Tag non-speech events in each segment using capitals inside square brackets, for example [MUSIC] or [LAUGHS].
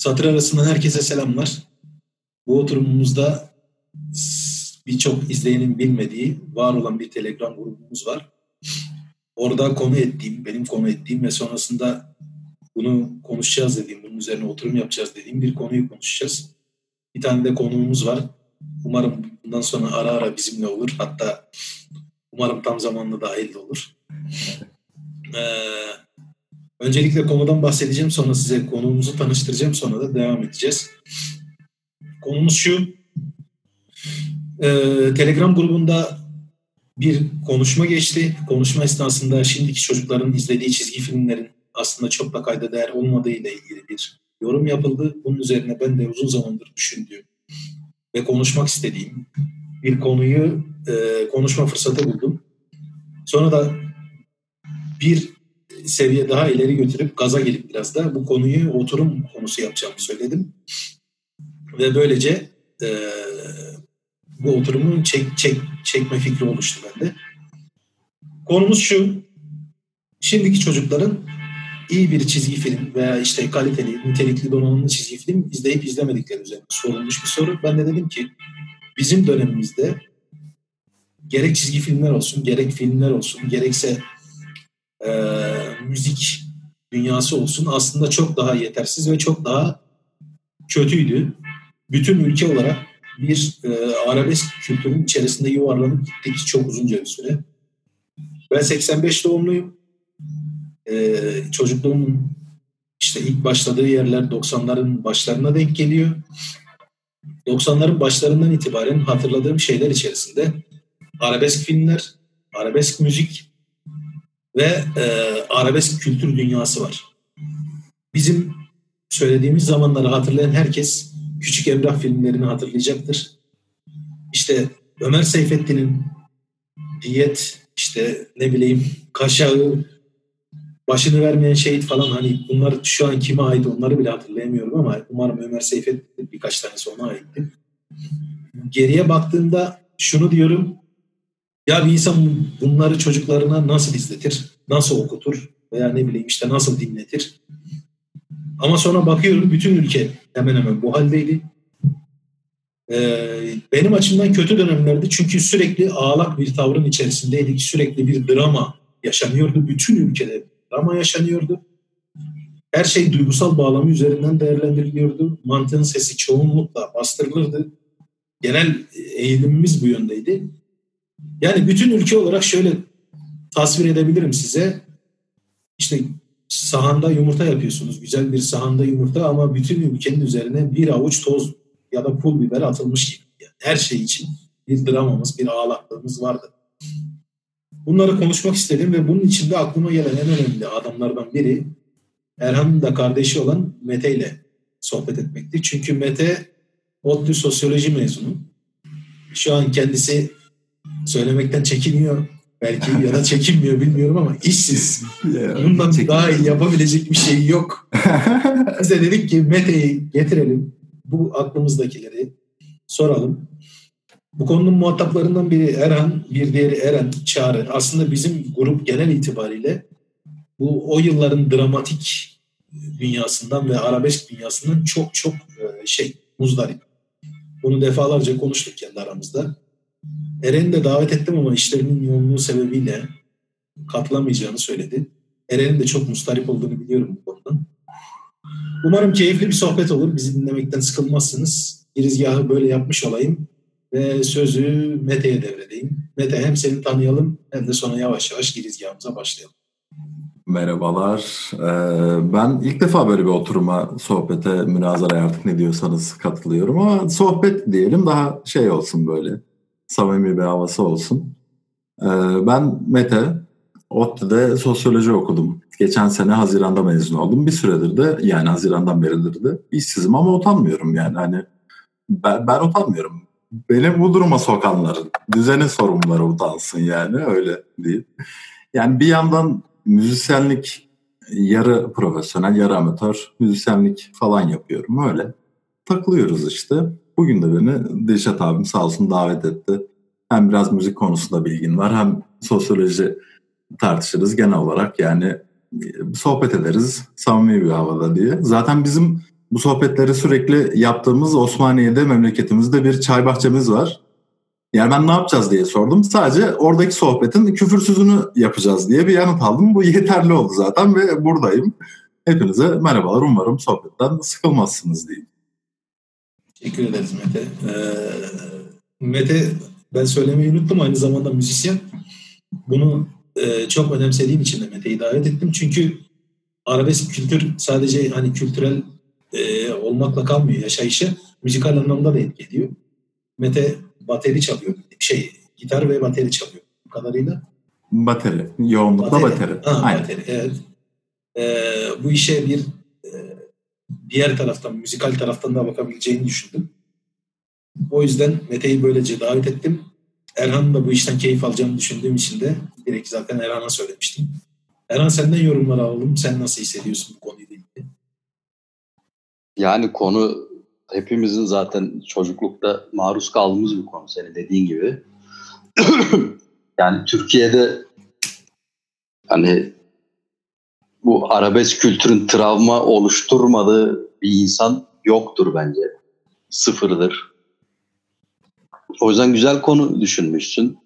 Satır arasından herkese selamlar. Bu oturumumuzda birçok izleyenin bilmediği, var olan bir Telegram grubumuz var. Orada konu ettiğim, benim konu ettiğim ve sonrasında bunu konuşacağız dediğim, bunun üzerine oturum yapacağız dediğim bir konuyu konuşacağız. Bir tane de konuğumuz var. Umarım bundan sonra ara ara bizimle olur. Hatta umarım tam zamanlı dahil de olur. Ee, öncelikle konudan bahsedeceğim. Sonra size konuğumuzu tanıştıracağım. Sonra da devam edeceğiz. Konumuz şu. Ee, Telegram grubunda bir konuşma geçti. Konuşma esnasında şimdiki çocukların izlediği çizgi filmlerin aslında çok da kayda değer olmadığı ile ilgili bir yorum yapıldı. Bunun üzerine ben de uzun zamandır düşündüğüm ve konuşmak istediğim bir konuyu e, konuşma fırsatı buldum. Sonra da bir seviye daha ileri götürüp gaza gelip biraz da bu konuyu oturum konusu yapacağımı söyledim. Ve böylece e, bu oturumu çek, çek, çekme fikri oluştu bende. Konumuz şu, şimdiki çocukların iyi bir çizgi film veya işte kaliteli, nitelikli donanımlı çizgi film izleyip izlemedikleri üzerine sorulmuş bir soru. Ben de dedim ki bizim dönemimizde gerek çizgi filmler olsun, gerek filmler olsun, gerekse e, müzik dünyası olsun aslında çok daha yetersiz ve çok daha kötüydü. Bütün ülke olarak bir e, arabesk kültürün içerisinde yuvarlanıp gittik çok uzunca bir süre. Ben 85 doğumluyum. E, çocukluğumun işte ilk başladığı yerler 90'ların başlarına denk geliyor. 90'ların başlarından itibaren hatırladığım şeyler içerisinde arabesk filmler, arabesk müzik ve e, arabesk kültür dünyası var. Bizim söylediğimiz zamanları hatırlayan herkes Küçük Emrah filmlerini hatırlayacaktır. İşte Ömer Seyfettin'in Diyet, işte ne bileyim Kaşağı, başını vermeyen şehit falan hani bunlar şu an kime ait onları bile hatırlayamıyorum ama umarım Ömer Seyfettin birkaç tanesi ona aitti. Geriye baktığımda şunu diyorum ya bir insan bunları çocuklarına nasıl izletir, nasıl okutur veya ne bileyim işte nasıl dinletir. Ama sonra bakıyorum bütün ülke hemen hemen bu haldeydi. Ee, benim açımdan kötü dönemlerdi çünkü sürekli ağlak bir tavrın içerisindeydik. Sürekli bir drama yaşanıyordu. Bütün ülkede drama yaşanıyordu. Her şey duygusal bağlamı üzerinden değerlendiriliyordu. Mantığın sesi çoğunlukla bastırılırdı. Genel eğilimimiz bu yöndeydi. Yani bütün ülke olarak şöyle tasvir edebilirim size. İşte sahanda yumurta yapıyorsunuz. Güzel bir sahanda yumurta ama bütün ülkenin üzerine bir avuç toz ya da pul biber atılmış gibi. Yani her şey için bir dramamız, bir ağlaklığımız vardı. Bunları konuşmak istedim ve bunun içinde aklıma gelen en önemli adamlardan biri Erhan'ın da kardeşi olan Mete ile sohbet etmekti. Çünkü Mete ODTÜ sosyoloji mezunu. Şu an kendisi söylemekten çekiniyor belki ya da çekinmiyor bilmiyorum ama işsiz. Bundan daha iyi yapabilecek bir şey yok. [LAUGHS] Biz de dedik ki Mete'yi getirelim. Bu aklımızdakileri soralım. Bu konunun muhataplarından biri Erhan, bir diğeri Eren Çağrı. Aslında bizim grup genel itibariyle bu o yılların dramatik dünyasından ve arabesk dünyasından çok çok e, şey muzdarip. Bunu defalarca konuştuk kendi aramızda. Eren'i de davet ettim ama işlerinin yoğunluğu sebebiyle katılamayacağını söyledi. Eren'in de çok mustarip olduğunu biliyorum bu konudan. Umarım keyifli bir sohbet olur. Bizi dinlemekten sıkılmazsınız. Girizgahı böyle yapmış olayım ve sözü Mete'ye devredeyim. Mete hem seni tanıyalım hem de sonra yavaş yavaş girizgahımıza başlayalım. Merhabalar. Ee, ben ilk defa böyle bir oturuma, sohbete, münazara artık ne diyorsanız katılıyorum ama sohbet diyelim daha şey olsun böyle samimi bir havası olsun. Ee, ben Mete, ODTÜ'de sosyoloji okudum. Geçen sene Haziran'da mezun oldum. Bir süredir de yani Haziran'dan beridir de işsizim ama utanmıyorum yani. Hani ben, ben utanmıyorum. Beni bu duruma sokanların, düzenin sorumluları utansın yani öyle değil. Yani bir yandan müzisyenlik yarı profesyonel, yarı amatör müzisyenlik falan yapıyorum öyle. Takılıyoruz işte. Bugün de beni Dilşat abim sağ olsun davet etti. Hem biraz müzik konusunda bilgin var hem sosyoloji tartışırız genel olarak yani e, sohbet ederiz samimi bir havada diye. Zaten bizim Bu sohbetleri sürekli yaptığımız Osmaniye'de memleketimizde bir çay bahçemiz var. Yani ben ne yapacağız diye sordum. Sadece oradaki sohbetin küfürsüzünü yapacağız diye bir yanıt aldım. Bu [LAUGHS] yeterli oldu zaten ve buradayım. Hepinize merhabalar. Umarım sohbetten sıkılmazsınız diyeyim. Teşekkür ederiz Mete. Ee, Mete ben söylemeyi unuttum aynı zamanda müzisyen. Bunu e, çok önemsediğim için de Mete'yi davet ettim. Çünkü arabesk kültür sadece hani kültürel e, olmakla kalmıyor yaşayışı. Müzikal anlamda da etki ediyor. Mete bateri çalıyor. Şey gitar ve bateri çalıyor bu kadarıyla. Bateri. Yoğunlukla bateri. bateri. Ha, Aynen. bateri evet. Ee, bu işe bir e, diğer taraftan, müzikal taraftan da bakabileceğini düşündüm. O yüzden Mete'yi böylece davet ettim. Erhan da bu işten keyif alacağını düşündüğüm için de direkt zaten Erhan'a söylemiştim. Erhan senden yorumlar alalım. Sen nasıl hissediyorsun bu konuyla ilgili? Yani konu hepimizin zaten çocuklukta maruz kaldığımız bir konu senin dediğin gibi. [CLEARS THROAT] yani Türkiye'de hani bu arabesk kültürün travma oluşturmadığı bir insan yoktur bence. Sıfırdır. O yüzden güzel konu düşünmüşsün.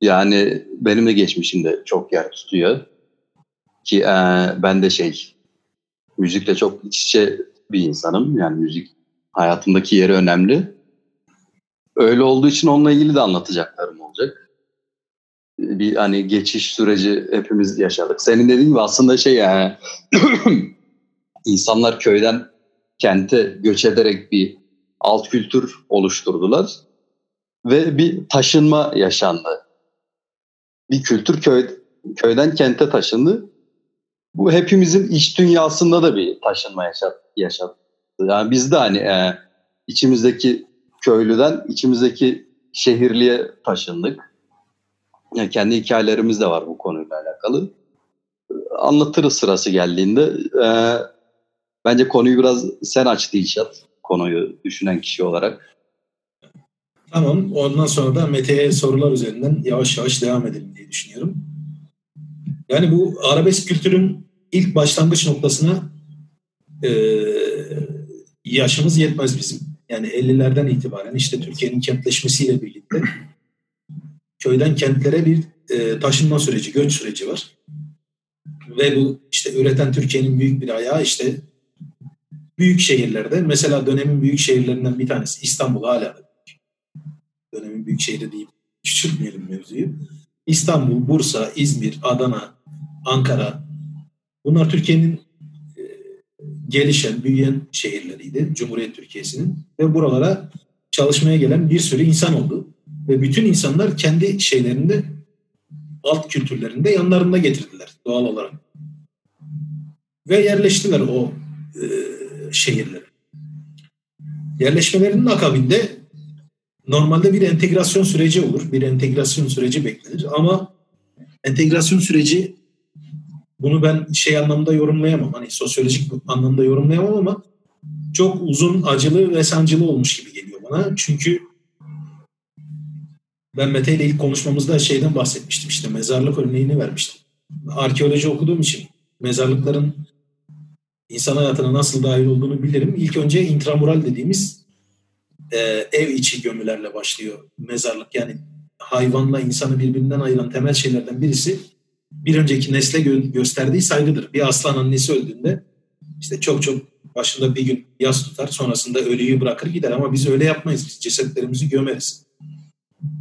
Yani benim de geçmişimde çok yer tutuyor. Ki e, ben de şey müzikle çok iç içe bir insanım. Yani müzik hayatımdaki yeri önemli. Öyle olduğu için onunla ilgili de anlatacaklarım olacak. Bir hani geçiş süreci hepimiz yaşadık. Senin dediğin gibi aslında şey yani [CLEARS THROAT] insanlar köyden kente göç ederek bir alt kültür oluşturdular ve bir taşınma yaşandı. Bir kültür köy, köyden kente taşındı. Bu hepimizin iç dünyasında da bir taşınma yaşat, yaşattı. Yani biz de hani e, içimizdeki köylüden içimizdeki şehirliye taşındık. Yani kendi hikayelerimiz de var bu konuyla alakalı. Anlatırız sırası geldiğinde. E, bence konuyu biraz sen aç Dilşat. Konuyu düşünen kişi olarak. Tamam. Ondan sonra da Mete'ye sorular üzerinden yavaş yavaş devam edelim diye düşünüyorum. Yani bu arabesk kültürün ilk başlangıç noktasına e, yaşımız yetmez bizim. Yani 50'lerden itibaren işte Türkiye'nin kentleşmesiyle birlikte köyden kentlere bir e, taşınma süreci, göç süreci var. Ve bu işte üreten Türkiye'nin büyük bir ayağı işte büyük şehirlerde mesela dönemin büyük şehirlerinden bir tanesi İstanbul hala dönemin büyük şehri deyip küçültmeyelim mevzuyu. İstanbul, Bursa, İzmir, Adana, Ankara bunlar Türkiye'nin e, gelişen, büyüyen şehirleriydi Cumhuriyet Türkiye'sinin ve buralara çalışmaya gelen bir sürü insan oldu. Ve bütün insanlar kendi şeylerinde alt kültürlerinde yanlarında getirdiler doğal olarak. Ve yerleştiler o e, şehirlere. Yerleşmelerinin akabinde normalde bir entegrasyon süreci olur. Bir entegrasyon süreci beklenir ama entegrasyon süreci bunu ben şey anlamda yorumlayamam. Hani sosyolojik anlamda yorumlayamam ama çok uzun, acılı ve sancılı olmuş gibi geliyor bana. Çünkü ben Mete ile ilk konuşmamızda şeyden bahsetmiştim. İşte mezarlık örneğini vermiştim. Arkeoloji okuduğum için mezarlıkların insan hayatına nasıl dahil olduğunu bilirim. İlk önce intramural dediğimiz e, ev içi gömülerle başlıyor mezarlık. Yani hayvanla insanı birbirinden ayıran temel şeylerden birisi bir önceki nesle gö- gösterdiği saygıdır. Bir aslan annesi öldüğünde işte çok çok başında bir gün yas tutar sonrasında ölüyü bırakır gider ama biz öyle yapmayız. Biz cesetlerimizi gömeriz.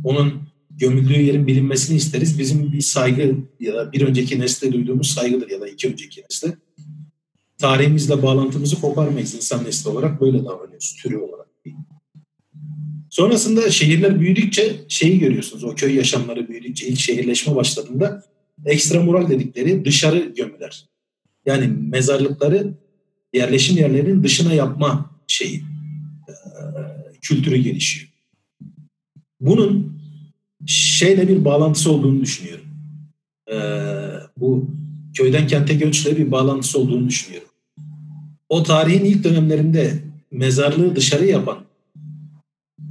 Onun gömüldüğü yerin bilinmesini isteriz. Bizim bir saygı ya da bir önceki nesle duyduğumuz saygıdır ya da iki önceki nesle. Tarihimizle bağlantımızı koparmayız insan nesli olarak böyle davranıyoruz türü olarak. Sonrasında şehirler büyüdükçe şeyi görüyorsunuz. O köy yaşamları büyüdükçe ilk şehirleşme başladığında ekstramural dedikleri dışarı gömüler. Yani mezarlıkları yerleşim yerlerinin dışına yapma şeyi kültürü gelişiyor. Bunun şeyle bir bağlantısı olduğunu düşünüyorum. E, bu köyden kente göçle bir bağlantısı olduğunu düşünüyorum. O tarihin ilk dönemlerinde mezarlığı dışarı yapan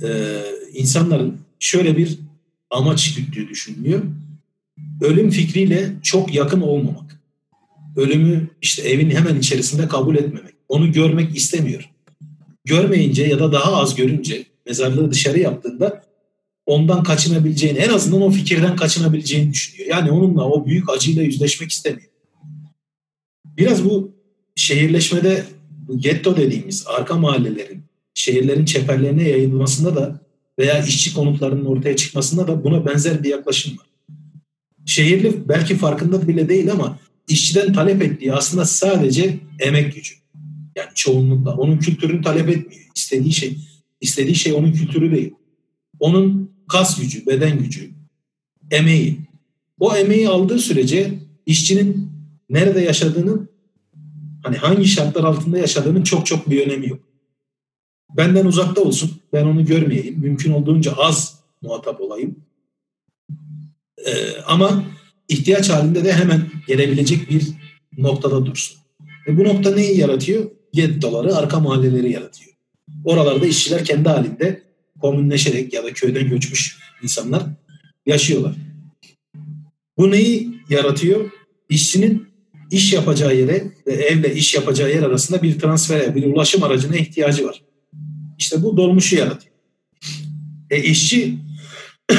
e, insanların şöyle bir amaç güttüğü düşünülüyor. Ölüm fikriyle çok yakın olmamak. Ölümü işte evin hemen içerisinde kabul etmemek. onu görmek istemiyor. Görmeyince ya da daha az görünce mezarlığı dışarı yaptığında ondan kaçınabileceğini, en azından o fikirden kaçınabileceğini düşünüyor. Yani onunla o büyük acıyla yüzleşmek istemiyor. Biraz bu şehirleşmede bu getto dediğimiz arka mahallelerin şehirlerin çeperlerine yayılmasında da veya işçi konutlarının ortaya çıkmasında da buna benzer bir yaklaşım var. Şehirli belki farkında bile değil ama işçiden talep ettiği aslında sadece emek gücü. Yani çoğunlukla. Onun kültürünü talep etmiyor. İstediği şey, istediği şey onun kültürü değil. Onun kas gücü, beden gücü, emeği. O emeği aldığı sürece işçinin nerede yaşadığının hani hangi şartlar altında yaşadığının çok çok bir önemi yok. Benden uzakta olsun. Ben onu görmeyeyim. Mümkün olduğunca az muhatap olayım. Ee, ama ihtiyaç halinde de hemen gelebilecek bir noktada dursun. Ve bu nokta neyi yaratıyor? Gettoları, arka mahalleleri yaratıyor. Oralarda işçiler kendi halinde komünleşerek ya da köyden göçmüş insanlar yaşıyorlar. Bu neyi yaratıyor? İşçinin iş yapacağı yere ve evle iş yapacağı yer arasında bir transfer, bir ulaşım aracına ihtiyacı var. İşte bu dolmuşu yaratıyor. E işçi [CLEARS THROAT]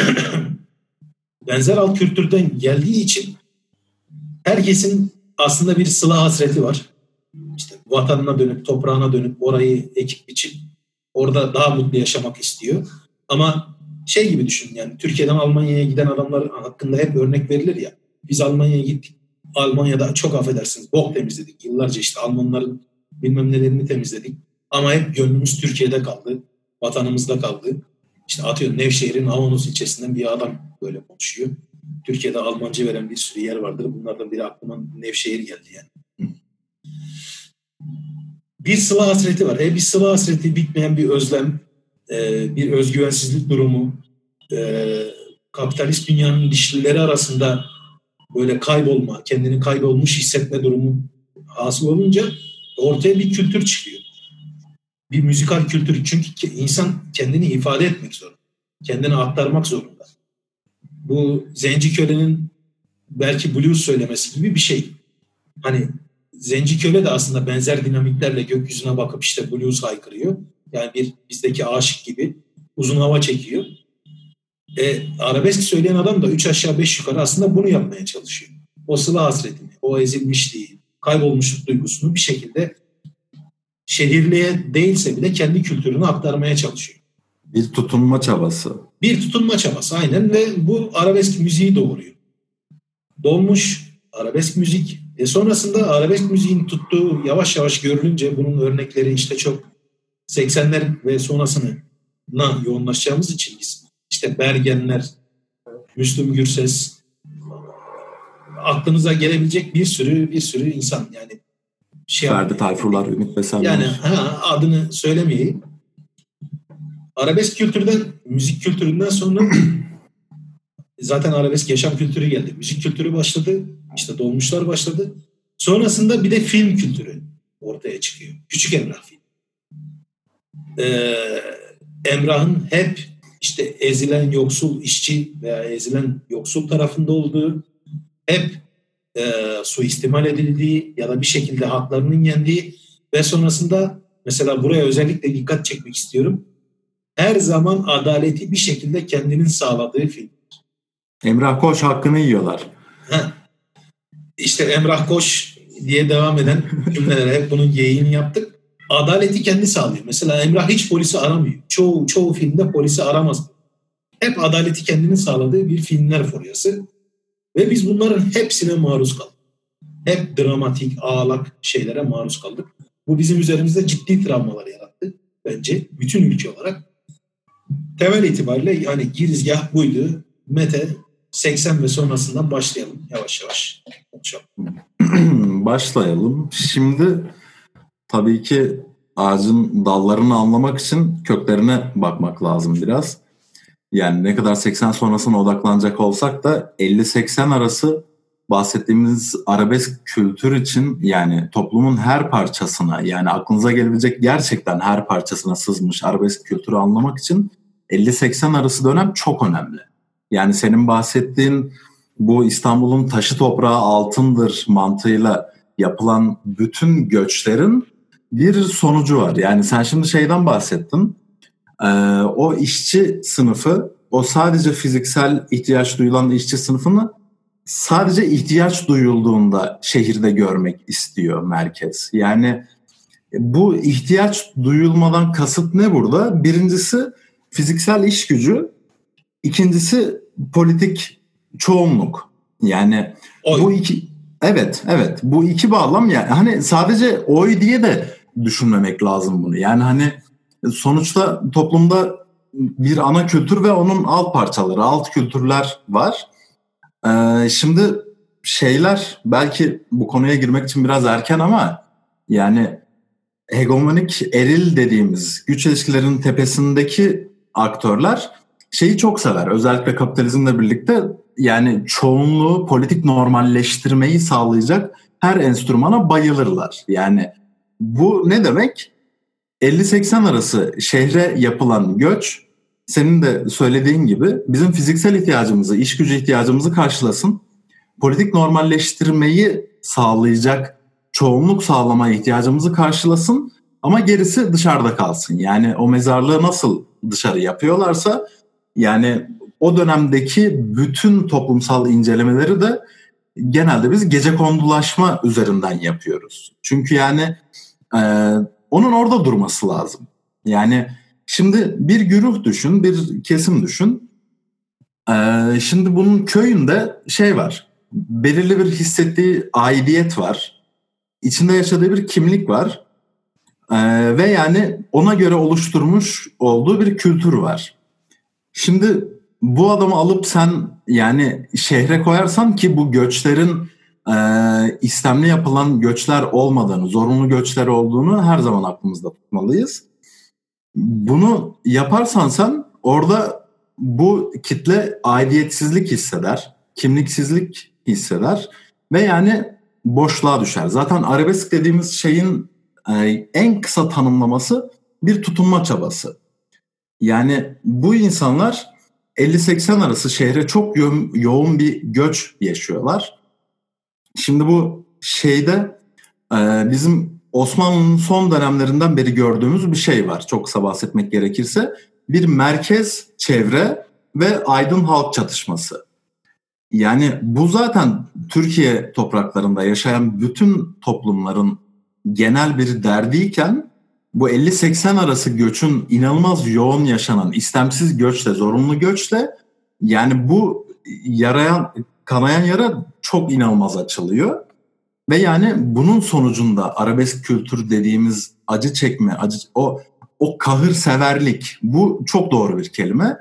benzer alt kültürden geldiği için herkesin aslında bir sıla hasreti var. İşte vatanına dönüp, toprağına dönüp orayı ekip biçip orada daha mutlu yaşamak istiyor. Ama şey gibi düşün yani Türkiye'den Almanya'ya giden adamlar hakkında hep örnek verilir ya. Biz Almanya'ya gittik. Almanya'da çok affedersiniz bok temizledik. Yıllarca işte Almanların bilmem nelerini temizledik. Ama hep gönlümüz Türkiye'de kaldı. Vatanımızda kaldı. İşte atıyorum Nevşehir'in Avanos ilçesinden bir adam böyle konuşuyor. Türkiye'de Almanca veren bir sürü yer vardır. Bunlardan biri aklıma Nevşehir geldi yani. Bir sıla hasreti var. E bir sıla hasreti bitmeyen bir özlem, e, bir özgüvensizlik durumu, e, kapitalist dünyanın dişlileri arasında böyle kaybolma, kendini kaybolmuş hissetme durumu hasıl olunca ortaya bir kültür çıkıyor bir müzikal kültür. Çünkü insan kendini ifade etmek zorunda. Kendini aktarmak zorunda. Bu Zenci Köle'nin belki blues söylemesi gibi bir şey. Hani Zenci Köle de aslında benzer dinamiklerle gökyüzüne bakıp işte blues haykırıyor. Yani bir bizdeki aşık gibi uzun hava çekiyor. E, arabesk söyleyen adam da üç aşağı beş yukarı aslında bunu yapmaya çalışıyor. O sıla hasretini, o ezilmişliği, kaybolmuşluk duygusunu bir şekilde şehirliye değilse bile kendi kültürünü aktarmaya çalışıyor. Bir tutunma çabası. Bir tutunma çabası aynen ve bu arabesk müziği doğuruyor. Dolmuş arabesk müzik. E sonrasında arabesk müziğin tuttuğu yavaş yavaş görülünce bunun örnekleri işte çok 80'ler ve sonrasına yoğunlaşacağımız için biz işte Bergenler, Müslüm Gürses aklınıza gelebilecek bir sürü bir sürü insan yani şey Ferdi. Tayfurlar, Ümit Besenler. Yani ha, adını söylemeyeyim. Arabesk kültürden, müzik kültüründen sonra zaten arabesk yaşam kültürü geldi. Müzik kültürü başladı. işte dolmuşlar başladı. Sonrasında bir de film kültürü ortaya çıkıyor. Küçük Emrah film. Ee, Emrah'ın hep işte ezilen yoksul işçi veya ezilen yoksul tarafında olduğu, hep e, suistimal edildiği ya da bir şekilde haklarının yendiği ve sonrasında mesela buraya özellikle dikkat çekmek istiyorum. Her zaman adaleti bir şekilde kendinin sağladığı film. Emrah Koç hakkını yiyorlar. Ha. İşte Emrah Koç diye devam eden cümlelere hep bunun yayını yaptık. Adaleti kendi sağlıyor. Mesela Emrah hiç polisi aramıyor. Çoğu, çoğu filmde polisi aramaz. Hep adaleti kendinin sağladığı bir filmler furyası. Ve biz bunların hepsine maruz kaldık. Hep dramatik, ağlak şeylere maruz kaldık. Bu bizim üzerimizde ciddi travmalar yarattı bence bütün ülke olarak. Temel itibariyle yani girizgah buydu. Mete 80 ve sonrasından başlayalım yavaş yavaş konuşalım. [CLEARS THROAT] başlayalım. Şimdi tabii ki ağacın dallarını anlamak için köklerine bakmak lazım biraz. Yani ne kadar 80 sonrasına odaklanacak olsak da 50-80 arası bahsettiğimiz arabesk kültür için yani toplumun her parçasına yani aklınıza gelebilecek gerçekten her parçasına sızmış arabesk kültürü anlamak için 50-80 arası dönem çok önemli. Yani senin bahsettiğin bu İstanbul'un taşı toprağı altındır mantığıyla yapılan bütün göçlerin bir sonucu var. Yani sen şimdi şeyden bahsettin. Ee, o işçi sınıfı, o sadece fiziksel ihtiyaç duyulan işçi sınıfını sadece ihtiyaç duyulduğunda şehirde görmek istiyor merkez. Yani bu ihtiyaç duyulmadan kasıt ne burada? Birincisi fiziksel iş gücü, ikincisi politik çoğunluk. Yani Oy. bu iki evet evet bu iki bağlam yani hani sadece oy diye de düşünmemek lazım bunu. Yani hani sonuçta toplumda bir ana kültür ve onun alt parçaları, alt kültürler var. Ee, şimdi şeyler belki bu konuya girmek için biraz erken ama yani hegemonik eril dediğimiz güç ilişkilerinin tepesindeki aktörler şeyi çok sever. Özellikle kapitalizmle birlikte yani çoğunluğu politik normalleştirmeyi sağlayacak her enstrümana bayılırlar. Yani bu ne demek? 50-80 arası şehre yapılan göç senin de söylediğin gibi bizim fiziksel ihtiyacımızı, iş gücü ihtiyacımızı karşılasın. Politik normalleştirmeyi sağlayacak çoğunluk sağlamaya ihtiyacımızı karşılasın ama gerisi dışarıda kalsın. Yani o mezarlığı nasıl dışarı yapıyorlarsa yani o dönemdeki bütün toplumsal incelemeleri de genelde biz gece kondulaşma üzerinden yapıyoruz. Çünkü yani e, onun orada durması lazım. Yani şimdi bir güruh düşün, bir kesim düşün. E, şimdi bunun köyünde şey var, belirli bir hissettiği aidiyet var. İçinde yaşadığı bir kimlik var. E, ve yani ona göre oluşturmuş olduğu bir kültür var. Şimdi bu adamı alıp sen yani şehre koyarsan ki bu göçlerin e, istemli yapılan göçler olmadığını, zorunlu göçler olduğunu her zaman aklımızda tutmalıyız. Bunu yaparsan sen orada bu kitle aidiyetsizlik hisseder, kimliksizlik hisseder ve yani boşluğa düşer. Zaten arabesk dediğimiz şeyin e, en kısa tanımlaması bir tutunma çabası. Yani bu insanlar 50-80 arası şehre çok yo- yoğun bir göç yaşıyorlar. Şimdi bu şeyde e, bizim Osmanlı'nın son dönemlerinden beri gördüğümüz bir şey var. Çok kısa bahsetmek gerekirse. Bir merkez çevre ve aydın halk çatışması. Yani bu zaten Türkiye topraklarında yaşayan bütün toplumların genel bir derdiyken bu 50-80 arası göçün inanılmaz yoğun yaşanan istemsiz göçle, zorunlu göçle yani bu yarayan, kanayan yara çok inanılmaz açılıyor. Ve yani bunun sonucunda arabesk kültür dediğimiz acı çekme, acı o o kahır severlik bu çok doğru bir kelime.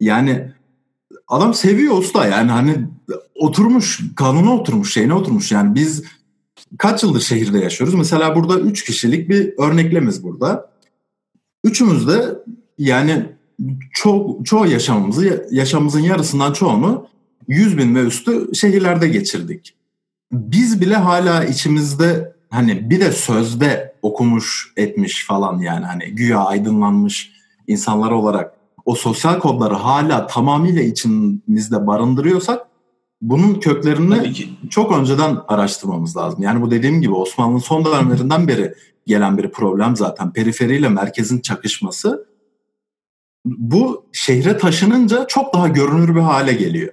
Yani adam seviyor usta yani hani oturmuş kanuna oturmuş şeyine oturmuş yani biz kaç yıldır şehirde yaşıyoruz? Mesela burada üç kişilik bir örneklemiz burada. Üçümüz de yani çok çoğu yaşamımızı yaşamımızın yarısından çoğunu 100 bin ve üstü şehirlerde geçirdik. Biz bile hala içimizde hani bir de sözde okumuş etmiş falan yani hani güya aydınlanmış insanlar olarak o sosyal kodları hala tamamıyla içimizde barındırıyorsak bunun köklerini çok önceden araştırmamız lazım. Yani bu dediğim gibi Osmanlı'nın son dönemlerinden beri gelen bir problem zaten. Periferiyle merkezin çakışması. Bu şehre taşınınca çok daha görünür bir hale geliyor.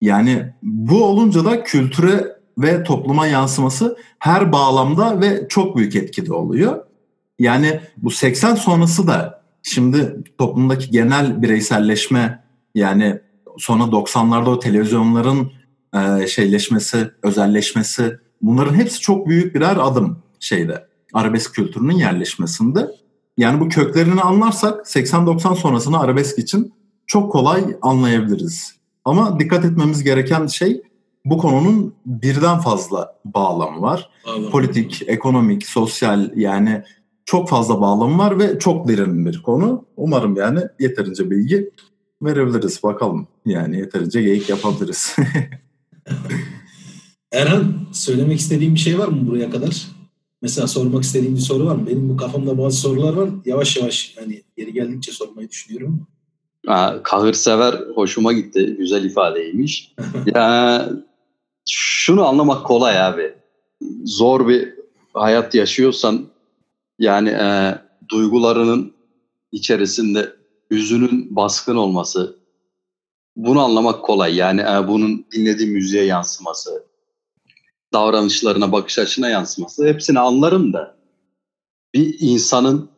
Yani bu olunca da kültüre ve topluma yansıması her bağlamda ve çok büyük etkide oluyor. Yani bu 80 sonrası da şimdi toplumdaki genel bireyselleşme yani sonra 90'larda o televizyonların e, şeyleşmesi, özelleşmesi bunların hepsi çok büyük birer adım şeyde arabesk kültürünün yerleşmesinde. Yani bu köklerini anlarsak 80-90 sonrasını arabesk için çok kolay anlayabiliriz. Ama dikkat etmemiz gereken şey bu konunun birden fazla bağlamı var. Anladım. Politik, ekonomik, sosyal yani çok fazla bağlamı var ve çok derin bir konu. Umarım yani yeterince bilgi verebiliriz bakalım. Yani yeterince geyik yapabiliriz. [LAUGHS] Erhan söylemek istediğim bir şey var mı buraya kadar? Mesela sormak istediğim bir soru var mı? Benim bu kafamda bazı sorular var. Yavaş yavaş yani yeri geldikçe sormayı düşünüyorum. Aa, kahır sever hoşuma gitti. Güzel ifadeymiş. [LAUGHS] ya şunu anlamak kolay abi. Zor bir hayat yaşıyorsan Yani e, duygularının içerisinde hüzünün baskın olması, bunu anlamak kolay. Yani e, bunun dinlediği müziğe yansıması, davranışlarına, bakış açına yansıması hepsini anlarım da bir insanın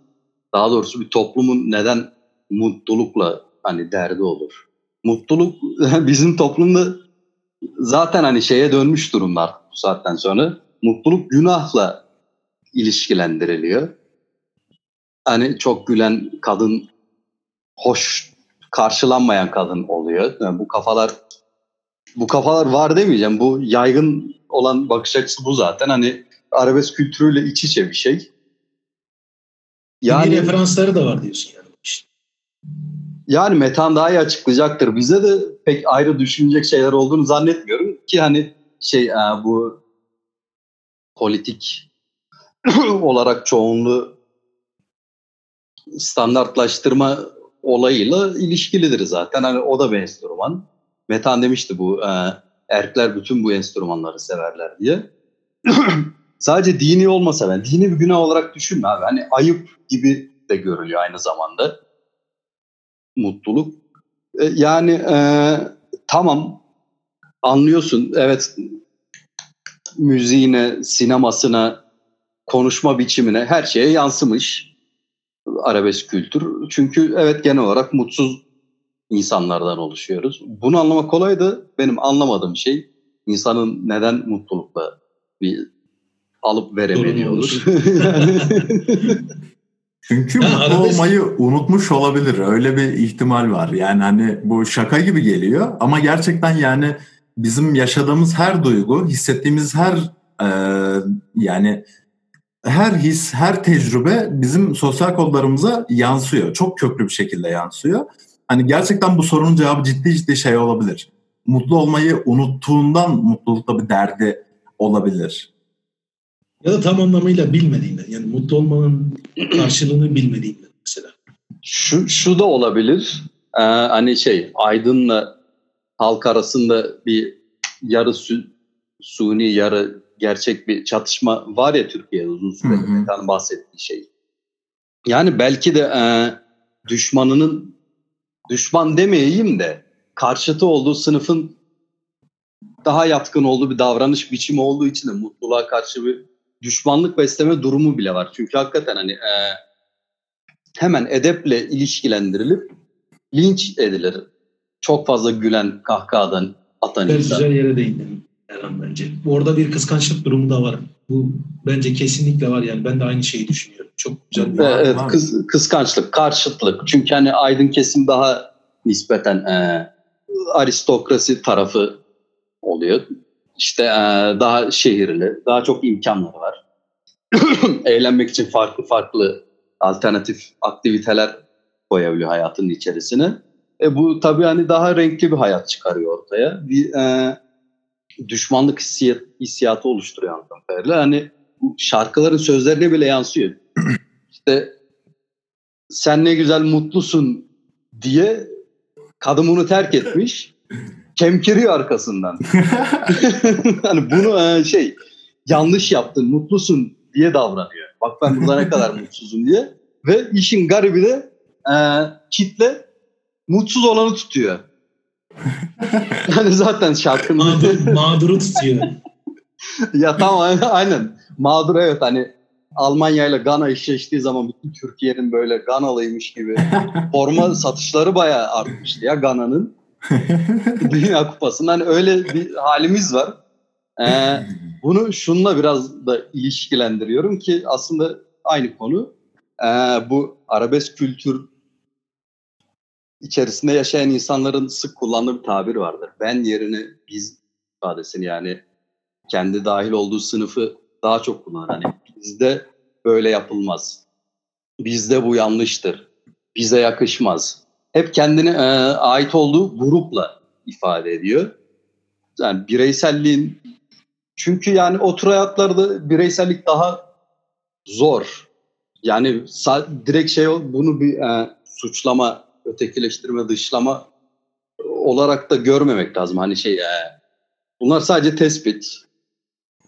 daha doğrusu bir toplumun neden mutlulukla hani derdi olur. Mutluluk [LAUGHS] bizim toplumda zaten hani şeye dönmüş durumlar bu saatten sonra. Mutluluk günahla ilişkilendiriliyor. Hani çok gülen kadın hoş karşılanmayan kadın oluyor. Yani bu kafalar bu kafalar var demeyeceğim. Bu yaygın olan bakış açısı bu zaten. Hani arabesk kültürüyle iç içe bir şey. Yani referansları da var diyorsun yani. İşte. Yani Metan daha iyi açıklayacaktır. Bize de pek ayrı düşünecek şeyler olduğunu zannetmiyorum ki hani şey e, bu politik [CLEARS THROAT] olarak çoğunluğu standartlaştırma olayıyla ilişkilidir zaten. Hani o da bir enstrüman. Metan demişti bu e, erkler bütün bu enstrümanları severler diye. [CLEARS THROAT] Sadece dini olmasa ben dini bir günah olarak düşünme abi. Hani ayıp gibi de görülüyor aynı zamanda. Mutluluk. E, yani e, tamam anlıyorsun evet müziğine, sinemasına, konuşma biçimine her şeye yansımış arabesk kültür. Çünkü evet genel olarak mutsuz insanlardan oluşuyoruz. Bunu anlamak kolay da benim anlamadığım şey insanın neden mutlulukla bir alıp veremediği olur. [LAUGHS] [LAUGHS] Çünkü ya mutlu arabesk... olmayı unutmuş olabilir. Öyle bir ihtimal var. Yani hani bu şaka gibi geliyor ama gerçekten yani bizim yaşadığımız her duygu, hissettiğimiz her e, yani her his, her tecrübe bizim sosyal kodlarımıza yansıyor. Çok köklü bir şekilde yansıyor. Hani gerçekten bu sorunun cevabı ciddi ciddi şey olabilir. Mutlu olmayı unuttuğundan mutlulukta bir derdi olabilir. Ya da tam anlamıyla bilmediğinden. Yani mutlu olmanın karşılığını bilmediğinden mesela. Şu, şu da olabilir. Ee, hani şey Aydın'la halk arasında bir yarı su, suni yarı gerçek bir çatışma var ya Türkiye'de uzun süredir. Yani bahsettiği şey. Yani belki de e, düşmanının düşman demeyeyim de karşıtı olduğu sınıfın daha yatkın olduğu bir davranış biçimi olduğu için de mutluluğa karşı bir düşmanlık besleme durumu bile var. Çünkü hakikaten hani e, hemen edeple ilişkilendirilip linç edilir. Çok fazla gülen kahkahadan atan ben insan. Güzel yere değindin Erhan bence. Orada bir kıskançlık durumu da var. Bu bence kesinlikle var yani. Ben de aynı şeyi düşünüyorum. Çok güzel bir Evet, kıs, kıskançlık, karşıtlık. Çünkü hani aydın kesim daha nispeten e, aristokrasi tarafı oluyor. İşte e, daha şehirli, daha çok imkanları var. [CLEARS THROAT] Eğlenmek için farklı farklı alternatif aktiviteler koyabiliyor hayatının içerisine. E bu tabii hani daha renkli bir hayat çıkarıyor ortaya. Bir e, düşmanlık hissiyat, hissiyatı oluşturuyor anladığım kadarıyla. Hani şarkıların sözlerine bile yansıyor. [CLEARS THROAT] İşte sen ne güzel mutlusun diye kadın bunu terk etmiş. Kemkiriyor arkasından. [LAUGHS] hani bunu e, şey yanlış yaptın, mutlusun diye davranıyor. Bak ben burada ne kadar mutsuzum diye. Ve işin garibi de e, kitle mutsuz olanı tutuyor. Yani zaten şarkının... Mağdur, mağduru tutuyor. [LAUGHS] ya tamam aynen. Mağdur evet hani Almanya ile Gana eşleştiği zaman bütün Türkiye'nin böyle Ganalıymış gibi [LAUGHS] forma satışları bayağı artmıştı ya Gana'nın. [LAUGHS] Dünya Kupası'ndan hani öyle bir halimiz var. Ee, bunu şunla biraz da ilişkilendiriyorum ki aslında aynı konu. Ee, bu arabesk kültür içerisinde yaşayan insanların sık kullandığı bir tabir vardır. Ben yerine biz ifadesini yani kendi dahil olduğu sınıfı daha çok kullanır. Hani bizde böyle yapılmaz. Bizde bu yanlıştır. Bize yakışmaz. Hep kendine e, ait olduğu grupla ifade ediyor. Yani bireyselliğin çünkü yani o tür hayatlarda bireysellik daha zor. Yani direkt şey bunu bir e, suçlama ötekileştirme, dışlama olarak da görmemek lazım. Hani şey e, bunlar sadece tespit.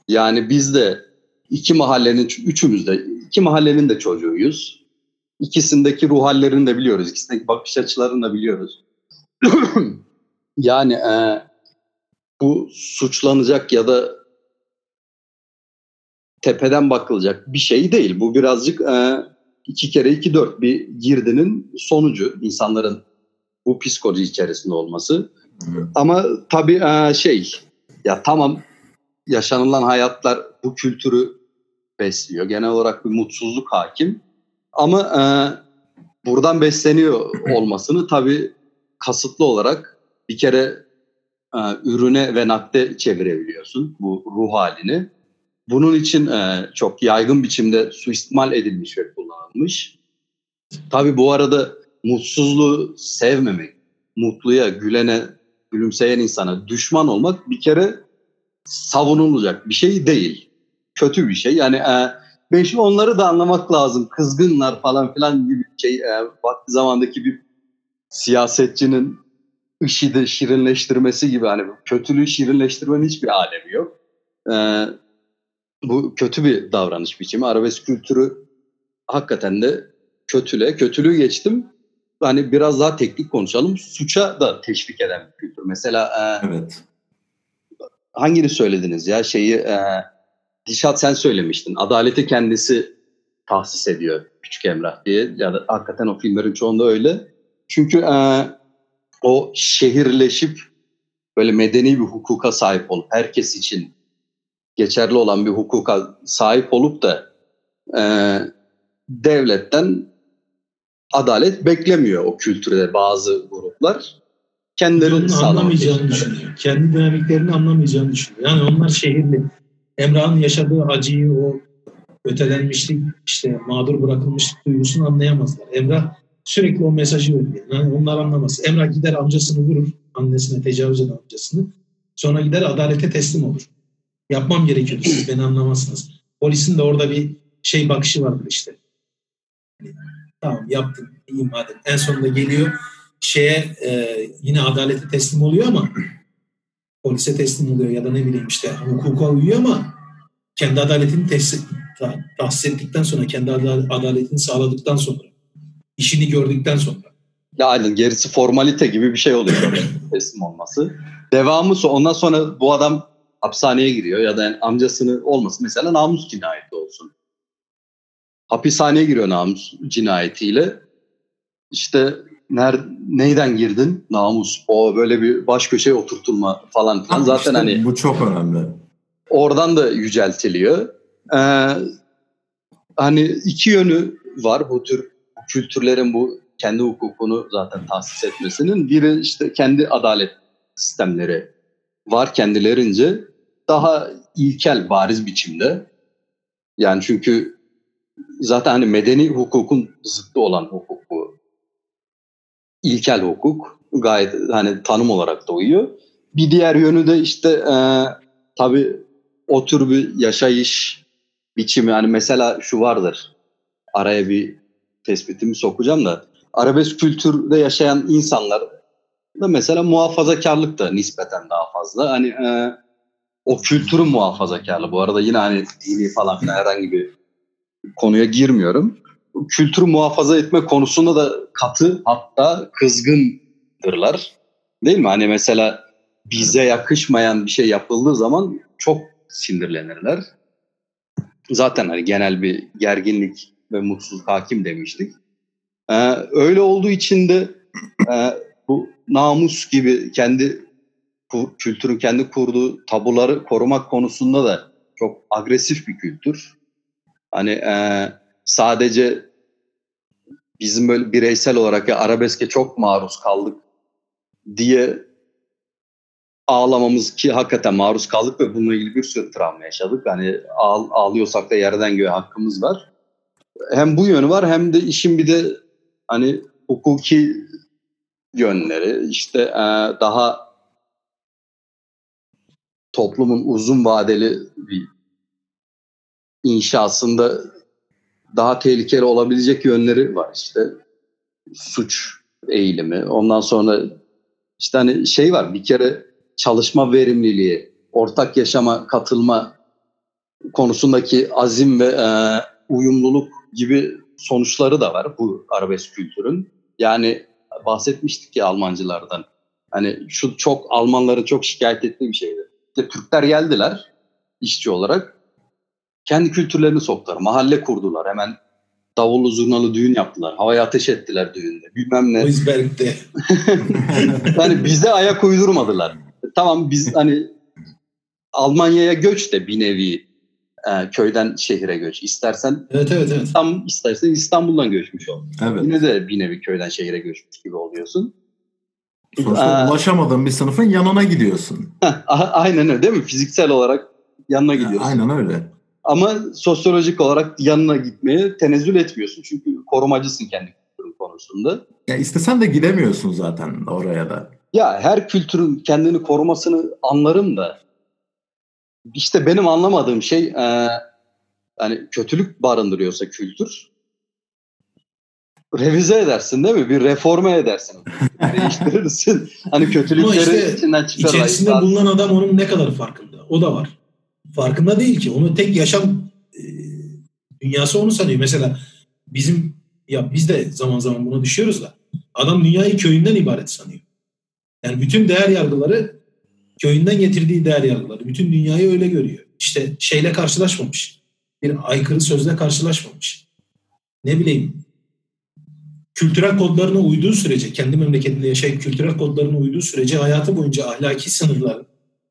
Yani biz de iki mahallenin üçümüz de iki mahallenin de çocuğuyuz. İkisindeki ruh hallerini de biliyoruz. İkisindeki bakış açılarını da biliyoruz. [CLEARS THROAT] yani e, bu suçlanacak ya da tepeden bakılacak bir şey değil. Bu birazcık e, iki kere iki dört bir girdinin sonucu insanların bu psikoloji içerisinde olması. Evet. Ama tabii e, şey ya tamam yaşanılan hayatlar bu kültürü besliyor. Genel olarak bir mutsuzluk hakim. Ama e, buradan besleniyor olmasını tabii kasıtlı olarak bir kere e, ürüne ve nakde çevirebiliyorsun bu ruh halini. Bunun için e, çok yaygın biçimde suistimal edilmiş ve kullanılmış. Tabii bu arada mutsuzluğu sevmemek, mutluya, gülene, gülümseyen insana düşman olmak bir kere savunulacak bir şey değil. Kötü bir şey. Yani e, beş onları da anlamak lazım. Kızgınlar falan filan gibi şey. E, vakti zamandaki bir siyasetçinin IŞİD'i şirinleştirmesi gibi hani kötülüğü şirinleştirmenin hiçbir alemi yok. E, bu kötü bir davranış biçimi. Arabesk kültürü hakikaten de kötüle. Kötülüğü geçtim. Hani biraz daha teknik konuşalım. Suça da teşvik eden bir kültür. Mesela e, evet. hangini söylediniz ya şeyi e, Dişat sen söylemiştin. Adaleti kendisi tahsis ediyor Küçük Emrah diye. Ya da hakikaten o filmlerin çoğunda öyle. Çünkü e, o şehirleşip böyle medeni bir hukuka sahip olup herkes için geçerli olan bir hukuka sahip olup da e, devletten adalet beklemiyor o kültürde bazı gruplar. Kendilerini anlamayacağını düşünüyor. Kendi dinamiklerini anlamayacağını düşünüyor. Yani onlar şehirli. Emrah'ın yaşadığı acıyı, o ötelenmişlik, işte mağdur bırakılmışlık duygusunu anlayamazlar. Emrah sürekli o mesajı veriyor. Yani onlar anlamaz. Emrah gider amcasını vurur, annesine tecavüz eden amcasını. Sonra gider adalete teslim olur. Yapmam gerekiyordu siz beni anlamazsınız. Polisin de orada bir şey bakışı vardır işte. Tamam yaptım iyi madem. En sonunda geliyor şeye e, yine adalete teslim oluyor ama polise teslim oluyor ya da ne bileyim işte hukuka uyuyor ama kendi adaletini tahsis, tahsis ettikten sonra kendi adaletini sağladıktan sonra işini gördükten sonra. Ya aynen gerisi formalite gibi bir şey oluyor [LAUGHS] teslim olması. Devamı ondan sonra bu adam hapishaneye giriyor ya da yani amcasını olmasın mesela namus cinayeti olsun. Hapishaneye giriyor namus cinayetiyle. İşte ner, neyden girdin? Namus. O böyle bir baş köşeye oturtulma falan filan. Zaten işte hani bu çok önemli. Oradan da yüceltiliyor. Ee, hani iki yönü var bu tür kültürlerin bu kendi hukukunu zaten tahsis etmesinin. Biri işte kendi adalet sistemleri var kendilerince daha ilkel bariz biçimde. Yani çünkü zaten hani medeni hukukun zıttı olan hukuk bu. İlkel hukuk gayet hani tanım olarak da uyuyor. Bir diğer yönü de işte e, tabii o tür bir yaşayış biçimi. Hani mesela şu vardır. Araya bir tespitimi sokacağım da. Arabesk kültürde yaşayan insanlar da mesela muhafazakarlık da nispeten daha fazla. Hani e, o kültürün muhafazakarlığı. Bu arada yine hani dini falan filan herhangi bir konuya girmiyorum. Kültürü muhafaza etme konusunda da katı hatta kızgındırlar. Değil mi? Hani mesela bize yakışmayan bir şey yapıldığı zaman çok sinirlenirler. Zaten hani genel bir gerginlik ve mutsuzluk hakim demiştik. Ee, öyle olduğu için de e, bu namus gibi kendi kültürün kendi kurduğu tabuları korumak konusunda da çok agresif bir kültür. Hani e, sadece bizim böyle bireysel olarak ya arabeske çok maruz kaldık diye ağlamamız ki hakikaten maruz kaldık ve bununla ilgili bir sürü travma yaşadık. Hani ağ, ağlıyorsak da yerden göğe hakkımız var. Hem bu yönü var hem de işin bir de hani hukuki yönleri işte e, daha toplumun uzun vadeli bir inşasında daha tehlikeli olabilecek yönleri var işte suç eğilimi ondan sonra işte hani şey var bir kere çalışma verimliliği ortak yaşama katılma konusundaki azim ve e, uyumluluk gibi sonuçları da var bu arabesk kültürün. Yani bahsetmiştik ya Almancılardan. Hani şu çok Almanların çok şikayet ettiği bir şeydi. İşte Türkler geldiler işçi olarak. Kendi kültürlerini soktular. Mahalle kurdular. Hemen davullu zurnalı düğün yaptılar. Havaya ateş ettiler düğünde. Bilmem ne. Duisberg'de. [LAUGHS] yani bize ayak uydurmadılar. Tamam biz hani Almanya'ya göç de bir nevi e, köyden şehire göç. İstersen evet evet evet. Tam istersen İstanbul'dan göçmüş ol. Evet. Yine de bir nevi köyden şehire göçmüş gibi oluyorsun. Sonuçta ulaşamadığın bir sınıfın yanına gidiyorsun. Aynen öyle değil mi? Fiziksel olarak yanına gidiyorsun. Aynen öyle. Ama sosyolojik olarak yanına gitmeye tenezzül etmiyorsun. Çünkü korumacısın kendi kültürün konusunda. Ya istesen de gidemiyorsun zaten oraya da. Ya her kültürün kendini korumasını anlarım da işte benim anlamadığım şey e, yani kötülük barındırıyorsa kültür revize edersin değil mi? Bir reforme edersin. [LAUGHS] Değiştirirsin. hani kötülükleri işte içinden çıkar. İçerisinde bulunan adam onun ne kadar farkında. O da var. Farkında değil ki. Onu tek yaşam e, dünyası onu sanıyor. Mesela bizim ya biz de zaman zaman buna düşüyoruz da adam dünyayı köyünden ibaret sanıyor. Yani bütün değer yargıları köyünden getirdiği değer yargıları. Bütün dünyayı öyle görüyor. İşte şeyle karşılaşmamış. Bir aykırı sözle karşılaşmamış. Ne bileyim kültürel kodlarına uyduğu sürece, kendi memleketinde yaşayıp kültürel kodlarına uyduğu sürece hayatı boyunca ahlaki sınırlar,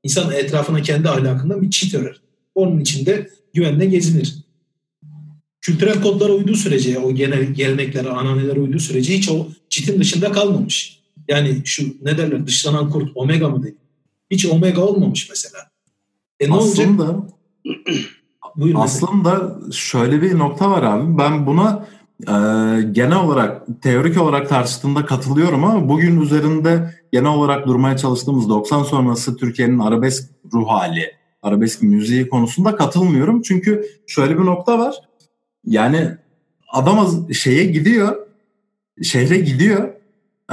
insan etrafına kendi ahlakından bir çit örer. Onun içinde güvenle gezinir. Kültürel kodlara uyduğu sürece, o genel geleneklere, ananelere uyduğu sürece hiç o çitin dışında kalmamış. Yani şu ne derler dışlanan kurt omega mı dedi? Hiç omega olmamış mesela. E ne aslında olacak? Buyurun aslında mesela. şöyle bir nokta var abi. Ben buna e, genel olarak teorik olarak tartıştığında katılıyorum ama bugün üzerinde genel olarak durmaya çalıştığımız 90 sonrası Türkiye'nin arabesk ruh hali, arabesk müziği konusunda katılmıyorum. Çünkü şöyle bir nokta var. Yani adam şeye gidiyor, şehre gidiyor.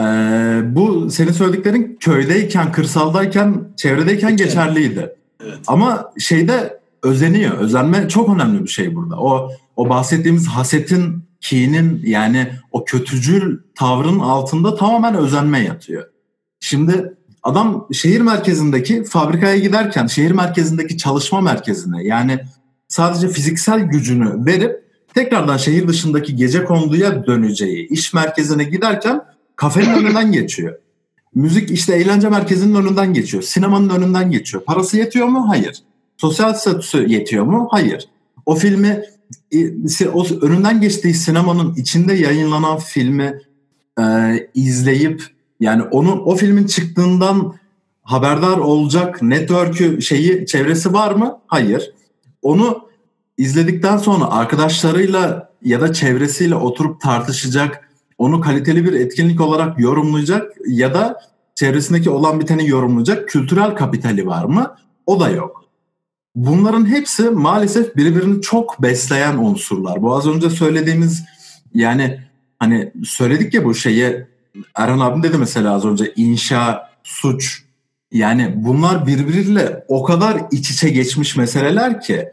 Ee, bu senin söylediklerin köydeyken, kırsaldayken, çevredeyken geçerliydi. Evet. Ama şeyde özeniyor. Özenme çok önemli bir şey burada. O o bahsettiğimiz hasetin kinin yani o kötücül tavrın altında tamamen özenme yatıyor. Şimdi adam şehir merkezindeki fabrikaya giderken şehir merkezindeki çalışma merkezine yani sadece fiziksel gücünü verip tekrardan şehir dışındaki gece konduya döneceği iş merkezine giderken kafenin önünden geçiyor. Müzik işte eğlence merkezinin önünden geçiyor. Sinemanın önünden geçiyor. Parası yetiyor mu? Hayır. Sosyal statüsü yetiyor mu? Hayır. O filmi o önünden geçtiği sinemanın içinde yayınlanan filmi e, izleyip yani onun o filmin çıktığından haberdar olacak network'ü şeyi çevresi var mı? Hayır. Onu izledikten sonra arkadaşlarıyla ya da çevresiyle oturup tartışacak, onu kaliteli bir etkinlik olarak yorumlayacak ya da çevresindeki olan biteni yorumlayacak kültürel kapitali var mı? O da yok. Bunların hepsi maalesef birbirini çok besleyen unsurlar. Bu az önce söylediğimiz yani hani söyledik ya bu şeyi Erhan abim dedi mesela az önce inşa, suç yani bunlar birbiriyle o kadar iç içe geçmiş meseleler ki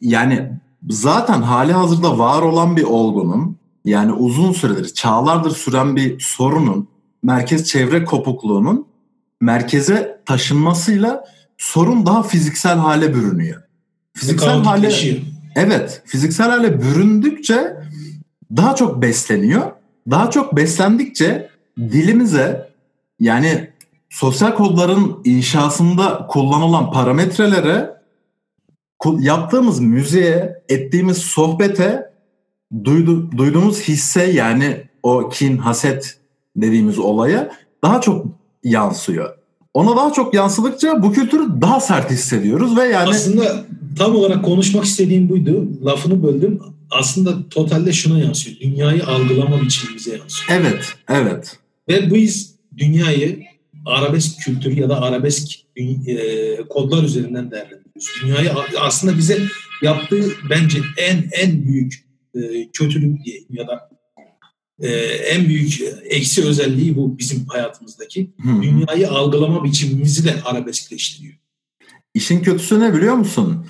yani zaten hali hazırda var olan bir olgunun yani uzun süredir çağlardır süren bir sorunun merkez çevre kopukluğunun merkeze taşınmasıyla sorun daha fiziksel hale bürünüyor. Fiziksel hale Evet, fiziksel hale büründükçe daha çok besleniyor. Daha çok beslendikçe dilimize yani sosyal kodların inşasında kullanılan parametrelere yaptığımız müziğe, ettiğimiz sohbete, duydu, duyduğumuz hisse yani o kin, haset dediğimiz olaya daha çok yansıyor. Ona daha çok yansıdıkça bu kültürü daha sert hissediyoruz ve yani... Aslında tam olarak konuşmak istediğim buydu. Lafını böldüm. Aslında totalde şuna yansıyor. Dünyayı algılama biçimimize yansıyor. Evet, evet. Ve biz dünyayı arabesk kültür ya da arabesk e, kodlar üzerinden değerlendiriyoruz. Dünyayı aslında bize yaptığı bence en en büyük e, kötülük diye ya da e, en büyük eksi özelliği bu bizim hayatımızdaki. Hı. Dünyayı algılama biçimimizi de arabeskleştiriyor. İşin kötüsü ne biliyor musun?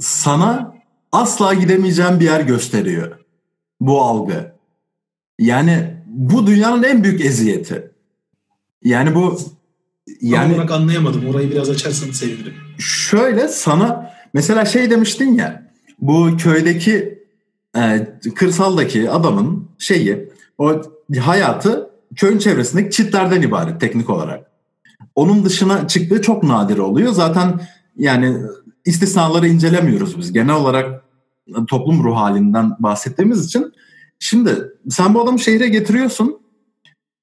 Sana asla gidemeyeceğim bir yer gösteriyor. Bu algı. Yani bu dünyanın en büyük eziyeti. Yani bu yani Tam olarak anlayamadım. Orayı biraz açarsan sevinirim. Şöyle sana mesela şey demiştin ya bu köydeki e, kırsaldaki adamın şeyi o hayatı köyün çevresindeki çitlerden ibaret teknik olarak. Onun dışına çıktığı çok nadir oluyor. Zaten yani istisnaları incelemiyoruz biz. Genel olarak toplum ruh halinden bahsettiğimiz için. Şimdi sen bu adamı şehre getiriyorsun.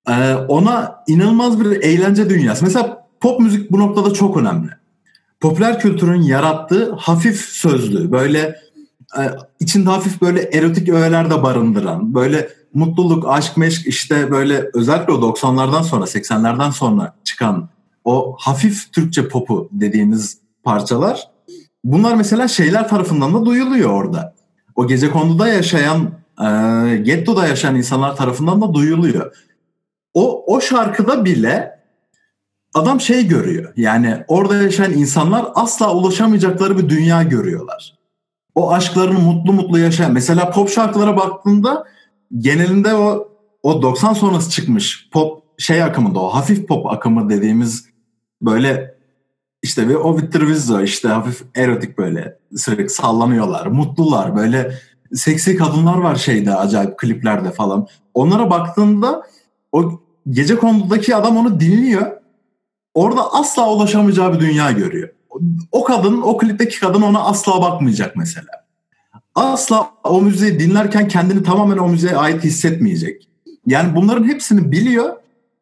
Ee, ona inanılmaz bir eğlence dünyası. Mesela pop müzik bu noktada çok önemli. Popüler kültürün yarattığı hafif sözlü, böyle e, içinde hafif böyle erotik öğeler de barındıran, böyle mutluluk, aşk, meşk işte böyle özellikle o 90'lardan sonra, 80'lerden sonra çıkan o hafif Türkçe popu dediğimiz parçalar bunlar mesela şeyler tarafından da duyuluyor orada. O gece konuda yaşayan, e, gettoda yaşayan insanlar tarafından da duyuluyor. O, o şarkıda bile adam şey görüyor. Yani orada yaşayan insanlar asla ulaşamayacakları bir dünya görüyorlar. O aşklarını mutlu mutlu yaşayan. Mesela pop şarkılara baktığında genelinde o o 90 sonrası çıkmış pop şey akımında o hafif pop akımı dediğimiz böyle işte ve o Vittorvizzo işte hafif erotik böyle sürekli sallanıyorlar, mutlular böyle seksi kadınlar var şeyde acayip kliplerde falan. Onlara baktığında o gece kondudaki adam onu dinliyor. Orada asla ulaşamayacağı bir dünya görüyor. O kadın, o klipteki kadın ona asla bakmayacak mesela. Asla o müziği dinlerken kendini tamamen o müziğe ait hissetmeyecek. Yani bunların hepsini biliyor.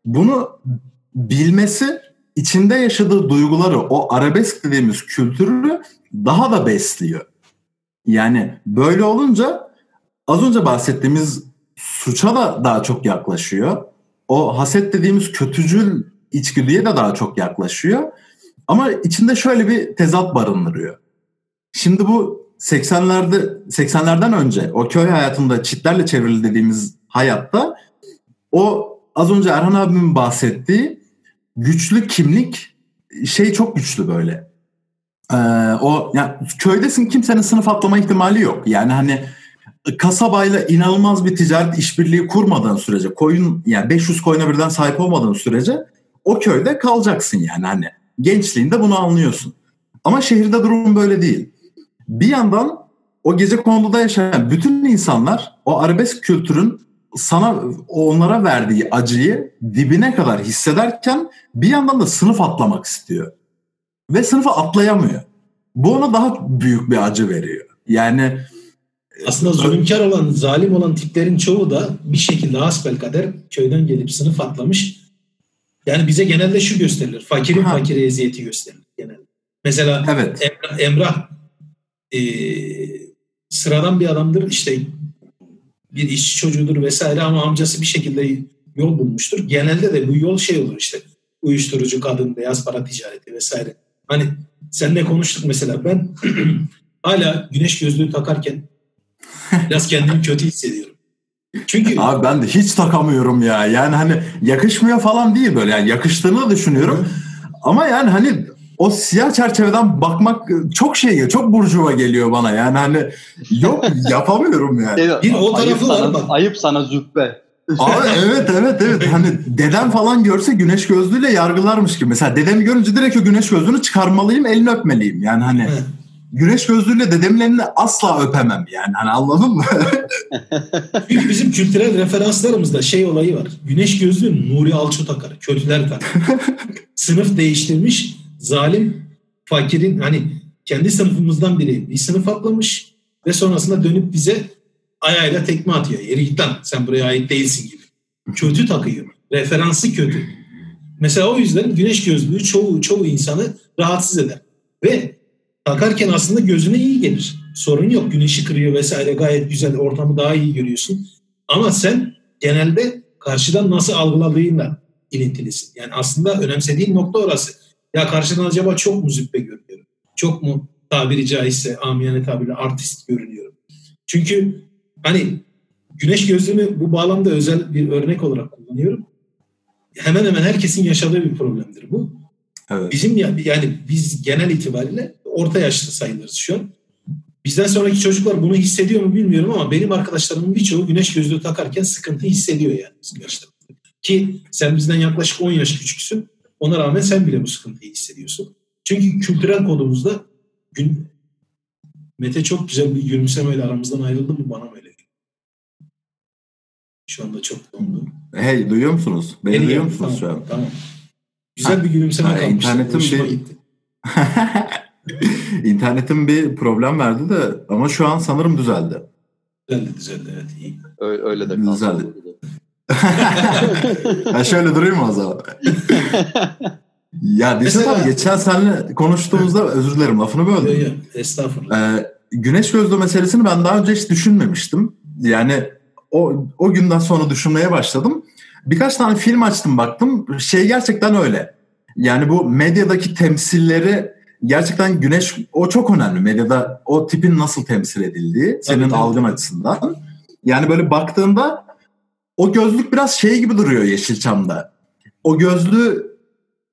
Bunu bilmesi içinde yaşadığı duyguları, o arabesk dediğimiz kültürü daha da besliyor. Yani böyle olunca az önce bahsettiğimiz suça da daha çok yaklaşıyor. O haset dediğimiz kötücül içgüdüye de daha çok yaklaşıyor. Ama içinde şöyle bir tezat barındırıyor. Şimdi bu 80'lerde 80'lerden önce o köy hayatında çitlerle çevrili dediğimiz hayatta o az önce Erhan abimin bahsettiği güçlü kimlik şey çok güçlü böyle. Ee, o yani köydesin kimsenin sınıf atlama ihtimali yok. Yani hani kasabayla inanılmaz bir ticaret işbirliği kurmadığın sürece koyun yani 500 koyuna birden sahip olmadığın sürece o köyde kalacaksın yani hani gençliğinde bunu anlıyorsun. Ama şehirde durum böyle değil. Bir yandan o gece konuda yaşayan bütün insanlar o arabesk kültürün sana onlara verdiği acıyı dibine kadar hissederken bir yandan da sınıf atlamak istiyor. Ve sınıfı atlayamıyor. Bu ona daha büyük bir acı veriyor. Yani aslında zulümkar olan, zalim olan tiplerin çoğu da bir şekilde hasbelkader köyden gelip sınıf atlamış. Yani bize genelde şu gösterilir. Fakirin ha. fakire eziyeti gösterilir genelde. Mesela evet. Emrah, Emrah e, sıradan bir adamdır. İşte bir işçi çocuğudur vesaire ama amcası bir şekilde yol bulmuştur. Genelde de bu yol şey olur işte uyuşturucu, kadın, beyaz para ticareti vesaire. Hani seninle konuştuk mesela ben [CLEARS THROAT] hala güneş gözlüğü takarken biraz kendimi kötü hissediyorum. Çünkü abi ben de hiç takamıyorum ya. Yani hani yakışmıyor falan değil böyle. Yani yakıştığını düşünüyorum. Ama yani hani o siyah çerçeveden bakmak çok şey çok burjuva geliyor bana. Yani hani yok [LAUGHS] yapamıyorum yani. Bir o tarafı ayıp var sana, bak. Ayıp sana züppe. Abi evet evet evet hani dedem falan görse güneş gözlüğüyle yargılarmış gibi. Mesela dedemi görünce direkt o güneş gözlüğünü çıkarmalıyım, elini öpmeliyim. Yani hani güneş gözlüğüyle dedemin elini asla öpemem yani. Hani anladın mı? [LAUGHS] Çünkü bizim kültürel referanslarımızda şey olayı var. Güneş gözlüğü Nuri Alço takar. Kötüler takar. [LAUGHS] Sınıf değiştirmiş zalim fakirin hani kendi sınıfımızdan biri bir sınıf atlamış ve sonrasında dönüp bize ayağıyla tekme atıyor. Yeri git lan sen buraya ait değilsin gibi. Kötü takıyor. Referansı kötü. Mesela o yüzden güneş gözlüğü çoğu, çoğu insanı rahatsız eder. Ve takarken aslında gözüne iyi gelir. Sorun yok. Güneşi kırıyor vesaire gayet güzel. Ortamı daha iyi görüyorsun. Ama sen genelde karşıdan nasıl algıladığınla ilintilisin. Yani aslında önemsediğin nokta orası. Ya karşıdan acaba çok mu züppe görünüyorum? Çok mu tabiri caizse amiyane tabirle artist görünüyorum? Çünkü hani güneş gözlüğünü bu bağlamda özel bir örnek olarak kullanıyorum. Hemen hemen herkesin yaşadığı bir problemdir bu. Evet. Bizim yani biz genel itibariyle orta yaşlı sayılırız şu an. Bizden sonraki çocuklar bunu hissediyor mu bilmiyorum ama benim arkadaşlarımın birçoğu güneş gözlüğü takarken sıkıntı hissediyor yani. Ki sen bizden yaklaşık 10 yaş küçüksün. Ona rağmen sen bile bu sıkıntıyı hissediyorsun. Çünkü kültürel kodumuzda gün... Mete çok güzel bir gülümsemeyle aramızdan ayrıldı mı bana mı öyle Şu anda çok dondu. Hey duyuyor musunuz? Beni, duyuyor musunuz tamam, şu an? Tamam. Güzel bir gülümseme ha, kalmıştı. İnternetim bir... gitti. [LAUGHS] [LAUGHS] İnternetim bir problem verdi de ama şu an sanırım düzeldi. Düzeldi düzeldi evet iyi. Öyle, öyle de kaldı. Düzeldi. [LAUGHS] ben şöyle durayım mı o zaman? ya Disat abi geçen seninle konuştuğumuzda özür dilerim lafını böldüm. Yok yok estağfurullah. Ee, güneş gözlü meselesini ben daha önce hiç düşünmemiştim. Yani o, o günden sonra düşünmeye başladım. Birkaç tane film açtım baktım. Şey gerçekten öyle. Yani bu medyadaki temsilleri gerçekten güneş o çok önemli. Medyada o tipin nasıl temsil edildiği senin tabii, algın tabii. açısından. Yani böyle baktığında o gözlük biraz şey gibi duruyor Yeşilçam'da. O gözlüğü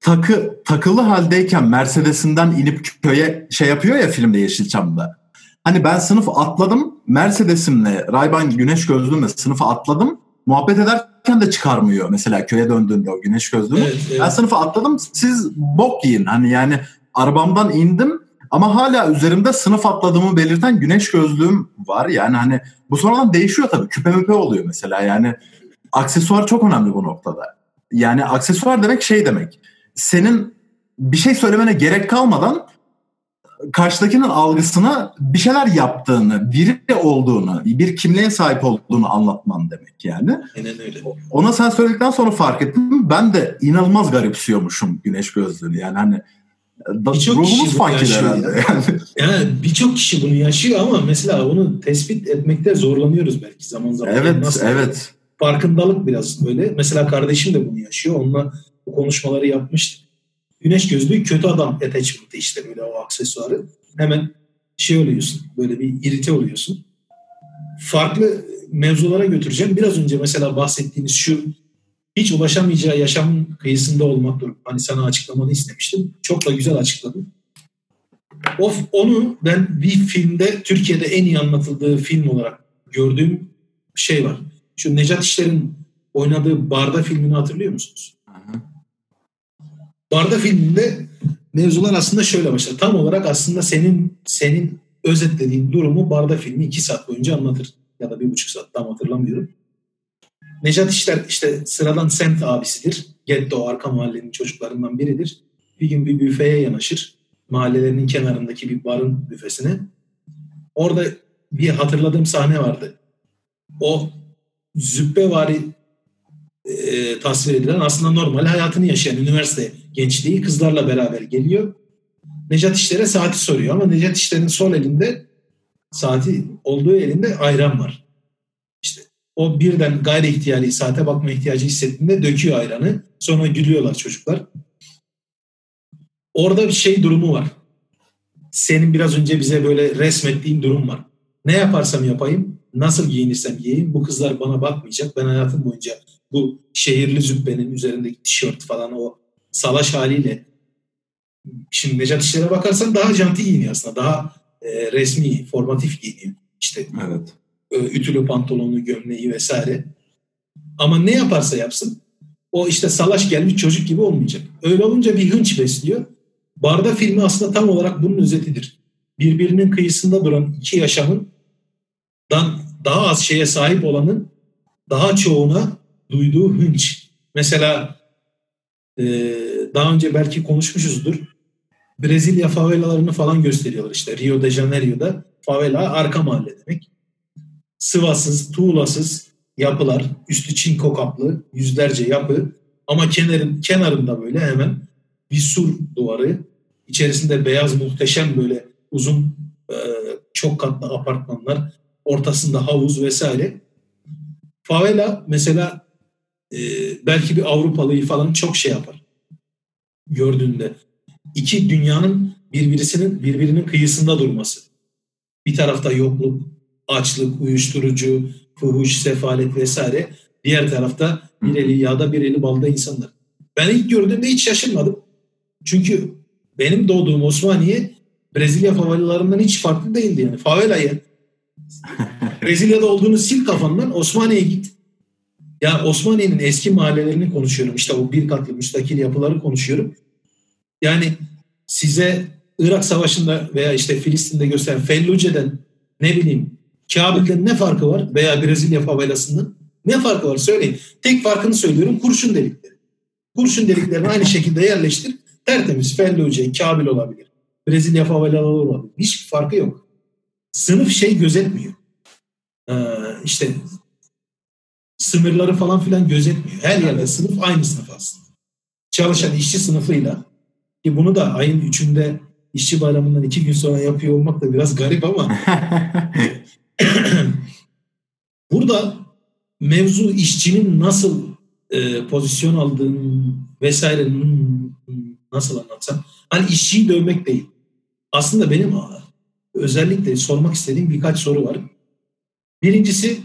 takı takılı haldeyken Mercedes'inden inip köye şey yapıyor ya filmde Yeşilçam'da. Hani ben sınıf atladım Mercedes'imle Rayban güneş gözlüğümle sınıfa atladım. Muhabbet ederken de çıkarmıyor mesela köye döndüğünde o güneş gözlüğümü. Evet, evet. Ben sınıfa atladım siz bok yiyin. Hani yani arabamdan indim ama hala üzerimde sınıf atladığımı belirten güneş gözlüğüm var. Yani hani bu sonradan değişiyor tabii. Küpe müpe oluyor mesela yani. Aksesuar çok önemli bu noktada. Yani aksesuar demek şey demek. Senin bir şey söylemene gerek kalmadan karşıdakinin algısına bir şeyler yaptığını, biri olduğunu, bir kimliğe sahip olduğunu anlatman demek yani. Aynen öyle. Ona sen söyledikten sonra fark ettim. Ben de inanılmaz garipsiyormuşum güneş gözlüğünü. Yani hani Birçok kişi bunu yaşıyor. Yani. [LAUGHS] yani birçok kişi bunu yaşıyor ama mesela onu tespit etmekte zorlanıyoruz belki zaman zaman. Evet, yani nasıl evet. Farkındalık biraz böyle. Mesela kardeşim de bunu yaşıyor. Onunla bu konuşmaları yapmıştı. Güneş gözlüğü kötü adam attachment'ı işte böyle o aksesuarı. Hemen şey oluyorsun. Böyle bir irite oluyorsun. Farklı mevzulara götüreceğim. Biraz önce mesela bahsettiğimiz şu hiç ulaşamayacağı yaşamın kıyısında olmak durum. Hani sana açıklamanı istemiştim. Çok da güzel açıkladın. O, onu ben bir filmde Türkiye'de en iyi anlatıldığı film olarak gördüğüm şey var. Şu Necat İşler'in oynadığı Barda filmini hatırlıyor musunuz? Barda filminde mevzular aslında şöyle başlar. Tam olarak aslında senin senin özetlediğin durumu Barda filmi iki saat boyunca anlatır. Ya da bir buçuk saat tam hatırlamıyorum. Necat İşler işte sıradan semt abisidir. Getto arka mahallenin çocuklarından biridir. Bir gün bir büfeye yanaşır. Mahallelerinin kenarındaki bir barın büfesine. Orada bir hatırladığım sahne vardı. O zübbevari e, tasvir edilen aslında normal hayatını yaşayan üniversite gençliği kızlarla beraber geliyor. Necat İşler'e saati soruyor ama Necat İşler'in sol elinde saati olduğu elinde ayran var. O birden gayri ihtiyari saate bakma ihtiyacı hissettiğinde döküyor ayranı. Sonra gülüyorlar çocuklar. Orada bir şey durumu var. Senin biraz önce bize böyle resmettiğin durum var. Ne yaparsam yapayım, nasıl giyinirsem giyeyim bu kızlar bana bakmayacak. Ben hayatım boyunca bu şehirli zübbenin üzerindeki tişört falan o salaş haliyle şimdi Necat İşler'e bakarsan daha canti giyiniyor aslında. Daha e, resmi, formatif giyiniyor. İşte evet. Ütülü pantolonu, gömleği vesaire. Ama ne yaparsa yapsın o işte salaş gelmiş çocuk gibi olmayacak. Öyle olunca bir hınç besliyor. Barda filmi aslında tam olarak bunun özetidir. Birbirinin kıyısında duran iki yaşamın daha az şeye sahip olanın daha çoğuna duyduğu hınç. Mesela e, daha önce belki konuşmuşuzdur. Brezilya favelalarını falan gösteriyorlar işte. Rio de Janeiro'da favela arka mahalle demek. Sıvasız, tuğlasız yapılar, üstü çinko kaplı, yüzlerce yapı ama kenarın, kenarında böyle hemen bir sur duvarı, içerisinde beyaz muhteşem böyle uzun e, çok katlı apartmanlar, ortasında havuz vesaire. Favela mesela e, belki bir Avrupalıyı falan çok şey yapar gördüğünde. iki dünyanın birbirisinin birbirinin kıyısında durması. Bir tarafta yokluk, açlık, uyuşturucu, fuhuş, sefalet vesaire. Diğer tarafta bir eli yağda bir eli balda insanlar. Ben ilk gördüğümde hiç şaşırmadım. Çünkü benim doğduğum Osmaniye Brezilya favelalarından hiç farklı değildi yani. Favela'yı [LAUGHS] Brezilya'da olduğunu sil kafandan Osmaniye'ye git. Ya Osmaniye'nin eski mahallelerini konuşuyorum. İşte o bir katlı müstakil yapıları konuşuyorum. Yani size Irak Savaşı'nda veya işte Filistin'de gösteren Felluce'den ne bileyim Kabil'den ne farkı var veya Brezilya favelasından ne farkı var söyleyin. Tek farkını söylüyorum kurşun delikleri. Kurşun deliklerini aynı şekilde yerleştir. Tertemiz Felluce, Kabil olabilir. Brezilya favelaları olabilir. Hiç farkı yok. Sınıf şey gözetmiyor. Ee, işte sınırları falan filan gözetmiyor. Her yerde sınıf aynı sınıf aslında. Çalışan işçi sınıfıyla ki bunu da ayın üçünde işçi bayramından iki gün sonra yapıyor olmak da biraz garip ama [LAUGHS] [CLEARS THROAT] burada mevzu işçinin nasıl e, pozisyon aldığını vesaire nasıl anlatsam hani işçiyi dövmek değil. Aslında benim özellikle sormak istediğim birkaç soru var. Birincisi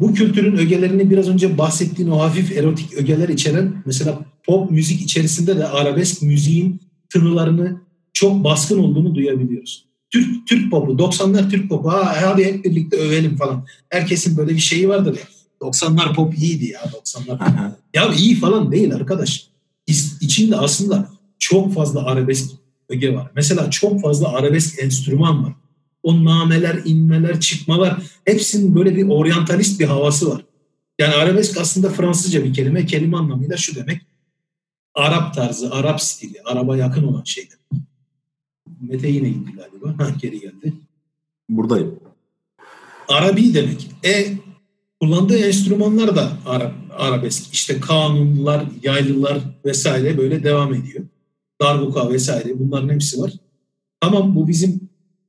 bu kültürün ögelerini biraz önce bahsettiğin o hafif erotik ögeler içeren mesela pop müzik içerisinde de arabesk müziğin tınılarını çok baskın olduğunu duyabiliyoruz. Türk Türk popu, 90'lar Türk popu. Ha, hadi hep birlikte övelim falan. Herkesin böyle bir şeyi vardır ya. 90'lar pop iyiydi ya 90'lar. ya iyi falan değil arkadaş. İçinde aslında çok fazla arabesk öge var. Mesela çok fazla arabesk enstrüman var. O nameler, inmeler, çıkmalar hepsinin böyle bir oryantalist bir havası var. Yani arabesk aslında Fransızca bir kelime. Kelime anlamıyla şu demek. Arap tarzı, Arap stili, Araba yakın olan şeyler. Mete yine gitti galiba. [LAUGHS] Ha, geri geldi. Buradayım. Arabi demek. E kullandığı enstrümanlar da Arap, arabesk. İşte kanunlar, yaylılar vesaire böyle devam ediyor. Darbuka vesaire bunların hepsi var. Tamam bu bizim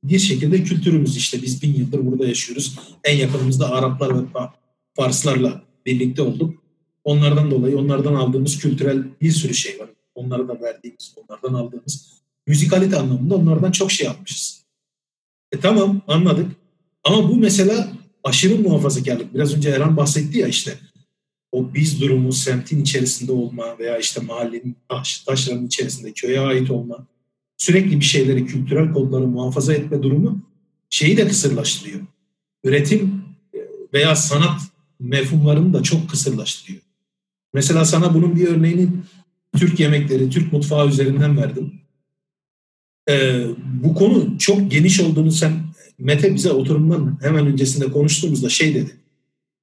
bir şekilde kültürümüz işte biz bin yıldır burada yaşıyoruz. En yakınımızda Araplar ve Farslarla birlikte olduk. Onlardan dolayı onlardan aldığımız kültürel bir sürü şey var. Onlara da verdiğimiz, onlardan aldığımız müzikalite anlamında onlardan çok şey almışız. E tamam anladık. Ama bu mesela aşırı muhafazakarlık. Biraz önce Eren bahsetti ya işte o biz durumu semtin içerisinde olma veya işte mahallenin taş, taşların içerisinde köye ait olma sürekli bir şeyleri, kültürel kodları muhafaza etme durumu şeyi de kısırlaştırıyor. Üretim e, veya sanat mefhumlarını da çok kısırlaştırıyor. Mesela sana bunun bir örneğini Türk yemekleri, Türk mutfağı üzerinden verdim. Ee, bu konu çok geniş olduğunu sen Mete bize oturumdan hemen öncesinde konuştuğumuzda şey dedi.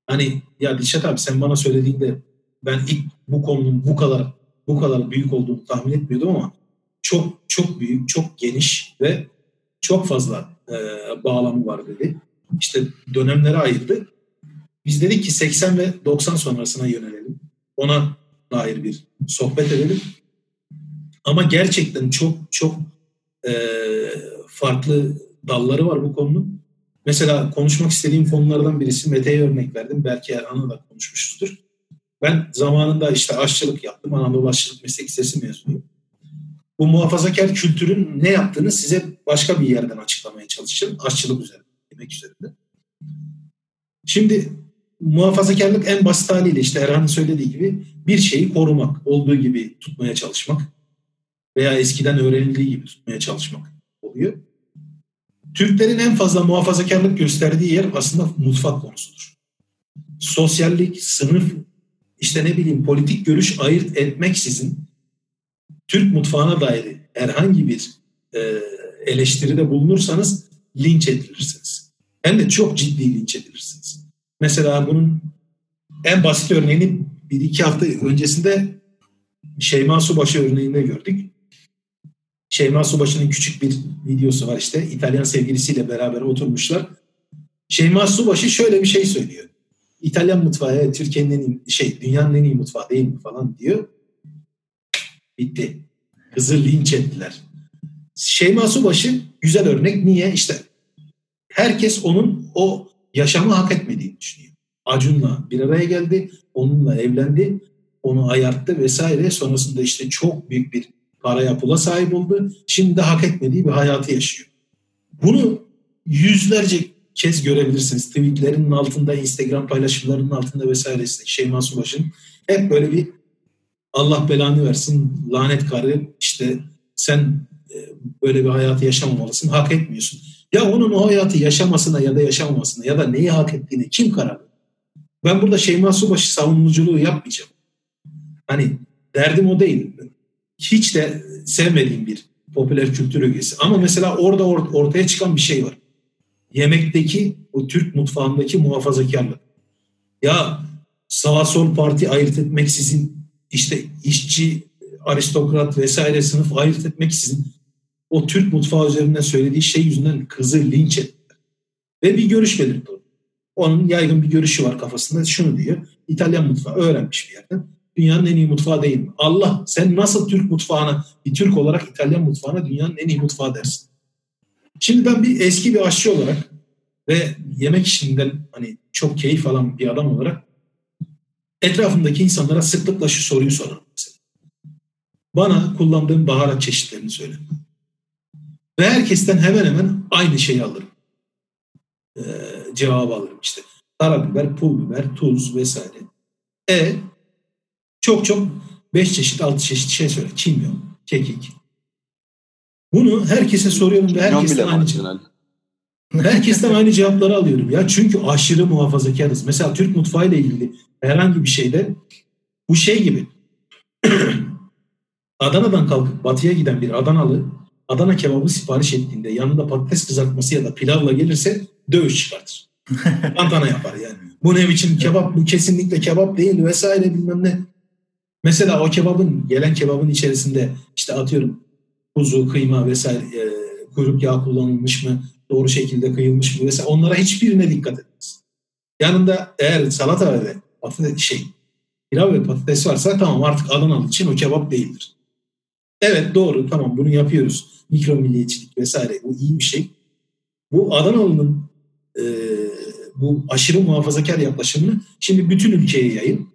Hani ya Dilşat abi sen bana söylediğinde ben ilk bu konunun bu kadar bu kadar büyük olduğunu tahmin etmiyordum ama çok çok büyük, çok geniş ve çok fazla e, bağlamı var dedi. İşte dönemlere ayırdı. Biz dedik ki 80 ve 90 sonrasına yönelelim. Ona dair bir sohbet edelim. Ama gerçekten çok çok e, farklı dalları var bu konunun. Mesela konuşmak istediğim konulardan birisi Mete'ye örnek verdim. Belki Erhan'la da konuşmuşuzdur. Ben zamanında işte aşçılık yaptım. Anadolu Aşçılık Meslek Lisesi mezunuyum bu muhafazakar kültürün ne yaptığını size başka bir yerden açıklamaya çalışacağım. Aşçılık üzerinde, yemek üzerinde. Şimdi muhafazakarlık en basit haliyle işte Erhan'ın söylediği gibi bir şeyi korumak, olduğu gibi tutmaya çalışmak veya eskiden öğrenildiği gibi tutmaya çalışmak oluyor. Türklerin en fazla muhafazakarlık gösterdiği yer aslında mutfak konusudur. Sosyallik, sınıf, işte ne bileyim politik görüş ayırt etmeksizin Türk mutfağına dair herhangi bir e, eleştiride bulunursanız linç edilirsiniz. Hem de çok ciddi linç edilirsiniz. Mesela bunun en basit örneğini bir iki hafta öncesinde Şeyma Subaşı örneğinde gördük. Şeyma Subaşı'nın küçük bir videosu var işte. İtalyan sevgilisiyle beraber oturmuşlar. Şeyma Subaşı şöyle bir şey söylüyor. İtalyan mutfağı Türkiye'nin en iyi, şey dünyanın en iyi mutfağı değil mi falan diyor. Bitti. Kızı linç ettiler. Şeyma Subaşı güzel örnek. Niye? İşte herkes onun o yaşamı hak etmediğini düşünüyor. Acun'la bir araya geldi. Onunla evlendi. Onu ayarttı vesaire. Sonrasında işte çok büyük bir para yapıla sahip oldu. Şimdi de hak etmediği bir hayatı yaşıyor. Bunu yüzlerce kez görebilirsiniz. Tweetlerin altında, Instagram paylaşımlarının altında vesaire Şeyma Subaş'ın hep böyle bir Allah belanı versin lanet karı işte sen e, böyle bir hayatı yaşamamalısın, hak etmiyorsun. Ya onun o hayatı yaşamasına ya da yaşamamasına ya da neyi hak ettiğini kim karar Ben burada Şeyma Subaşı savunuculuğu yapmayacağım. Hani derdim o değil. Hiç de sevmediğim bir popüler kültür ögesi. Ama mesela orada or- ortaya çıkan bir şey var. Yemekteki o Türk mutfağındaki muhafazakarlık. Ya sağ sol parti ayırt etmeksizin işte işçi, aristokrat vesaire sınıf ayırt etmeksizin o Türk mutfağı üzerinden söylediği şey yüzünden kızı linç etti. Ve bir görüş belirtti. Onun yaygın bir görüşü var kafasında. Şunu diyor. İtalyan mutfağı öğrenmiş bir yerden. Dünyanın en iyi mutfağı değil? Allah sen nasıl Türk mutfağına, bir Türk olarak İtalyan mutfağına dünyanın en iyi mutfağı dersin. Şimdi ben bir eski bir aşçı olarak ve yemek işinden hani çok keyif alan bir adam olarak etrafımdaki insanlara sıklıkla şu soruyu sorarım mesela. Bana kullandığım baharat çeşitlerini söyle. Ve herkesten hemen hemen aynı şeyi alırım. Ee, cevabı alırım işte. Karabiber, pul biber, tuz vesaire. E çok çok beş çeşit, altı çeşit şey söyle. Kimyon, kekik. Bunu herkese soruyorum ve herkesten aynı cevap. [LAUGHS] Herkesten aynı cevapları alıyorum ya. Çünkü aşırı muhafazakarız. Mesela Türk mutfağı ile ilgili herhangi bir şeyde bu şey gibi. [CLEARS THROAT] Adana'dan kalkıp batıya giden bir Adanalı Adana kebabı sipariş ettiğinde yanında patates kızartması ya da pilavla gelirse dövüş çıkartır. [LAUGHS] Tantana yapar yani. Bu ne biçim kebap bu kesinlikle kebap değil vesaire bilmem ne. Mesela o kebabın gelen kebabın içerisinde işte atıyorum kuzu, kıyma vesaire e, kuyruk yağı kullanılmış mı, doğru şekilde kıyılmış mı vesaire onlara hiçbirine dikkat etmez. Yanında eğer salata ve patates şey pilav ve patates varsa tamam artık Adanalı için o kebap değildir. Evet doğru tamam bunu yapıyoruz. Mikro milliyetçilik vesaire bu iyi bir şey. Bu Adanalı'nın e, bu aşırı muhafazakar yaklaşımını şimdi bütün ülkeye yayın.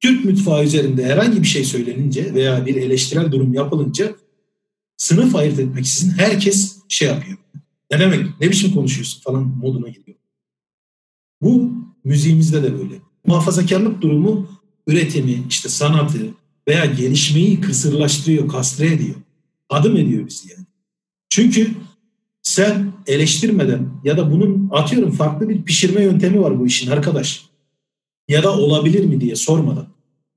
Türk mutfağı üzerinde herhangi bir şey söylenince veya bir eleştirel durum yapılınca sınıf ayırt etmeksizin herkes şey yapıyor. Ne demek, ne biçim konuşuyorsun falan moduna gidiyor. Bu müziğimizde de böyle. Muhafazakarlık durumu üretimi, işte sanatı veya gelişmeyi kısırlaştırıyor, kastre ediyor. Adım ediyor bizi yani. Çünkü sen eleştirmeden ya da bunun atıyorum farklı bir pişirme yöntemi var bu işin arkadaş. Ya da olabilir mi diye sormadan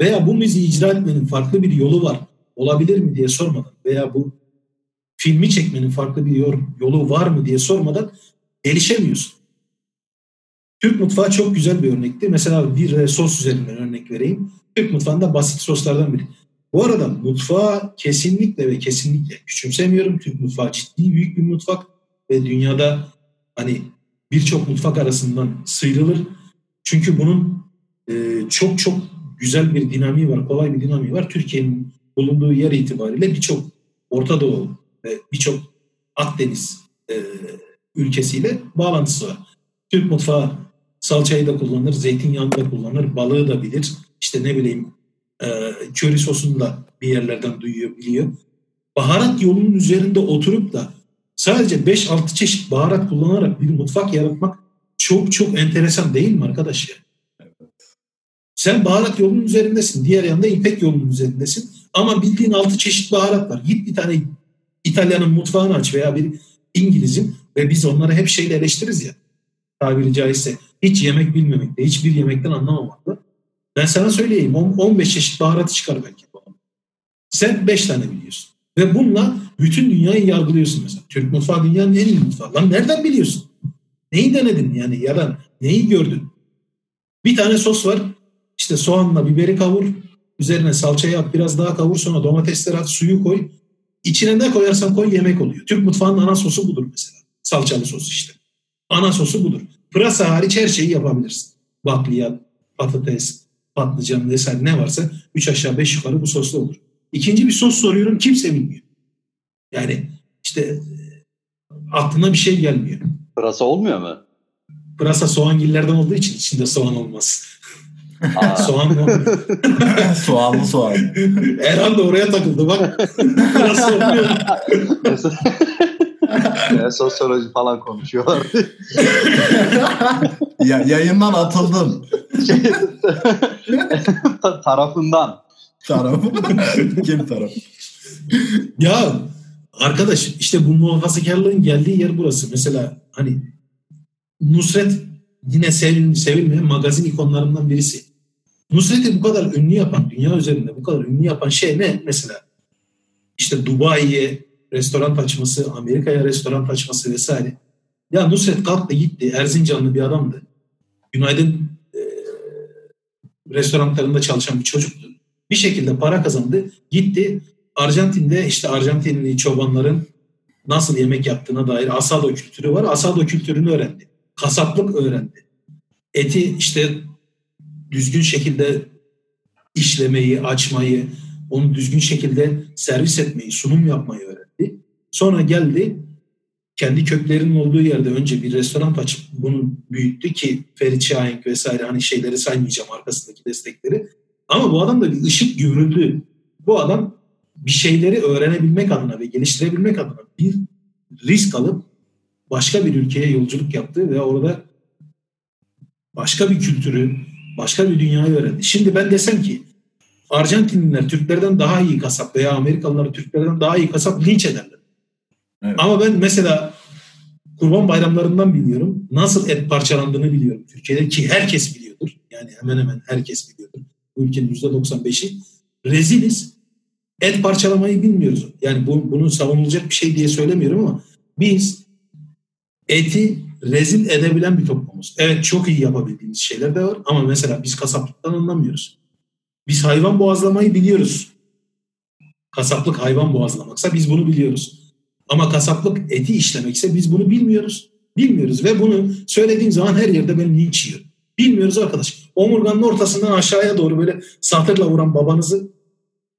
veya bu müziği icra etmenin farklı bir yolu var olabilir mi diye sormadan veya bu filmi çekmenin farklı bir yolu var mı diye sormadan gelişemiyorsun. Türk mutfağı çok güzel bir örnekti. Mesela bir sos üzerinden örnek vereyim. Türk mutfağında basit soslardan biri. Bu arada mutfağı kesinlikle ve kesinlikle küçümsemiyorum. Türk mutfağı ciddi büyük bir mutfak ve dünyada hani birçok mutfak arasından sıyrılır. Çünkü bunun çok çok güzel bir dinamiği var, kolay bir dinamiği var. Türkiye'nin bulunduğu yer itibariyle birçok Orta Doğu ve birçok Akdeniz e, ülkesiyle bağlantısı var. Türk mutfağı salçayı da kullanır, zeytinyağını da kullanır, balığı da bilir. İşte ne bileyim e, köri sosunu da bir yerlerden duyuyor, biliyor. Baharat yolunun üzerinde oturup da sadece 5-6 çeşit baharat kullanarak bir mutfak yaratmak çok çok enteresan değil mi arkadaş ya? Sen baharat yolunun üzerindesin. Diğer yanda ipek yolunun üzerindesin. Ama bildiğin altı çeşit baharat var. Git bir tane İtalya'nın mutfağını aç veya bir İngiliz'in ve biz onları hep şeyle eleştiririz ya. Tabiri caizse hiç yemek bilmemekle, hiçbir yemekten anlamamakla. Ben sana söyleyeyim 15 çeşit baharatı çıkar belki. Sen 5 tane biliyorsun. Ve bununla bütün dünyayı yargılıyorsun mesela. Türk mutfağı dünyanın en iyi mutfağı. Lan nereden biliyorsun? Neyi denedin yani ya da neyi gördün? Bir tane sos var. İşte soğanla biberi kavur. Üzerine salçayı at biraz daha kavur sonra domatesleri at suyu koy. İçine ne koyarsan koy yemek oluyor. Türk mutfağının ana sosu budur mesela. Salçalı sos işte. Ana sosu budur. Pırasa hariç her şeyi yapabilirsin. Bakliyat, patates, patlıcan vesaire ne varsa üç aşağı beş yukarı bu soslu olur. İkinci bir sos soruyorum kimse bilmiyor. Yani işte aklına bir şey gelmiyor. Pırasa olmuyor mu? Pırasa soğangillerden olduğu için içinde soğan olmaz. Soğan mı? Soğanlı [LAUGHS] soğan. Erhan da oraya takıldı bak. Pırasa olmuyor. ya, sosyoloji falan konuşuyorlar. [LAUGHS] ya, yayından atıldım. Şey, tarafından. Taraf. [LAUGHS] Kim taraf? Ya arkadaş işte bu muhafazakarlığın geldiği yer burası. Mesela hani Nusret yine sevil, sevilmeyen magazin ikonlarından birisi. Nusret'i bu kadar ünlü yapan, dünya üzerinde bu kadar ünlü yapan şey ne? Mesela işte Dubai'ye restoran açması, Amerika'ya restoran açması vesaire. Ya Nusret kalktı gitti. Erzincanlı bir adamdı. Günaydın e, restoranlarında çalışan bir çocuktu. Bir şekilde para kazandı. Gitti Arjantin'de işte Arjantinli çobanların nasıl yemek yaptığına dair asado kültürü var. Asado kültürünü öğrendi. Kasaplık öğrendi. Eti işte düzgün şekilde işlemeyi, açmayı, onu düzgün şekilde servis etmeyi, sunum yapmayı öğrendi. Sonra geldi kendi köklerinin olduğu yerde önce bir restoran açıp bunu büyüttü ki Ferit Şahenk vesaire hani şeyleri saymayacağım arkasındaki destekleri. Ama bu adam da bir ışık güvrüldü. Bu adam bir şeyleri öğrenebilmek adına ve geliştirebilmek adına bir risk alıp başka bir ülkeye yolculuk yaptı ve orada başka bir kültürü, başka bir dünyayı öğrendi. Şimdi ben desem ki Arjantinliler Türklerden daha iyi kasap veya Amerikalılar Türklerden daha iyi kasap linç ederler. Evet. Ama ben mesela kurban bayramlarından biliyorum. Nasıl et parçalandığını biliyorum. Türkiye'de ki herkes biliyordur. Yani hemen hemen herkes biliyordur. Bu ülkenin %95'i. Reziliz. Et parçalamayı bilmiyoruz. Yani bu, bunun savunulacak bir şey diye söylemiyorum ama biz eti rezil edebilen bir toplumuz. Evet çok iyi yapabildiğimiz şeyler de var ama mesela biz kasaplıktan anlamıyoruz. Biz hayvan boğazlamayı biliyoruz. Kasaplık hayvan boğazlamaksa biz bunu biliyoruz. Ama kasaplık eti işlemekse biz bunu bilmiyoruz. Bilmiyoruz ve bunu söylediğim zaman her yerde ben linç yiyor. Bilmiyoruz arkadaş. Omurganın ortasından aşağıya doğru böyle satırla vuran babanızı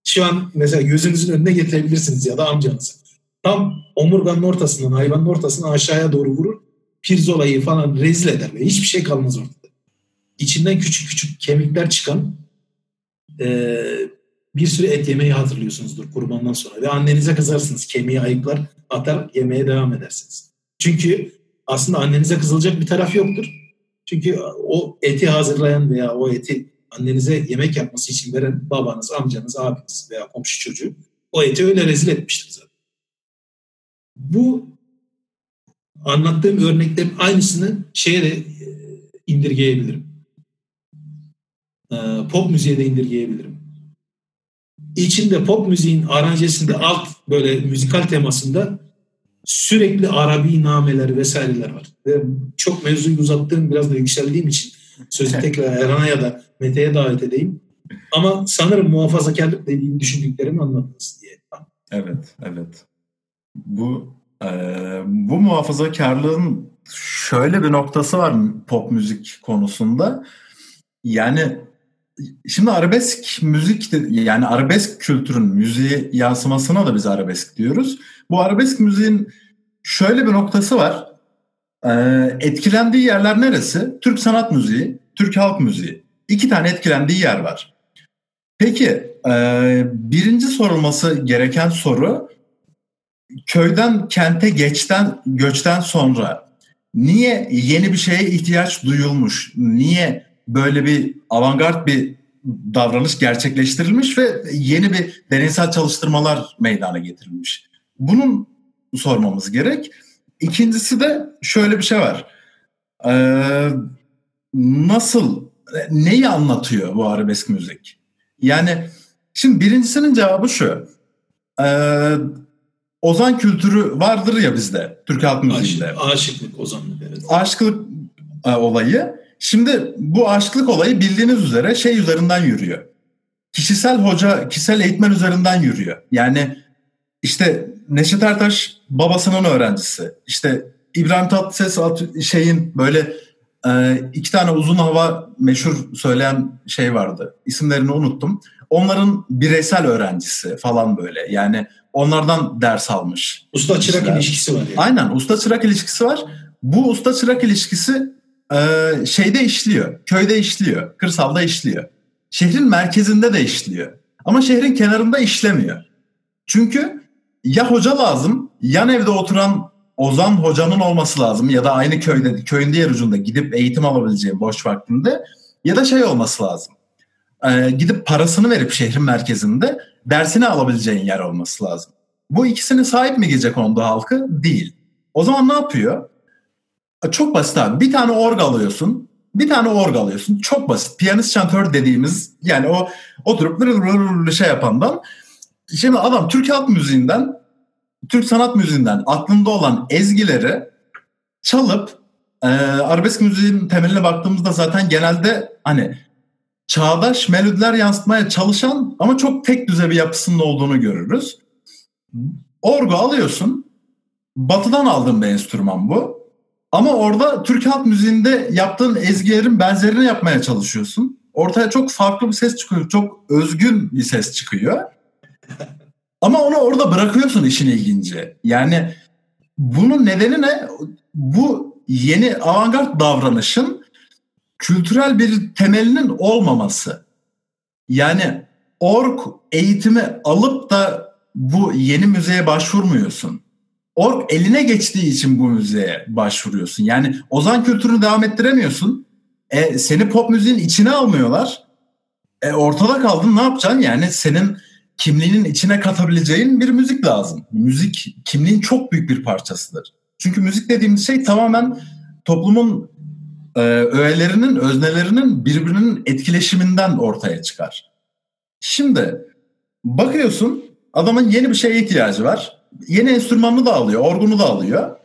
şu an mesela gözünüzün önüne getirebilirsiniz ya da amcanızı. Tam omurganın ortasından, hayvanın ortasından aşağıya doğru vurur. Pirzolayı falan rezil eder ve hiçbir şey kalmaz ortada. İçinden küçük küçük kemikler çıkan e, bir sürü et yemeyi hatırlıyorsunuzdur kurbandan sonra. Ve annenize kızarsınız. Kemiği ayıklar, atar, yemeye devam edersiniz. Çünkü aslında annenize kızılacak bir taraf yoktur. Çünkü o eti hazırlayan veya o eti annenize yemek yapması için veren babanız, amcanız, abiniz veya komşu çocuğu o eti öyle rezil etmiştir zaten. Bu anlattığım örneklerin aynısını şeye de e, indirgeyebilirim. E, pop müziğe de indirgeyebilirim. İçinde pop müziğin aranjesinde alt böyle müzikal temasında sürekli Arabi nameler vesaireler var. Ve çok mevzuyu uzattığım biraz da yükseldiğim için sözü tekrar Erhan'a ya da Mete'ye davet edeyim. Ama sanırım muhafazakarlık dediğim düşündüklerimi anlattınız diye. Evet, evet. Bu e, bu muhafazakarlığın şöyle bir noktası var pop müzik konusunda. Yani şimdi arabesk müzik de, yani arabesk kültürün müziği yansımasına da biz arabesk diyoruz. Bu arabesk müziğin şöyle bir noktası var. Ee, etkilendiği yerler neresi? Türk sanat müziği, Türk halk müziği. İki tane etkilendiği yer var. Peki e, birinci sorulması gereken soru köyden kente geçten göçten sonra niye yeni bir şeye ihtiyaç duyulmuş? Niye böyle bir avantgard bir davranış gerçekleştirilmiş ve yeni bir deneysel çalıştırmalar meydana getirilmiş? Bunun sormamız gerek. İkincisi de şöyle bir şey var. Ee, nasıl, neyi anlatıyor bu arabesk müzik? Yani şimdi birincisinin cevabı şu. Ee, ozan kültürü vardır ya bizde Türk halk müziğinde. Aşık, aşıklık ozanlık evet. Aşıklık e, olayı. Şimdi bu aşıklık olayı bildiğiniz üzere şey üzerinden yürüyor. Kişisel hoca, kişisel eğitmen üzerinden yürüyor. Yani işte Neşet Ertaş babasının öğrencisi. İşte İbrahim Tatlıses şeyin böyle e, iki tane uzun hava meşhur söyleyen şey vardı. İsimlerini unuttum. Onların bireysel öğrencisi falan böyle. Yani onlardan ders almış. Usta çırak ilişkisi var. Yani. Aynen usta çırak ilişkisi var. Bu usta çırak ilişkisi e, şeyde işliyor. Köyde işliyor. Kırsalda işliyor. Şehrin merkezinde de işliyor. Ama şehrin kenarında işlemiyor. Çünkü ya hoca lazım, yan evde oturan Ozan hocanın olması lazım ya da aynı köyde, köyün diğer ucunda gidip eğitim alabileceği boş vaktinde ya da şey olması lazım. Ee, gidip parasını verip şehrin merkezinde dersini alabileceğin yer olması lazım. Bu ikisini sahip mi gece kondu halkı? Değil. O zaman ne yapıyor? Çok basit abi. Bir tane org alıyorsun. Bir tane org alıyorsun. Çok basit. Piyanist şantör dediğimiz yani o oturup şey yapandan. Şimdi adam Türk halk müziğinden Türk sanat müziğinden aklında olan ezgileri çalıp e, arabesk müziğin temeline baktığımızda zaten genelde hani çağdaş melodiler yansıtmaya çalışan ama çok tek düze bir yapısının olduğunu görürüz. Orgu alıyorsun. Batı'dan aldığım bir enstrüman bu. Ama orada Türk halk müziğinde yaptığın ezgilerin benzerini yapmaya çalışıyorsun. Ortaya çok farklı bir ses çıkıyor. Çok özgün bir ses çıkıyor. Ama onu orada bırakıyorsun işin ilginci. Yani bunun nedeni ne? Bu yeni avantgard davranışın kültürel bir temelinin olmaması. Yani ork eğitimi alıp da bu yeni müzeye başvurmuyorsun. Ork eline geçtiği için bu müzeye başvuruyorsun. Yani ozan kültürünü devam ettiremiyorsun. E, seni pop müziğin içine almıyorlar. E, ortada kaldın ne yapacaksın? Yani senin kimliğinin içine katabileceğin bir müzik lazım. Müzik kimliğin çok büyük bir parçasıdır. Çünkü müzik dediğimiz şey tamamen toplumun e, öğelerinin, öznelerinin birbirinin etkileşiminden ortaya çıkar. Şimdi bakıyorsun adamın yeni bir şeye ihtiyacı var. Yeni enstrümanını da alıyor, orgunu da alıyor.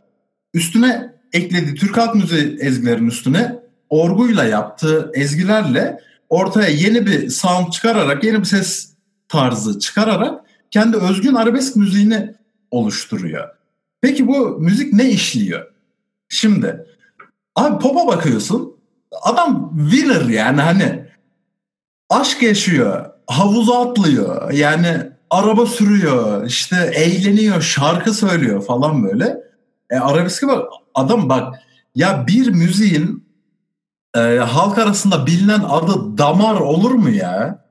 Üstüne eklediği Türk halk müziği ezgilerinin üstüne orguyla yaptığı ezgilerle ortaya yeni bir sound çıkararak, yeni bir ses tarzı çıkararak kendi özgün arabesk müziğini oluşturuyor. Peki bu müzik ne işliyor? Şimdi abi pop'a bakıyorsun adam winner yani hani aşk yaşıyor, havuza atlıyor yani araba sürüyor, işte eğleniyor, şarkı söylüyor falan böyle. E, arabeske bak adam bak ya bir müziğin e, halk arasında bilinen adı damar olur mu ya?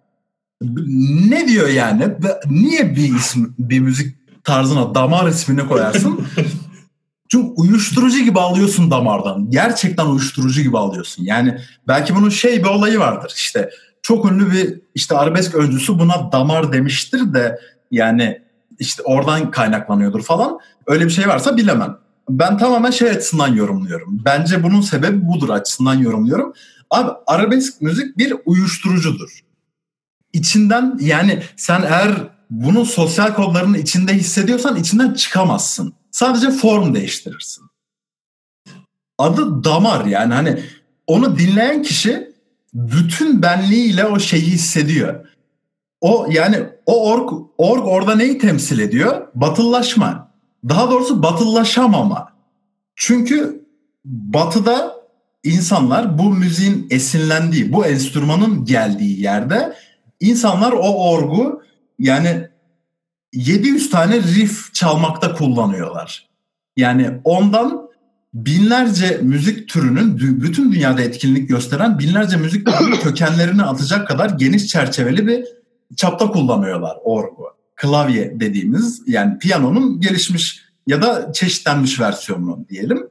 Ne diyor yani? Niye bir isim bir müzik tarzına damar ismini koyarsın? [LAUGHS] Çünkü uyuşturucu gibi alıyorsun damardan. Gerçekten uyuşturucu gibi alıyorsun. Yani belki bunun şey bir olayı vardır. İşte çok ünlü bir işte arabesk öncüsü buna damar demiştir de yani işte oradan kaynaklanıyordur falan. Öyle bir şey varsa bilemem. Ben tamamen şey açısından yorumluyorum. Bence bunun sebebi budur açısından yorumluyorum. Abi arabesk müzik bir uyuşturucudur. İçinden yani sen eğer bunun sosyal kodlarının içinde hissediyorsan içinden çıkamazsın. Sadece form değiştirirsin. Adı damar yani hani onu dinleyen kişi bütün benliğiyle o şeyi hissediyor. O yani o org, org orada neyi temsil ediyor? Batıllaşma. Daha doğrusu batıllaşamama. Çünkü batıda insanlar bu müziğin esinlendiği, bu enstrümanın geldiği yerde insanlar o orgu yani 700 tane riff çalmakta kullanıyorlar. Yani ondan binlerce müzik türünün bütün dünyada etkinlik gösteren binlerce müzik türünün [COUGHS] kökenlerini atacak kadar geniş çerçeveli bir çapta kullanıyorlar orgu. Klavye dediğimiz yani piyanonun gelişmiş ya da çeşitlenmiş versiyonunu diyelim.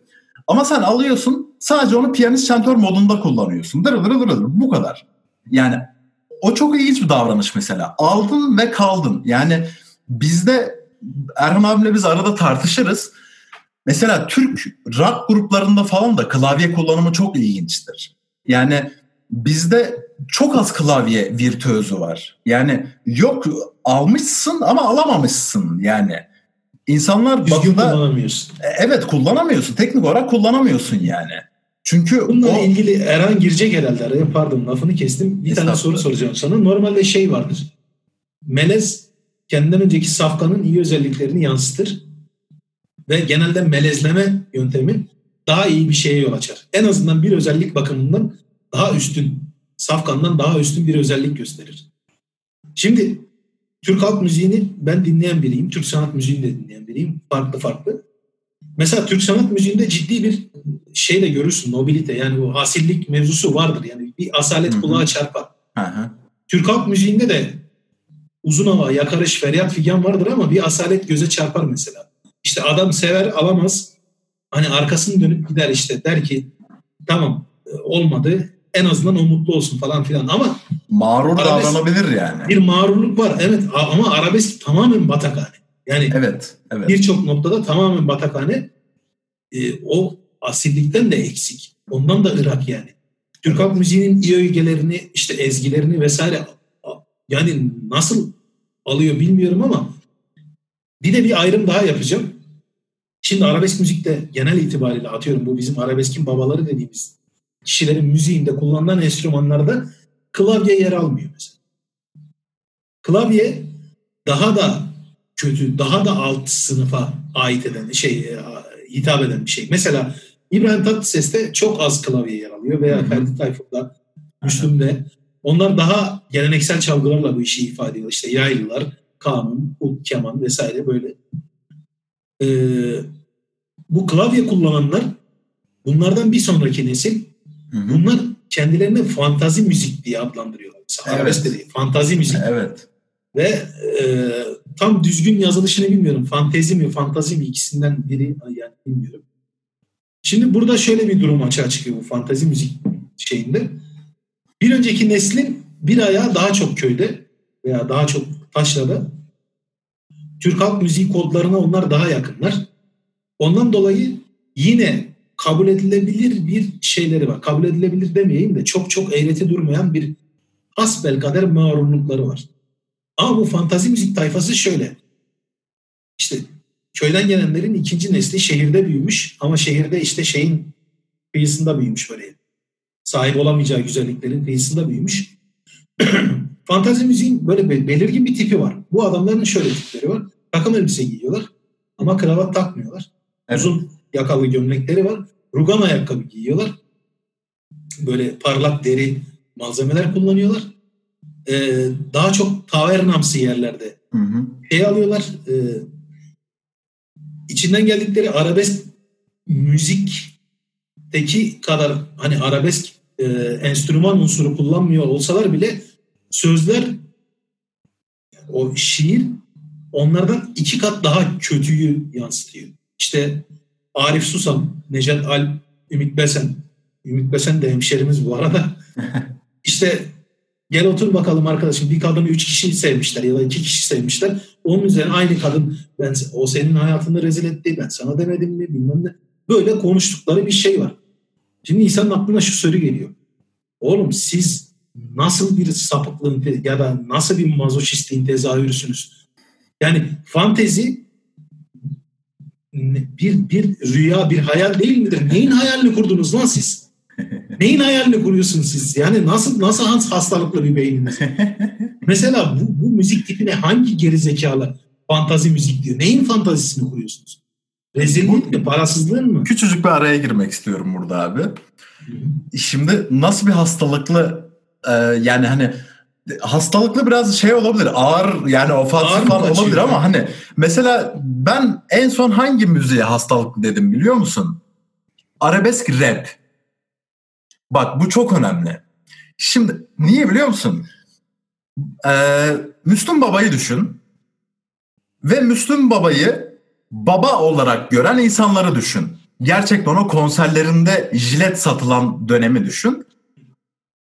Ama sen alıyorsun sadece onu piyanist şantör modunda kullanıyorsun. Dır dır dır dır bu kadar. Yani o çok ilginç bir davranış mesela. Aldın ve kaldın. Yani bizde Erhan abimle biz arada tartışırız. Mesela Türk rock gruplarında falan da klavye kullanımı çok ilginçtir. Yani bizde çok az klavye virtüözü var. Yani yok almışsın ama alamamışsın yani. İnsanlar Düzgün batıda, kullanamıyorsun. E, evet kullanamıyorsun. Teknik olarak kullanamıyorsun yani. Çünkü Bununla o... ilgili Erhan girecek herhalde araya. Pardon lafını kestim. Bir tane soru soracağım sana. Normalde şey vardır. Melez kendinden önceki safkanın iyi özelliklerini yansıtır. Ve genelde melezleme yöntemi daha iyi bir şeye yol açar. En azından bir özellik bakımından daha üstün, safkandan daha üstün bir özellik gösterir. Şimdi Türk halk müziğini ben dinleyen biriyim. Türk sanat müziğini de dinleyen biriyim. Farklı farklı. Mesela Türk sanat müziğinde ciddi bir şey de görürsün. Nobilite yani bu asillik mevzusu vardır. Yani bir asalet Hı-hı. kulağa çarpar. Hı-hı. Türk halk müziğinde de uzun hava, yakarış, feryat figan vardır ama bir asalet göze çarpar mesela. İşte adam sever alamaz. Hani arkasını dönüp gider işte der ki tamam olmadı en azından o mutlu olsun falan filan ama mağrur davranabilir yani. Bir mağrurluk var evet ama arabesk tamamen batakhane. Yani evet, evet. birçok noktada tamamen batakhane e, o asillikten de eksik. Ondan da ırak yani. Türk halk müziğinin iyi ögelerini, işte ezgilerini vesaire yani nasıl alıyor bilmiyorum ama bir de bir ayrım daha yapacağım. Şimdi arabesk müzikte genel itibariyle atıyorum bu bizim arabeskin babaları dediğimiz kişilerin müziğinde kullanılan enstrümanlarda klavye yer almıyor mesela. Klavye daha da kötü, daha da alt sınıfa ait eden şey, e, hitap eden bir şey. Mesela İbrahim Tatlıses'te çok az klavye yer alıyor veya Ferdi Tayfur'da, Müslüm'de. Onlar daha geleneksel çalgılarla bu işi ifade ediyor. İşte yaylılar, kanun, ud, keman vesaire böyle. Ee, bu klavye kullananlar bunlardan bir sonraki nesil Hı hı. bunlar kendilerini fantazi müzik diye adlandırıyorlar. Mesela evet. dedi, fantazi müzik. Evet. Ve e, tam düzgün yazılışını bilmiyorum. Fantezi mi, fantazi mi ikisinden biri yani bilmiyorum. Şimdi burada şöyle bir durum açığa çıkıyor bu fantazi müzik şeyinde. Bir önceki neslin bir ayağı daha çok köyde veya daha çok taşrada. Türk halk müziği kodlarına onlar daha yakınlar. Ondan dolayı yine kabul edilebilir bir şeyleri var. Kabul edilebilir demeyeyim de çok çok eğreti durmayan bir hasbel kader mağrurlukları var. Ama bu fantazi müzik tayfası şöyle. İşte köyden gelenlerin ikinci nesli şehirde büyümüş ama şehirde işte şeyin kıyısında büyümüş böyle. Sahip olamayacağı güzelliklerin kıyısında büyümüş. [CLEARS THROAT] fantazi müziğin böyle belirgin bir tipi var. Bu adamların şöyle tipleri var. Takım elbise giyiyorlar ama kravat takmıyorlar. Evet. Uzun yakalı gömlekleri var. Rugan ayakkabı giyiyorlar. Böyle parlak deri malzemeler kullanıyorlar. Ee, daha çok tavernamsı yerlerde hı hı. şey alıyorlar. E, içinden geldikleri arabesk müzikteki kadar hani arabesk e, enstrüman unsuru kullanmıyor olsalar bile sözler o şiir onlardan iki kat daha kötüyü yansıtıyor. İşte Arif Susam, Necat Al, Ümit Besen. Ümit Besen de hemşerimiz bu arada. [LAUGHS] İşte gel otur bakalım arkadaşım bir kadını üç kişi sevmişler ya da iki kişi sevmişler. Onun üzerine aynı kadın ben o senin hayatını rezil etti ben sana demedim mi bilmem ne. Böyle konuştukları bir şey var. Şimdi insanın aklına şu soru geliyor. Oğlum siz nasıl bir sapıklığın ya da nasıl bir mazoşistliğin tezahürüsünüz? Yani fantezi bir, bir rüya, bir hayal değil midir? Neyin hayalini kurdunuz lan siz? [LAUGHS] Neyin hayalini kuruyorsunuz siz? Yani nasıl nasıl hastalıklı bir beyniniz? Mesela bu, bu müzik tipine hangi gerizekalı fantazi müzik diyor? Neyin fantazisini kuruyorsunuz? Rezillik mi? Parasızlığın mı? Küçücük bir araya girmek istiyorum burada abi. Şimdi nasıl bir hastalıklı e, yani hani hastalıklı biraz şey olabilir. Ağır yani ofansif falan olabilir ama hani mesela ben en son hangi müziğe hastalıklı dedim biliyor musun? Arabesk rap. Bak bu çok önemli. Şimdi niye biliyor musun? Ee, Müslüm Baba'yı düşün. Ve Müslüm Baba'yı baba olarak gören insanları düşün. Gerçekten o konserlerinde jilet satılan dönemi düşün.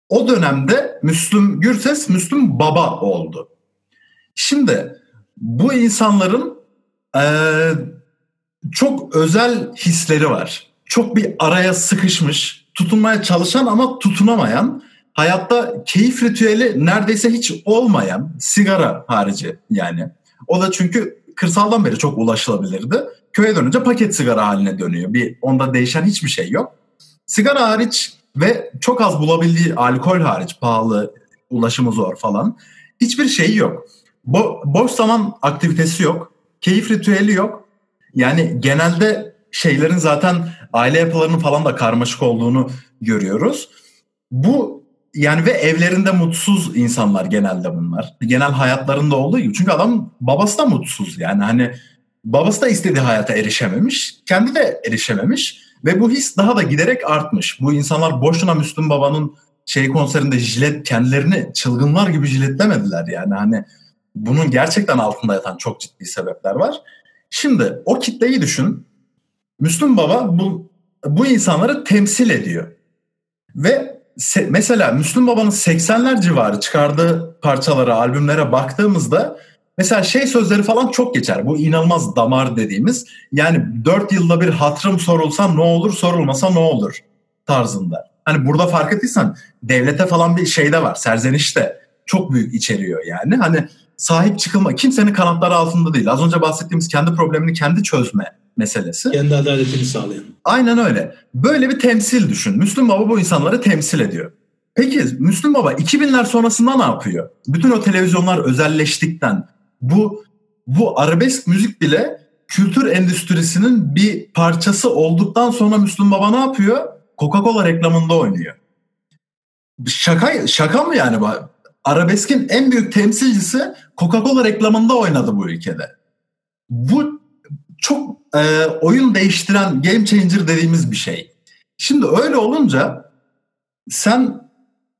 O dönemde Müslüm Gürses Müslüm Baba oldu. Şimdi bu insanların e, çok özel hisleri var. Çok bir araya sıkışmış, tutunmaya çalışan ama tutunamayan, hayatta keyif ritüeli neredeyse hiç olmayan, sigara harici yani. O da çünkü kırsaldan beri çok ulaşılabilirdi. Köye dönünce paket sigara haline dönüyor. Bir onda değişen hiçbir şey yok. Sigara hariç ve çok az bulabildiği alkol hariç pahalı, ulaşımı zor falan. Hiçbir şeyi yok. Bo boş zaman aktivitesi yok. Keyif ritüeli yok. Yani genelde şeylerin zaten aile yapılarının falan da karmaşık olduğunu görüyoruz. Bu yani ve evlerinde mutsuz insanlar genelde bunlar. Genel hayatlarında olduğu gibi. Çünkü adam babası da mutsuz. Yani hani babası da istediği hayata erişememiş. Kendi de erişememiş. Ve bu his daha da giderek artmış. Bu insanlar boşuna Müslüm Baba'nın şey konserinde jilet kendilerini çılgınlar gibi jiletlemediler yani. Hani bunun gerçekten altında yatan çok ciddi sebepler var. Şimdi o kitleyi düşün. Müslüm Baba bu bu insanları temsil ediyor. Ve se, mesela Müslüm Baba'nın 80'ler civarı çıkardığı parçalara, albümlere baktığımızda Mesela şey sözleri falan çok geçer. Bu inanılmaz damar dediğimiz. Yani dört yılda bir hatırım sorulsa ne olur, sorulmasa ne olur tarzında. Hani burada fark ettiysen devlete falan bir şey de var. Serzeniş de çok büyük içeriyor yani. Hani sahip çıkılma, kimsenin kanatları altında değil. Az önce bahsettiğimiz kendi problemini kendi çözme meselesi. Kendi adaletini sağlayan. Aynen öyle. Böyle bir temsil düşün. Müslüm Baba bu insanları temsil ediyor. Peki Müslüm Baba 2000'ler sonrasında ne yapıyor? Bütün o televizyonlar özelleştikten bu bu arabesk müzik bile kültür endüstrisinin bir parçası olduktan sonra Müslüm Baba ne yapıyor? Coca-Cola reklamında oynuyor. Şaka şaka mı yani? Arabeskin en büyük temsilcisi Coca-Cola reklamında oynadı bu ülkede. Bu çok e, oyun değiştiren game changer dediğimiz bir şey. Şimdi öyle olunca sen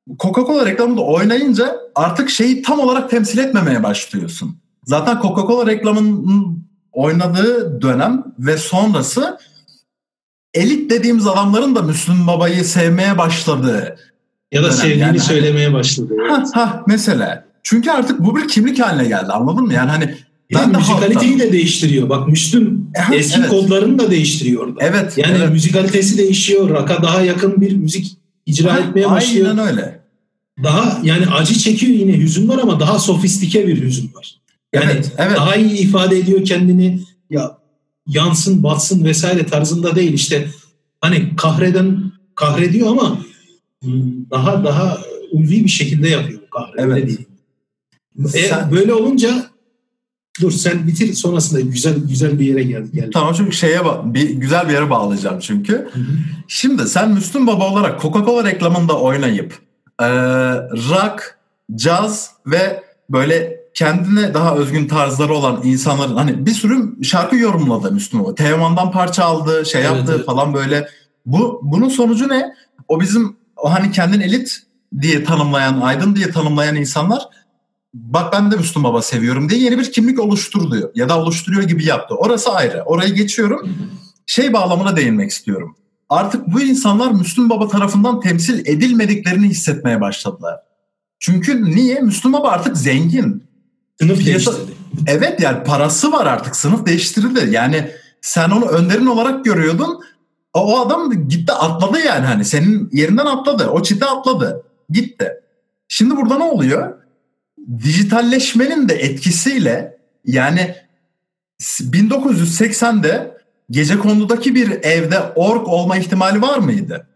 Coca-Cola reklamında oynayınca artık şeyi tam olarak temsil etmemeye başlıyorsun. Zaten Coca-Cola reklamının oynadığı dönem ve sonrası elit dediğimiz adamların da Müslüm Baba'yı sevmeye başladığı ya da sevdiğini yani, hani söylemeye başladı. Evet. Ha, ha, mesela. Çünkü artık bu bir kimlik haline geldi anladın mı? Yani hani ben de müzikaliteyi de değiştiriyor. Bak Müslüm eski evet. kodlarını da değiştiriyor orada. Evet. Yani evet. müzikalitesi değişiyor. Rock'a daha yakın bir müzik icra ha, etmeye başlıyor. Aynen öyle. Daha yani acı çekiyor yine hüzün var ama daha sofistike bir hüzün var. Yani evet, evet. daha iyi ifade ediyor kendini. Ya yansın, batsın vesaire tarzında değil. İşte hani kahreden kahrediyor ama daha daha ulvi bir şekilde yapıyor kahre. Evet. değil. E, Sen... Böyle olunca Dur sen bitir sonrasında güzel güzel bir yere gel. gel. Tamam çünkü şeye bir güzel bir yere bağlayacağım çünkü. Hı hı. Şimdi sen Müslüm Baba olarak Coca-Cola reklamında oynayıp e, rock, caz ve böyle kendine daha özgün tarzları olan insanların hani bir sürü şarkı yorumladı Müslüm Baba. Teoman'dan parça aldı, şey yaptı evet. falan böyle. Bu bunun sonucu ne? O bizim o hani kendini elit diye tanımlayan, aydın diye tanımlayan insanlar bak ben de Müslüm Baba seviyorum diye yeni bir kimlik oluşturuluyor ya da oluşturuyor gibi yaptı. Orası ayrı. Orayı geçiyorum. Şey bağlamına değinmek istiyorum. Artık bu insanlar Müslüm Baba tarafından temsil edilmediklerini hissetmeye başladılar. Çünkü niye? Müslüm Baba artık zengin. Sınıf Piyasa, değiştirdi. Evet yani parası var artık. Sınıf değiştirildi. Yani sen onu önderin olarak görüyordun. O, adam gitti atladı yani hani senin yerinden atladı. O çite atladı. Gitti. Şimdi burada ne oluyor? dijitalleşmenin de etkisiyle yani 1980'de gece kondudaki bir evde ork olma ihtimali var mıydı?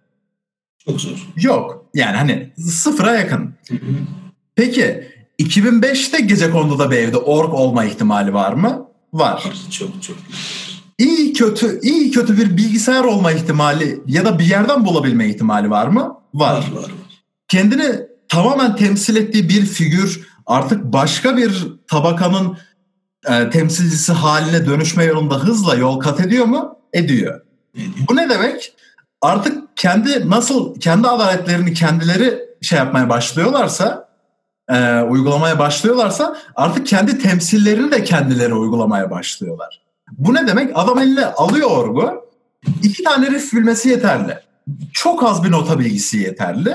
Çok zor. Yok. Yani hani sıfıra yakın. Peki 2005'te gece konduda bir evde ork olma ihtimali var mı? Var. Çok çok. İyi kötü iyi kötü bir bilgisayar olma ihtimali ya da bir yerden bulabilme ihtimali var mı? Var. Var, var. Kendini tamamen temsil ettiği bir figür artık başka bir tabakanın e, temsilcisi haline dönüşme yolunda hızla yol kat ediyor mu? Ediyor. Bu ne demek? Artık kendi nasıl kendi adaletlerini kendileri şey yapmaya başlıyorlarsa, e, uygulamaya başlıyorlarsa artık kendi temsillerini de kendileri uygulamaya başlıyorlar. Bu ne demek? Adam eline alıyor orgu, iki tane riff bilmesi yeterli. Çok az bir nota bilgisi yeterli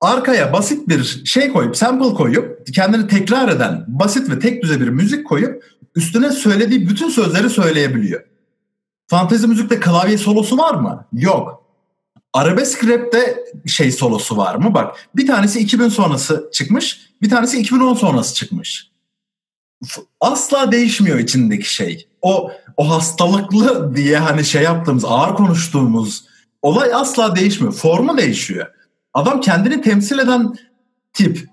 arkaya basit bir şey koyup, sample koyup, kendini tekrar eden basit ve tek düze bir müzik koyup üstüne söylediği bütün sözleri söyleyebiliyor. Fantezi müzikte klavye solosu var mı? Yok. Arabesk rapte şey solosu var mı? Bak bir tanesi 2000 sonrası çıkmış, bir tanesi 2010 sonrası çıkmış. Asla değişmiyor içindeki şey. O o hastalıklı diye hani şey yaptığımız, ağır konuştuğumuz olay asla değişmiyor. Formu değişiyor. Adam kendini temsil eden tip.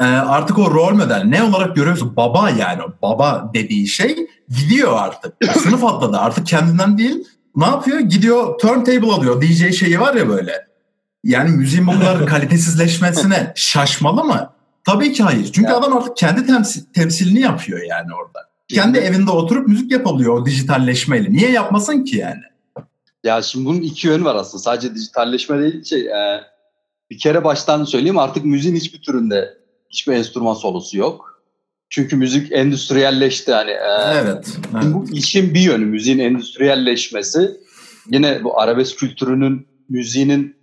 E, artık o rol model ne olarak görüyorsun? Baba yani baba dediği şey gidiyor artık. [COUGHS] Sınıf atladı artık kendinden değil. Ne yapıyor? Gidiyor turntable alıyor. DJ şeyi var ya böyle. Yani müziğin bu kadar [LAUGHS] kalitesizleşmesine şaşmalı mı? Tabii ki hayır. Çünkü ya. adam artık kendi temsil, temsilini yapıyor yani orada. Kendi evinde oturup müzik yapabiliyor o dijitalleşmeyle. Niye yapmasın ki yani? Ya şimdi bunun iki yönü var aslında. Sadece dijitalleşme değil şey e, bir kere baştan söyleyeyim artık müziğin hiçbir türünde hiçbir enstrüman solosu yok. Çünkü müzik endüstriyelleşti hani. E, evet, evet. Bu işin bir yönü müziğin endüstriyelleşmesi. Yine bu arabesk kültürünün müziğinin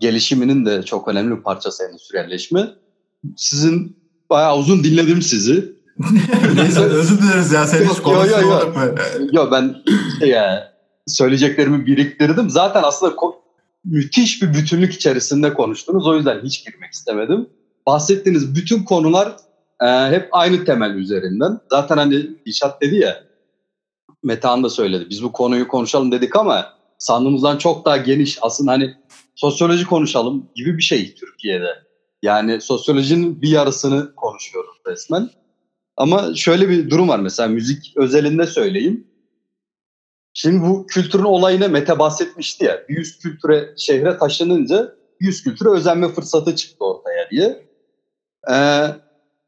gelişiminin de çok önemli bir parçası endüstriyelleşme. Sizin bayağı uzun dinledim sizi. [LAUGHS] Neyse özür dileriz ya sen hiç konuşmadık mı? Yok ben şey yani, söyleyeceklerimi biriktirdim. Zaten aslında ko- müthiş bir bütünlük içerisinde konuştunuz. O yüzden hiç girmek istemedim. Bahsettiğiniz bütün konular e, hep aynı temel üzerinden. Zaten hani İşat dedi ya, Metehan da söyledi. Biz bu konuyu konuşalım dedik ama sandığımızdan çok daha geniş. Aslında hani sosyoloji konuşalım gibi bir şey Türkiye'de. Yani sosyolojinin bir yarısını konuşuyoruz resmen. Ama şöyle bir durum var mesela müzik özelinde söyleyeyim. Şimdi bu kültürün olayına Mete bahsetmişti ya. Bir yüz kültüre şehre taşınınca bir yüz kültüre özenme fırsatı çıktı ortaya diye. Ee,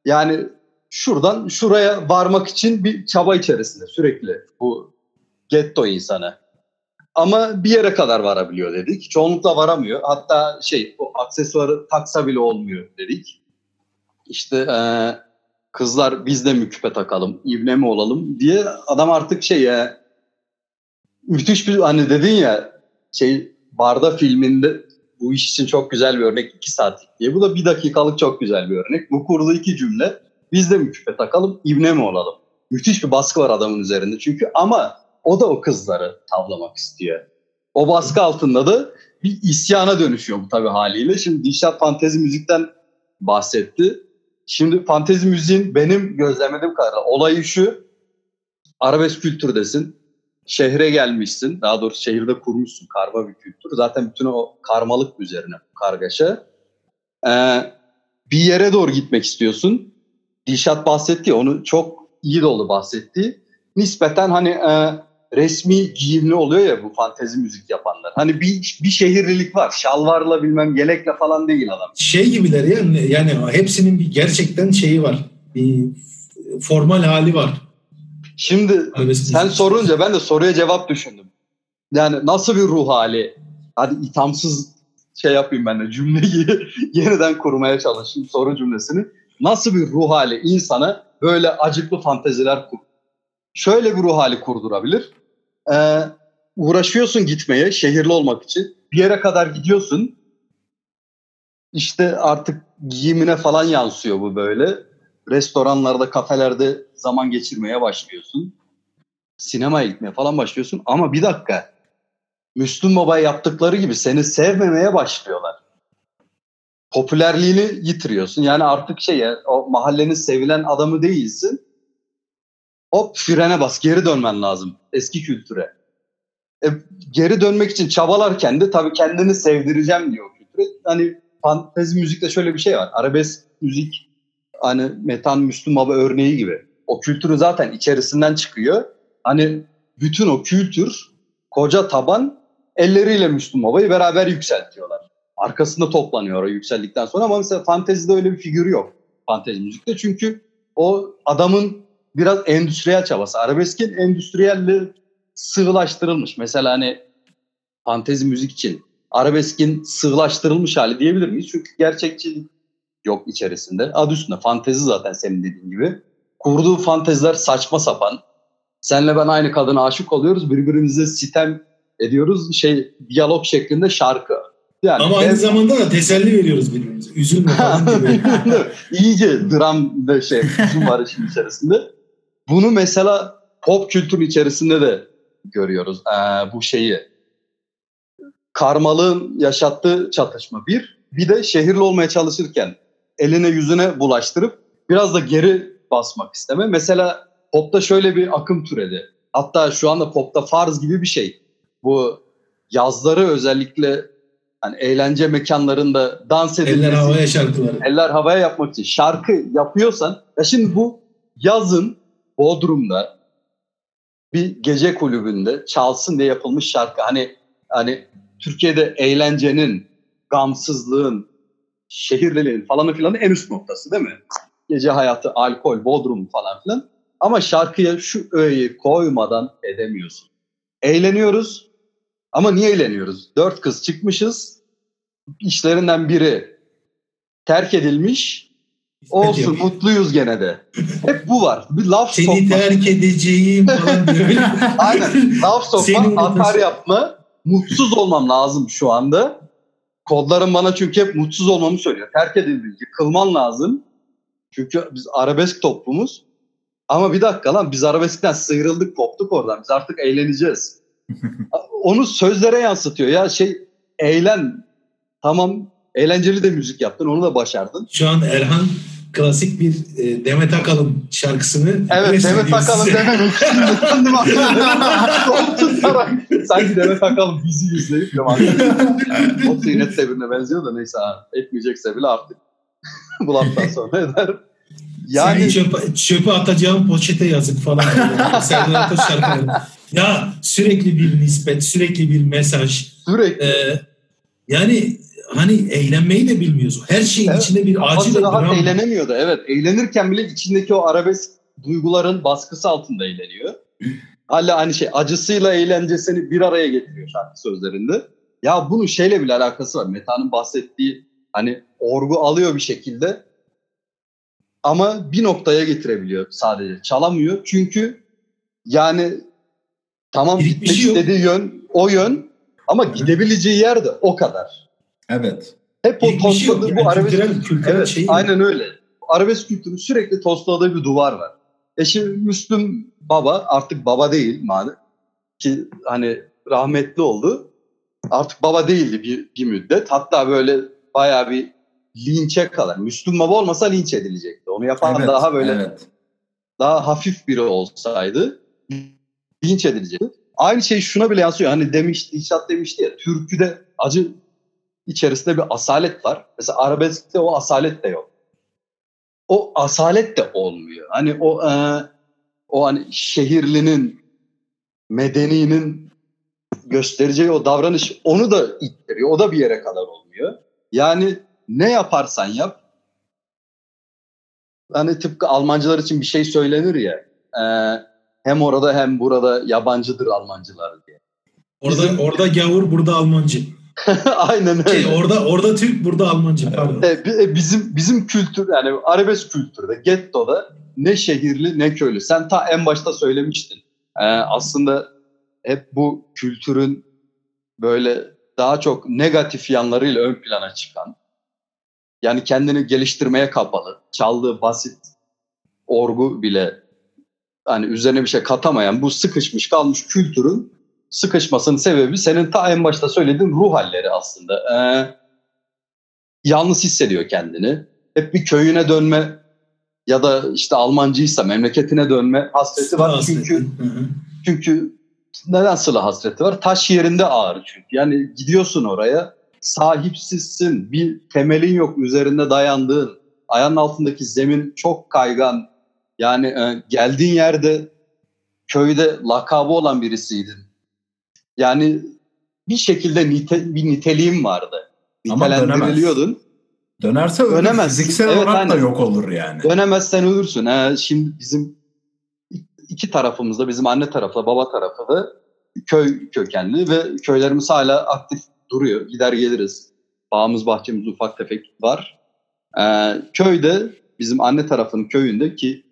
yani şuradan şuraya varmak için bir çaba içerisinde sürekli bu getto insanı. Ama bir yere kadar varabiliyor dedik. Çoğunlukla varamıyor. Hatta şey o aksesuarı taksa bile olmuyor dedik. İşte e, kızlar biz de mü küpe takalım, ibne mi olalım diye adam artık şey ya müthiş bir hani dedin ya şey Barda filminde bu iş için çok güzel bir örnek iki saatlik diye. Bu da bir dakikalık çok güzel bir örnek. Bu kurduğu iki cümle biz de mi küpe takalım, ibne mi olalım? Müthiş bir baskı var adamın üzerinde çünkü ama o da o kızları tavlamak istiyor. O baskı altında da bir isyana dönüşüyor bu tabii haliyle. Şimdi Dişat fantezi müzikten bahsetti. Şimdi fantezi müziğin benim gözlemlediğim kadarıyla olayı şu. Arabesk kültürdesin. Şehre gelmişsin. Daha doğrusu şehirde kurmuşsun karma bir kültür. Zaten bütün o karmalık üzerine kargaşa. Ee, bir yere doğru gitmek istiyorsun. Dişat bahsetti onu çok iyi dolu bahsetti. Nispeten hani e, resmi giyimli oluyor ya bu fantezi müzik yapanlar. Hani bir, bir şehirlilik var. Şalvarla bilmem yelekle falan değil adam. Şey gibiler ya yani hepsinin bir gerçekten şeyi var. Bir formal hali var. Şimdi sen sorunca ben de soruya cevap düşündüm. Yani nasıl bir ruh hali? Hadi ithamsız şey yapayım ben de cümleyi [LAUGHS] yeniden kurmaya çalışayım soru cümlesini. Nasıl bir ruh hali insana böyle acıklı fanteziler kur? Şöyle bir ruh hali kurdurabilir. Ee, uğraşıyorsun gitmeye şehirli olmak için. Bir yere kadar gidiyorsun. İşte artık giyimine falan yansıyor bu böyle. Restoranlarda, kafelerde zaman geçirmeye başlıyorsun. Sinemaya gitmeye falan başlıyorsun. Ama bir dakika. Müslüm Baba yaptıkları gibi seni sevmemeye başlıyorlar. Popülerliğini yitiriyorsun. Yani artık şey o mahallenin sevilen adamı değilsin. Hop frene bas, geri dönmen lazım eski kültüre. E, geri dönmek için çabalarken de tabii kendini sevdireceğim diyor kültüre. Hani fantezi müzikte şöyle bir şey var. Arabesk müzik hani Metan Müslüm Baba örneği gibi. O kültürü zaten içerisinden çıkıyor. Hani bütün o kültür koca taban elleriyle Müslüm Baba'yı beraber yükseltiyorlar. Arkasında toplanıyor o yükseldikten sonra ama mesela fantezide öyle bir figür yok. Fantezi müzikte çünkü o adamın biraz endüstriyel çabası. Arabeskin endüstriyelle sığlaştırılmış. Mesela hani fantezi müzik için arabeskin sığlaştırılmış hali diyebilir miyiz? Çünkü gerçekçi yok içerisinde. Adı üstünde fantezi zaten senin dediğin gibi. Kurduğu fanteziler saçma sapan. Senle ben aynı kadına aşık oluyoruz. Birbirimize sitem ediyoruz. Şey diyalog şeklinde şarkı. Yani Ama aynı ben... zamanda da teselli veriyoruz birbirimize. Üzülme falan [LAUGHS] gibi. İyice dram ve şey, [LAUGHS] hüzün var işin içerisinde. Bunu mesela pop kültür içerisinde de görüyoruz. Ee, bu şeyi. Karmalığın yaşattığı çatışma bir. Bir de şehirli olmaya çalışırken eline yüzüne bulaştırıp biraz da geri basmak isteme. Mesela popta şöyle bir akım türedi. Hatta şu anda popta farz gibi bir şey. Bu yazları özellikle hani eğlence mekanlarında dans edilmesi. Eller havaya şarkıları. Eller havaya yapmak için şarkı yapıyorsan ya şimdi bu yazın Bodrum'da bir gece kulübünde çalsın diye yapılmış şarkı. Hani hani Türkiye'de eğlencenin, gamsızlığın, şehirliliğin falanı filanı en üst noktası değil mi? Gece hayatı, alkol, bodrum falan filan. Ama şarkıya şu öğeyi koymadan edemiyorsun. Eğleniyoruz ama niye eğleniyoruz? Dört kız çıkmışız. İşlerinden biri terk edilmiş. Olsun Hadi. mutluyuz gene de. Hep bu var. Bir laf Seni sokma. terk edeceğim falan diyor. [LAUGHS] Aynen. Laf sokma, atar yapma. Mutsuz olmam lazım şu anda. Kodlarım bana çünkü hep mutsuz olmamı söylüyor. Terk edildi, yıkılman lazım. Çünkü biz arabesk toplumuz. Ama bir dakika lan biz arabeskten sıyrıldık koptuk oradan. Biz artık eğleneceğiz. [LAUGHS] Onu sözlere yansıtıyor. Ya şey eğlen tamam eğlenceli de müzik yaptın onu da başardın. Şu an Erhan klasik bir e, Demet Akalın şarkısını Evet Demet Akalın [LAUGHS] tutarak. Sanki Demet Akalın bizi izleyip de o Tıynet Sevir'ine benziyor da neyse etmeyecekse bile artık [LAUGHS] bu laftan sonra eder. Yani Seni çöpe, çöpe atacağım poşete yazık falan. [LAUGHS] Serdar Ortaç şarkıları. Ya sürekli bir nispet, sürekli bir mesaj. Sürekli. Ee, yani hani eğlenmeyi de bilmiyoruz. Her şeyin evet, içinde bir acı ve dram. eğlenemiyordu. Evet. Eğlenirken bile içindeki o arabesk duyguların baskısı altında eğleniyor. Hala hani şey acısıyla eğlencesini bir araya getiriyor şarkı sözlerinde. Ya bunun şeyle bile alakası var. Meta'nın bahsettiği hani orgu alıyor bir şekilde ama bir noktaya getirebiliyor sadece. Çalamıyor çünkü yani tamam gitmek şey istediği yön o yön ama gidebileceği yer de o kadar. Evet. Hep o şey tosladığı şey bu arabesk kültürel, kültürel evet, şey aynen öyle. Arabesk kültürü sürekli tosladığı bir duvar var. E şimdi Müslüm baba artık baba değil madem ki hani rahmetli oldu. Artık baba değildi bir, bir müddet. Hatta böyle bayağı bir linçe kadar. Müslüm baba olmasa linç edilecekti. Onu yapan evet, daha böyle evet. daha hafif biri olsaydı linç edilecekti. Aynı şey şuna bile yansıyor. Hani demiş, İnşaat demişti ya türküde acı içerisinde bir asalet var. Mesela arabeskte o asalet de yok. O asalet de olmuyor. Hani o e, o hani şehirlinin medeninin göstereceği o davranış onu da ittiriyor. O da bir yere kadar olmuyor. Yani ne yaparsan yap hani tıpkı Almancılar için bir şey söylenir ya e, hem orada hem burada yabancıdır Almancılar diye. Orada Bizim... orada gavur burada Almancı. [LAUGHS] Aynen öyle. Şey, orada orada Türk burada Almancı pardon. E, e, bizim bizim kültür yani arabesk kültürde gettoda ne şehirli ne köylü. Sen ta en başta söylemiştin. E, aslında hep bu kültürün böyle daha çok negatif yanlarıyla ön plana çıkan yani kendini geliştirmeye kapalı. Çaldığı basit orgu bile hani üzerine bir şey katamayan bu sıkışmış kalmış kültürün sıkışmasının sebebi senin ta en başta söylediğin ruh halleri aslında. Ee, yalnız hissediyor kendini. Hep bir köyüne dönme ya da işte Almancıysa memleketine dönme hasreti var. Çünkü çünkü neden sıla hasreti var? Taş yerinde ağır çünkü. Yani gidiyorsun oraya sahipsizsin, bir temelin yok üzerinde dayandığın, ayağın altındaki zemin çok kaygan. Yani e, geldiğin yerde köyde lakabı olan birisiydin. Yani bir şekilde nite, bir niteliğim vardı. Nitelendiriliyordun. Dönerse ölür. Dönemez. Fiziksel evet, olarak da yok olur yani. Dönemezsen ölürsün. Ee, şimdi bizim iki tarafımızda, bizim anne tarafı, baba tarafı da köy kökenli ve köylerimiz hala aktif duruyor. Gider geliriz. Bağımız bahçemiz ufak tefek var. Ee, köyde bizim anne tarafının köyünde ki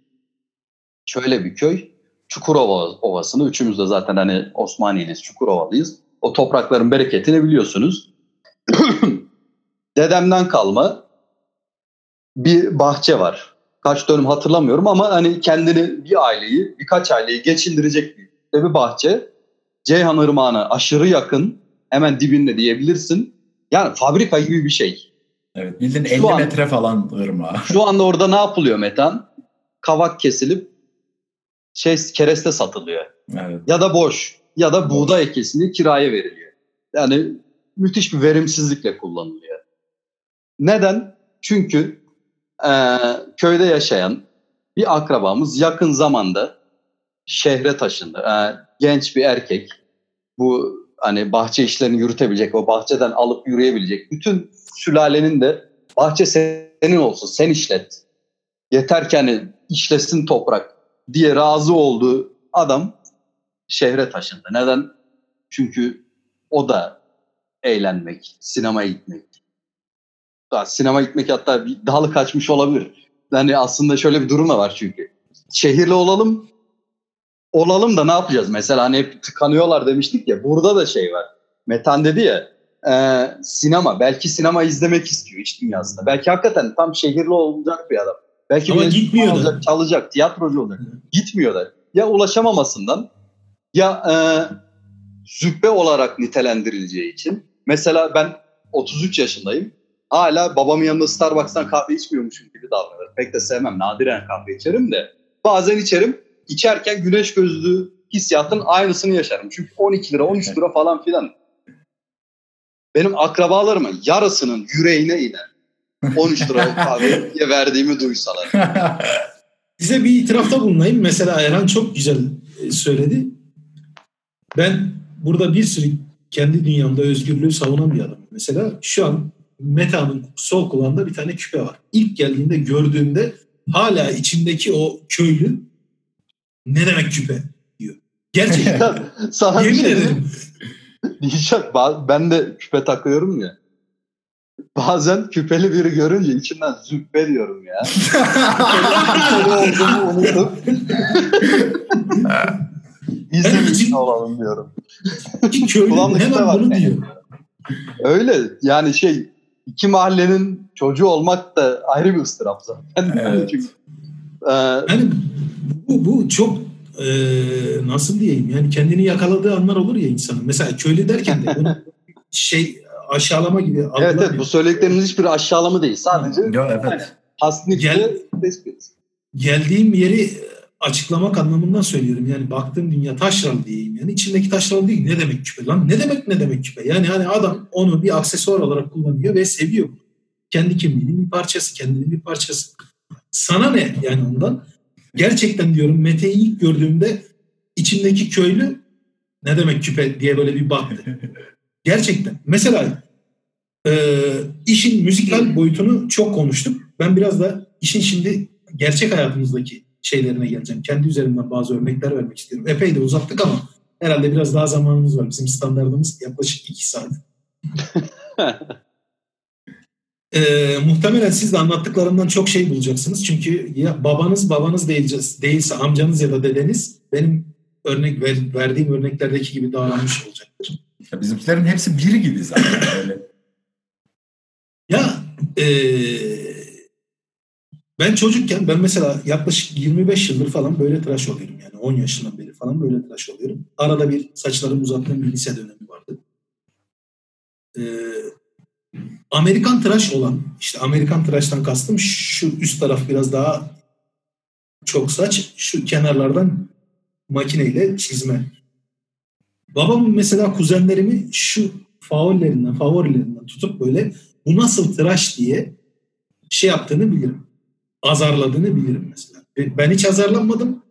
şöyle bir köy. Çukurova Ovası'nı üçümüz de zaten hani Osmaniyeliyiz, Çukurovalıyız. O toprakların bereketini biliyorsunuz. [CLEARS THROAT] Dedemden kalma bir bahçe var. Kaç dönüm hatırlamıyorum ama hani kendini bir aileyi, birkaç aileyi geçindirecek bir bahçe. Ceyhan Irmağı'na aşırı yakın hemen dibinde diyebilirsin. Yani fabrika gibi bir şey. Evet bildiğin 50 şu metre an, falan ırmağı. Şu anda orada ne yapılıyor Metan? Kavak kesilip şey kereste satılıyor. Evet. Ya da boş ya da buğday ekesini kiraya veriliyor. Yani müthiş bir verimsizlikle kullanılıyor. Neden? Çünkü e, köyde yaşayan bir akrabamız yakın zamanda şehre taşındı. E, genç bir erkek. Bu hani bahçe işlerini yürütebilecek, o bahçeden alıp yürüyebilecek. Bütün sülalenin de bahçe senin olsun, sen işlet. Yeter ki hani işlesin toprak diye razı olduğu adam şehre taşındı. Neden? Çünkü o da eğlenmek, sinemaya gitmek. Daha sinema gitmek hatta bir dalı kaçmış olabilir. Yani aslında şöyle bir durum da var çünkü. Şehirli olalım, olalım da ne yapacağız? Mesela hani hep tıkanıyorlar demiştik ya burada da şey var. Metan dedi ya e, sinema belki sinema izlemek istiyor iç dünyasında. Belki hakikaten tam şehirli olacak bir adam. Belki Ama gitmiyor olacak, çalacak, tiyatrocu olacak. Gitmiyor da. Ya ulaşamamasından ya e, züppe olarak nitelendirileceği için. Mesela ben 33 yaşındayım. Hala babamın yanında Starbucks'tan kahve içmiyormuşum gibi davranırım. Pek de sevmem. Nadiren kahve içerim de. Bazen içerim. İçerken güneş gözlüğü hissiyatın aynısını yaşarım. Çünkü 12 lira, 13 lira falan filan. Benim akrabalarımın yarısının yüreğine iner. 13 lira kahveye verdiğimi duysalar. [LAUGHS] Size bir itirafta bulunayım. Mesela Erhan çok güzel e, söyledi. Ben burada bir sürü kendi dünyamda özgürlüğü savunan bir adamım. Mesela şu an Meta'nın sol kulağında bir tane küpe var. İlk geldiğinde gördüğümde hala içimdeki o köylü ne demek küpe diyor. Gerçekten. [LAUGHS] Sana Yemin şey ederim. Diyeceğim, ben de küpe takıyorum ya. Bazen küpeli biri görünce içimden züppe diyorum ya. Küpeli olduğumu unutup [LAUGHS] bizim için olalım diyorum. Kulağımda küpe var. diyor. Öyle yani şey iki mahallenin çocuğu olmak da ayrı bir ıstırap zaten. Evet. Çünkü, e, Yani bu, bu çok e, nasıl diyeyim yani kendini yakaladığı anlar olur ya insanın. Mesela köylü derken de bunu şey aşağılama gibi evet algılamıyor. evet bu söylediklerimiz hiçbir aşağılama değil. Sadece Ya evet. tasnifle Gel- tespit. geldiğim yeri açıklamak anlamından söylüyorum. Yani baktığım dünya taşralı diyeyim. Yani içindeki taşralı değil. Ne demek küpe lan? Ne demek ne demek küpe? Yani hani adam onu bir aksesuar olarak kullanıyor ve seviyor. Kendi kimliğinin bir parçası, kendinin bir parçası. Sana ne yani ondan? Gerçekten diyorum Mete'yi ilk gördüğümde içindeki köylü ne demek küpe diye böyle bir baktı. [LAUGHS] Gerçekten. Mesela e, işin müzikal boyutunu çok konuştuk. Ben biraz da işin şimdi gerçek hayatımızdaki şeylerine geleceğim. Kendi üzerimden bazı örnekler vermek istiyorum. Epey de uzattık ama herhalde biraz daha zamanımız var. Bizim standartımız yaklaşık iki saat. Ee, [LAUGHS] muhtemelen siz de anlattıklarımdan çok şey bulacaksınız. Çünkü ya babanız babanız değilse, değilse amcanız ya da dedeniz benim örnek ver- verdiğim örneklerdeki gibi davranmış olacaktır. Ya bizimkilerin hepsi biri gibi zaten öyle. Ya eee, ben çocukken ben mesela yaklaşık 25 yıldır falan böyle tıraş oluyorum. Yani 10 yaşından beri falan böyle tıraş oluyorum. Arada bir saçlarımı uzattığım bir lise dönemi vardı. Eee, Amerikan tıraş olan, işte Amerikan tıraştan kastım şu üst taraf biraz daha çok saç, şu kenarlardan makineyle çizme. Babam mesela kuzenlerimi şu favorilerinden, favorilerinden tutup böyle bu nasıl tıraş diye şey yaptığını bilirim. Azarladığını bilirim mesela. Ben hiç azarlanmadım.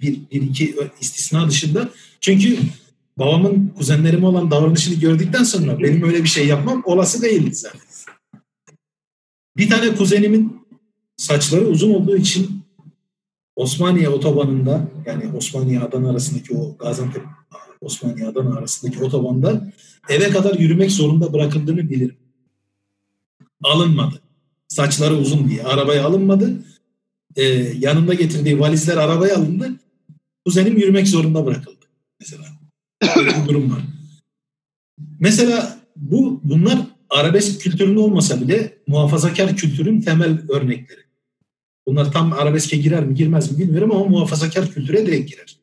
Bir, bir iki istisna dışında. Çünkü babamın kuzenlerime olan davranışını gördükten sonra benim öyle bir şey yapmam olası değildi zaten. Bir tane kuzenimin saçları uzun olduğu için Osmaniye otobanında yani Osmaniye Adana arasındaki o Gaziantep Osmaniye Adana arasındaki otobanda eve kadar yürümek zorunda bırakıldığını bilirim alınmadı. Saçları uzun diye arabaya alınmadı. Ee, yanında getirdiği valizler arabaya alındı. Kuzenim yürümek zorunda bırakıldı. Mesela. Bir durum var. Mesela bu bunlar arabesk kültüründe olmasa bile muhafazakar kültürün temel örnekleri. Bunlar tam arabeske girer mi girmez mi bilmiyorum ama muhafazakar kültüre direkt girer.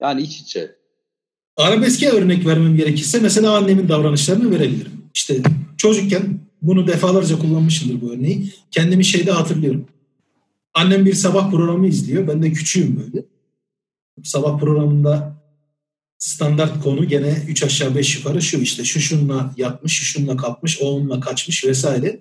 Yani iç içe. Arabeske örnek vermem gerekirse mesela annemin davranışlarını verebilirim. İşte çocukken bunu defalarca kullanmışımdır bu örneği. Kendimi şeyde hatırlıyorum. Annem bir sabah programı izliyor. Ben de küçüğüm böyle. Sabah programında standart konu gene 3 aşağı 5 yukarı şu işte şu şunla yatmış, şu şunla kalkmış, o onunla kaçmış vesaire.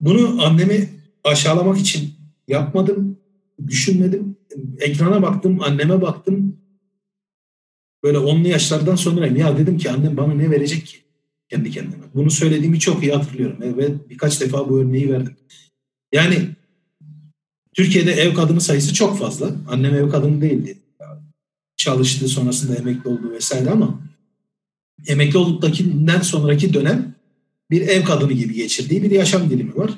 Bunu annemi aşağılamak için yapmadım, düşünmedim. Ekrana baktım, anneme baktım. Böyle onlu yaşlardan sonra ya dedim ki annem bana ne verecek ki kendi kendime. Bunu söylediğimi çok iyi hatırlıyorum ve birkaç defa bu örneği verdim. Yani Türkiye'de ev kadını sayısı çok fazla. Annem ev kadını değildi. Çalıştı sonrasında emekli oldu vesaire ama emekli olduktakinden sonraki dönem bir ev kadını gibi geçirdiği bir yaşam dilimi var.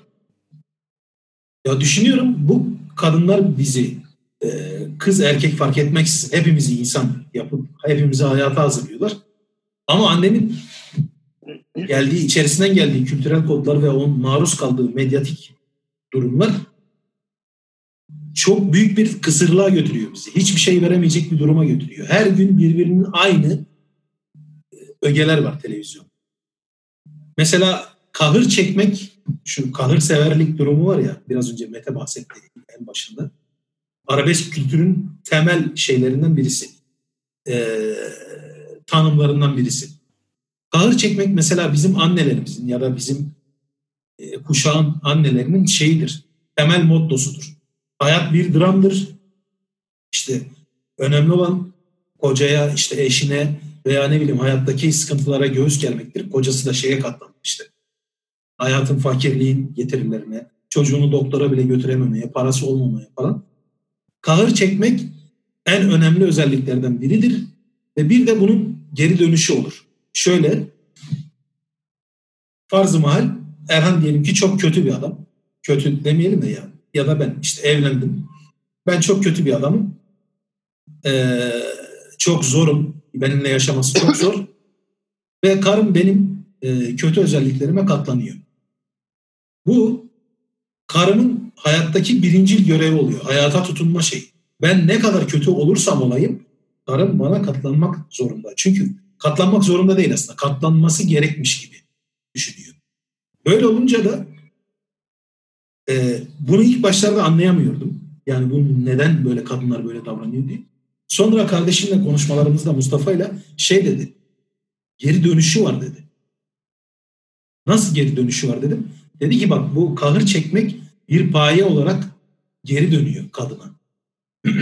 Ya düşünüyorum bu kadınlar bizi e, kız erkek fark etmeksizin hepimizi insan yapıp hepimizi hayata hazırlıyorlar. Ama annemin geldiği içerisinden geldiği kültürel kodlar ve onun maruz kaldığı medyatik durumlar çok büyük bir kısırlığa götürüyor bizi. Hiçbir şey veremeyecek bir duruma götürüyor. Her gün birbirinin aynı e, ögeler var televizyon. Mesela kahır çekmek, şu kahır severlik durumu var ya biraz önce Mete bahsetti en başında. Arabesk kültürün temel şeylerinden birisi. Ee, tanımlarından birisi. Kahır çekmek mesela bizim annelerimizin ya da bizim e, kuşağın annelerinin şeyidir. Temel mottosudur. Hayat bir dramdır. İşte önemli olan kocaya, işte eşine veya ne bileyim hayattaki sıkıntılara göğüs gelmektir. Kocası da şeye katlanmıştır. Hayatın fakirliğin getirilerine, çocuğunu doktora bile götürememeye, parası olmamaya falan. Kahır çekmek en önemli özelliklerden biridir. Ve bir de bunun geri dönüşü olur. Şöyle, farz-ı mahal Erhan diyelim ki çok kötü bir adam. Kötü demeyelim de yani. Ya da ben işte evlendim. Ben çok kötü bir adamım. Ee, çok zorum. Benimle yaşaması çok [COUGHS] zor. Ve karım benim e, kötü özelliklerime katlanıyor. Bu karımın hayattaki birincil görevi oluyor. Hayata tutunma şey. Ben ne kadar kötü olursam olayım karım bana katlanmak zorunda. Çünkü katlanmak zorunda değil aslında. Katlanması gerekmiş gibi düşünüyor. Böyle olunca da e, bunu ilk başlarda anlayamıyordum. Yani bu neden böyle kadınlar böyle davranıyor diye. Sonra kardeşimle konuşmalarımızda Mustafa ile şey dedi. Geri dönüşü var dedi. Nasıl geri dönüşü var dedim. Dedi ki bak bu kahır çekmek bir paye olarak geri dönüyor kadına. [CLEARS THROAT]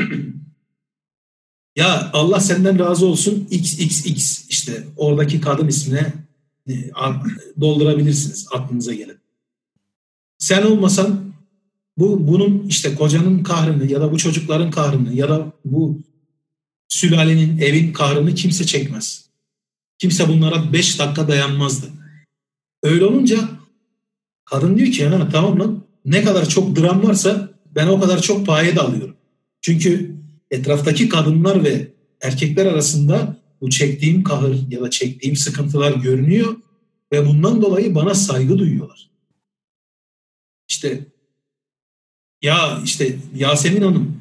ya Allah senden razı olsun XXX işte oradaki kadın ismine e, doldurabilirsiniz aklınıza gelin. Sen olmasan bu bunun işte kocanın kahrını ya da bu çocukların kahrını ya da bu sülalenin evin kahrını kimse çekmez. Kimse bunlara beş dakika dayanmazdı. Öyle olunca kadın diyor ki ya tamam lan ne kadar çok dram varsa ben o kadar çok paye de alıyorum. Çünkü etraftaki kadınlar ve erkekler arasında bu çektiğim kahır ya da çektiğim sıkıntılar görünüyor ve bundan dolayı bana saygı duyuyorlar. İşte ya işte Yasemin Hanım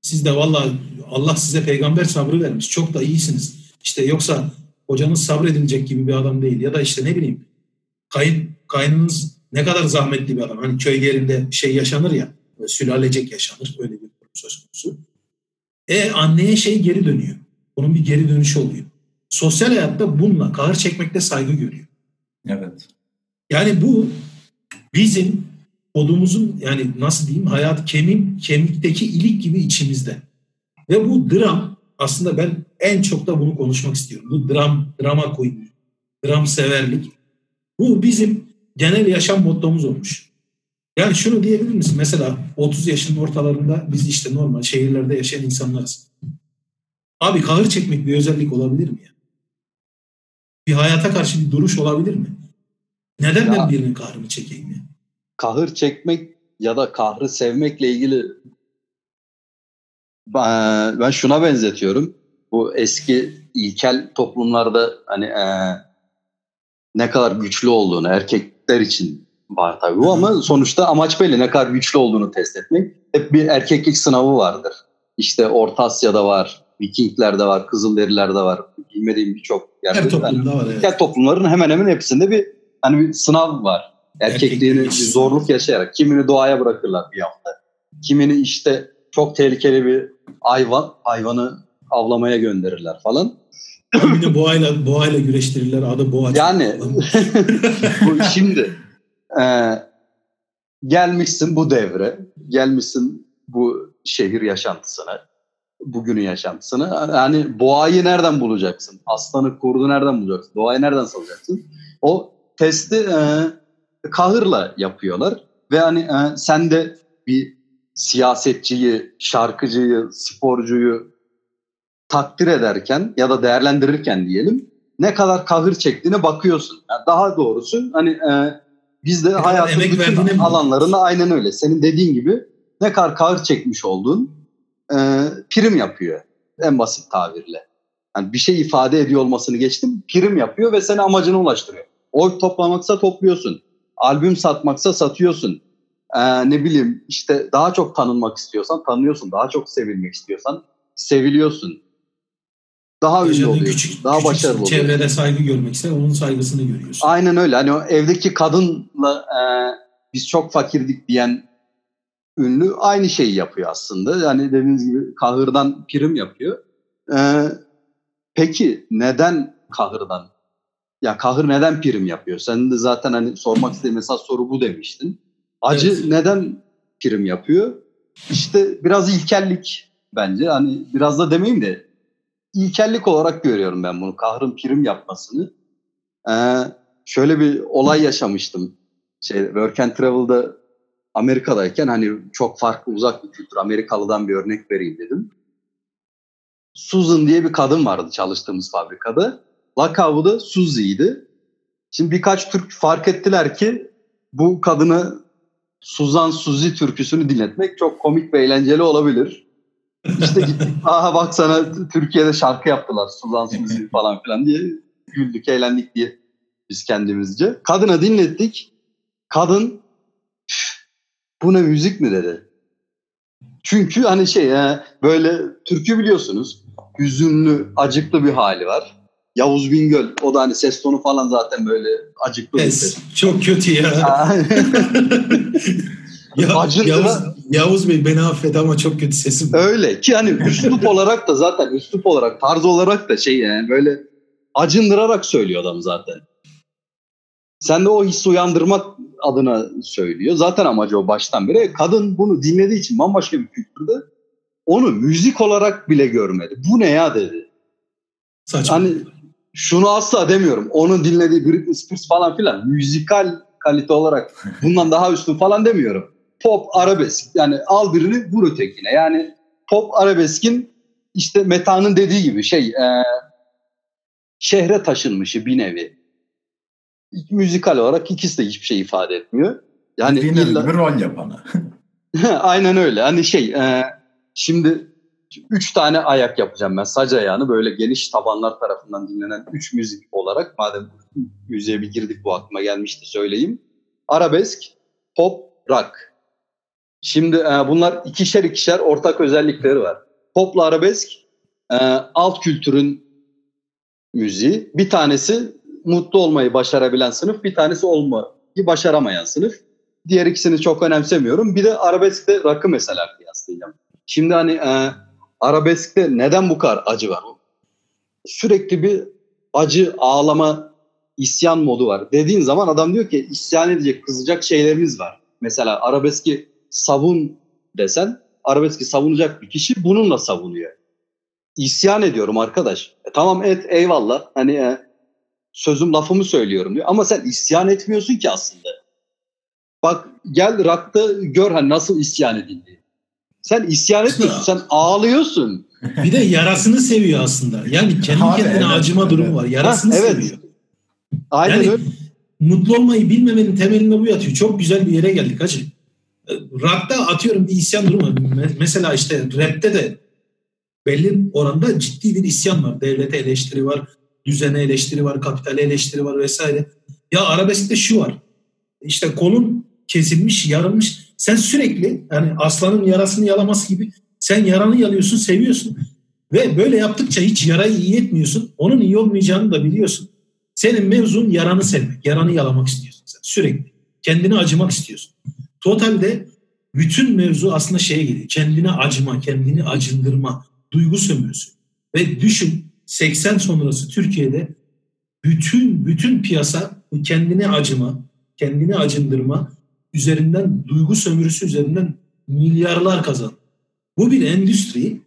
siz de vallahi Allah size peygamber sabrı vermiş. Çok da iyisiniz. İşte yoksa hocanız sabredilecek gibi bir adam değil. Ya da işte ne bileyim kayın, kaynınız ne kadar zahmetli bir adam. Hani köy yerinde şey yaşanır ya sülalecek yaşanır. Öyle bir durum söz konusu. E anneye şey geri dönüyor. Onun bir geri dönüşü oluyor. Sosyal hayatta bununla kahır çekmekte saygı görüyor. Evet. Yani bu bizim odumuzun yani nasıl diyeyim hayat kemik kemikteki ilik gibi içimizde. Ve bu dram aslında ben en çok da bunu konuşmak istiyorum. Bu dram, drama queen, dram severlik. Bu bizim genel yaşam mottomuz olmuş. Yani şunu diyebilir misin? Mesela 30 yaşının ortalarında biz işte normal şehirlerde yaşayan insanlarız. Abi kahır çekmek bir özellik olabilir mi ya? Bir hayata karşı bir duruş olabilir mi? Neden ya, ben birinin kahrını çekeyim ya? Kahır çekmek ya da kahrı sevmekle ilgili ben şuna benzetiyorum. Bu eski ilkel toplumlarda hani e, ne kadar güçlü olduğunu erkekler için var tabii bu ama sonuçta amaç belli ne kadar güçlü olduğunu test etmek. Hep bir erkeklik sınavı vardır. İşte Orta Asya'da var, Vikinglerde var, Kızılderililerde var. Bilmediğim birçok yerde. Her toplumda yani, var. Evet. Her toplumların hemen hemen hepsinde bir hani bir sınav var. Erkekliğini bir zorluk yaşayarak. Kimini doğaya bırakırlar bir hafta. Kimini işte çok tehlikeli bir hayvan, hayvanı avlamaya gönderirler falan. Kimini boğayla, boğayla güreştirirler. Adı boğa. Yani [LAUGHS] bu şimdi e, gelmişsin bu devre, gelmişsin bu şehir yaşantısına bugünün yaşantısını. Yani boğayı nereden bulacaksın? Aslanı, kurdu nereden bulacaksın? Doğayı nereden salacaksın? O testi e, kahırla yapıyorlar. Ve hani e, sen de bir siyasetçiyi, şarkıcıyı, sporcuyu takdir ederken ya da değerlendirirken diyelim ne kadar kahır çektiğine bakıyorsun. Yani daha doğrusu hani e, biz de hayatın bütün alanlarında aynen öyle. Senin dediğin gibi ne kadar kahır çekmiş olduğun e, prim yapıyor en basit tabirle. Yani bir şey ifade ediyor olmasını geçtim prim yapıyor ve seni amacına ulaştırıyor. Oy toplamaksa topluyorsun. Albüm satmaksa satıyorsun. Ee, ne bileyim işte daha çok tanınmak istiyorsan tanıyorsun. Daha çok sevilmek istiyorsan seviliyorsun. Daha ünlü oluyorsun. küçük, daha küçük başarılı oluyorsun. çevrede saygı görmek ister, onun saygısını görüyorsun. Aynen öyle. Hani o evdeki kadınla e, biz çok fakirdik diyen ünlü aynı şeyi yapıyor aslında. Yani dediğiniz gibi kahırdan prim yapıyor. E, peki neden kahırdan? Ya kahır neden prim yapıyor? Sen de zaten hani sormak istediğim esas soru bu demiştin. Acı Evet. neden prim yapıyor? İşte biraz ilkellik bence. Hani biraz da demeyeyim de ilkellik olarak görüyorum ben bunu. Kahrın prim yapmasını. Ee, şöyle bir olay yaşamıştım. Şey, Work and Travel'da Amerika'dayken hani çok farklı uzak bir kültür. Amerikalı'dan bir örnek vereyim dedim. Susan diye bir kadın vardı çalıştığımız fabrikada. Lakabı da Susie'ydi. Şimdi birkaç Türk fark ettiler ki bu kadını Suzan Suzi türküsünü dinletmek çok komik ve eğlenceli olabilir. İşte gittik, aha bak sana Türkiye'de şarkı yaptılar Suzan Suzi [LAUGHS] falan filan diye güldük, eğlendik diye biz kendimizce. Kadına dinlettik. Kadın "Üf, bu ne müzik mi dedi. Çünkü hani şey böyle türkü biliyorsunuz hüzünlü, acıklı bir hali var. Yavuz Bingöl o da hani ses tonu falan zaten böyle acıklı bir ses. Es, çok kötü ya. [LAUGHS] ya Acın Yavuz, Yavuz Bey beni affet ama çok kötü sesim. Öyle ki hani üslup [LAUGHS] olarak da zaten üslup olarak tarz olarak da şey yani böyle acındırarak söylüyor adam zaten. Sen de o hissi uyandırmak adına söylüyor. Zaten amacı o baştan beri. Kadın bunu dinlediği için bambaşka bir kültürde onu müzik olarak bile görmedi. Bu ne ya dedi. Saçma. Hani şunu asla demiyorum. Onun dinlediği Britney Spears falan filan müzikal kalite olarak bundan daha üstün falan demiyorum. Pop, arabesk. Yani al birini vur ötekine. Yani pop, arabeskin işte Meta'nın dediği gibi şey e, şehre taşınmışı bir nevi. Müzikal olarak ikisi de hiçbir şey ifade etmiyor. Yani Dediğin illa- gibi rol yapanı. [LAUGHS] Aynen öyle. Hani şey e, şimdi üç tane ayak yapacağım ben. Sac ayağını böyle geniş tabanlar tarafından dinlenen üç müzik olarak madem müziğe bir girdik bu aklıma gelmişti söyleyeyim. Arabesk, pop, rock. Şimdi e, bunlar ikişer ikişer ortak özellikleri var. Popla arabesk e, alt kültürün müziği. Bir tanesi mutlu olmayı başarabilen sınıf, bir tanesi olmayı başaramayan sınıf. Diğer ikisini çok önemsemiyorum. Bir de arabeskte rock'ı mesela kıyaslayacağım. Şimdi hani e, arabeskte neden bu kadar acı var? Sürekli bir acı, ağlama, isyan modu var. Dediğin zaman adam diyor ki isyan edecek, kızacak şeylerimiz var. Mesela arabeski savun desen, arabeski savunacak bir kişi bununla savunuyor. İsyan ediyorum arkadaş. E, tamam et eyvallah. Hani e, sözüm lafımı söylüyorum diyor. Ama sen isyan etmiyorsun ki aslında. Bak gel rakta gör hani nasıl isyan edildi. Sen isyan etmiyorsun, sen [LAUGHS] ağlıyorsun. Bir de yarasını seviyor aslında. Yani kendi Abi, kendine evet, acıma durumu evet. var. Yarasını Ha, evet. seviyor. Aynen Yani- öyle. Mutlu olmayı bilmemenin temelinde bu yatıyor. Çok güzel bir yere geldik hacı. Rock'ta atıyorum bir isyan durumu. Me- Mesela işte rapte de belli oranda ciddi bir isyan var. Devlete eleştiri var, düzene eleştiri var, kapitale eleştiri var vesaire. Ya arabeskte şu var. İşte kolun kesilmiş, yarılmış. Sen sürekli yani aslanın yarasını yalaması gibi sen yaranı yalıyorsun, seviyorsun. Ve böyle yaptıkça hiç yarayı iyi etmiyorsun. Onun iyi olmayacağını da biliyorsun. Senin mevzun yaranı sevmek, yaranı yalamak istiyorsun sen sürekli. Kendine acımak istiyorsun. Totalde bütün mevzu aslında şeye geliyor. Kendine acıma, kendini acındırma, duygu sömürüsü. Ve düşün 80 sonrası Türkiye'de bütün bütün piyasa kendine acıma, kendini acındırma üzerinden duygu sömürüsü üzerinden milyarlar kazan. Bu bir endüstri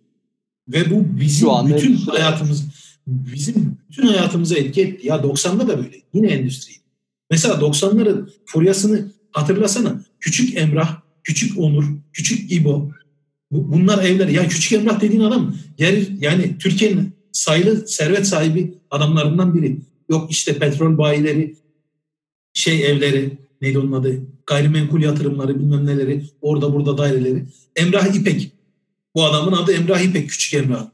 ve bu bizim bütün endüstri. hayatımız bizim bütün hayatımıza etki etti. Ya 90'da da böyle. Yine endüstri. Mesela 90'ların furyasını hatırlasana. Küçük Emrah, Küçük Onur, Küçük İbo. Bu- Bunlar evler. Ya Küçük Emrah dediğin adam yer, yani Türkiye'nin sayılı servet sahibi adamlarından biri. Yok işte petrol bayileri, şey evleri, neydi onun adı? Gayrimenkul yatırımları bilmem neleri, orada burada daireleri. Emrah İpek. Bu adamın adı Emrah İpek, Küçük Emrah.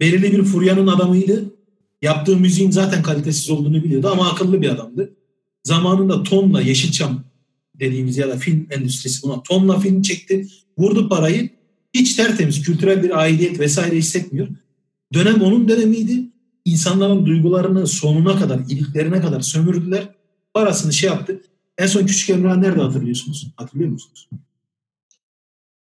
Belirli bir furyanın adamıydı. Yaptığı müziğin zaten kalitesiz olduğunu biliyordu ama akıllı bir adamdı. Zamanında Ton'la Yeşilçam dediğimiz ya da film endüstrisi buna tonla film çekti. Vurdu parayı. Hiç tertemiz kültürel bir aidiyet vesaire hissetmiyor. Dönem onun dönemiydi. İnsanların duygularını sonuna kadar, iliklerine kadar sömürdüler. Parasını şey yaptı. En son Küçük Emrah nerede hatırlıyorsunuz? Hatırlıyor musunuz?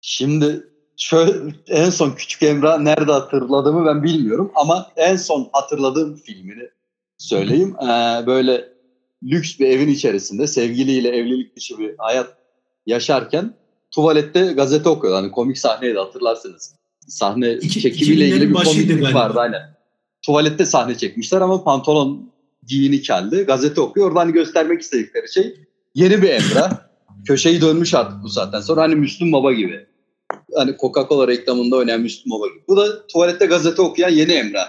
Şimdi şöyle en son Küçük Emrah nerede hatırladığımı ben bilmiyorum ama en son hatırladığım filmini söyleyeyim. Ee, böyle lüks bir evin içerisinde sevgiliyle evlilik dışı bir hayat yaşarken tuvalette gazete okuyor. Hani komik sahneydi hatırlarsınız. Sahne İki- çekimiyle ilgili 2000'lerin bir komiklik galiba. vardı aynen. Tuvalette sahne çekmişler ama pantolon giyini keldi. Gazete okuyor. Orada hani göstermek istedikleri şey yeni bir Emrah. Köşeyi dönmüş artık bu saatten sonra. Hani Müslüm Baba gibi. Hani Coca-Cola reklamında oynayan Müslüm Baba gibi. Bu da tuvalette gazete okuyan yeni Emrah.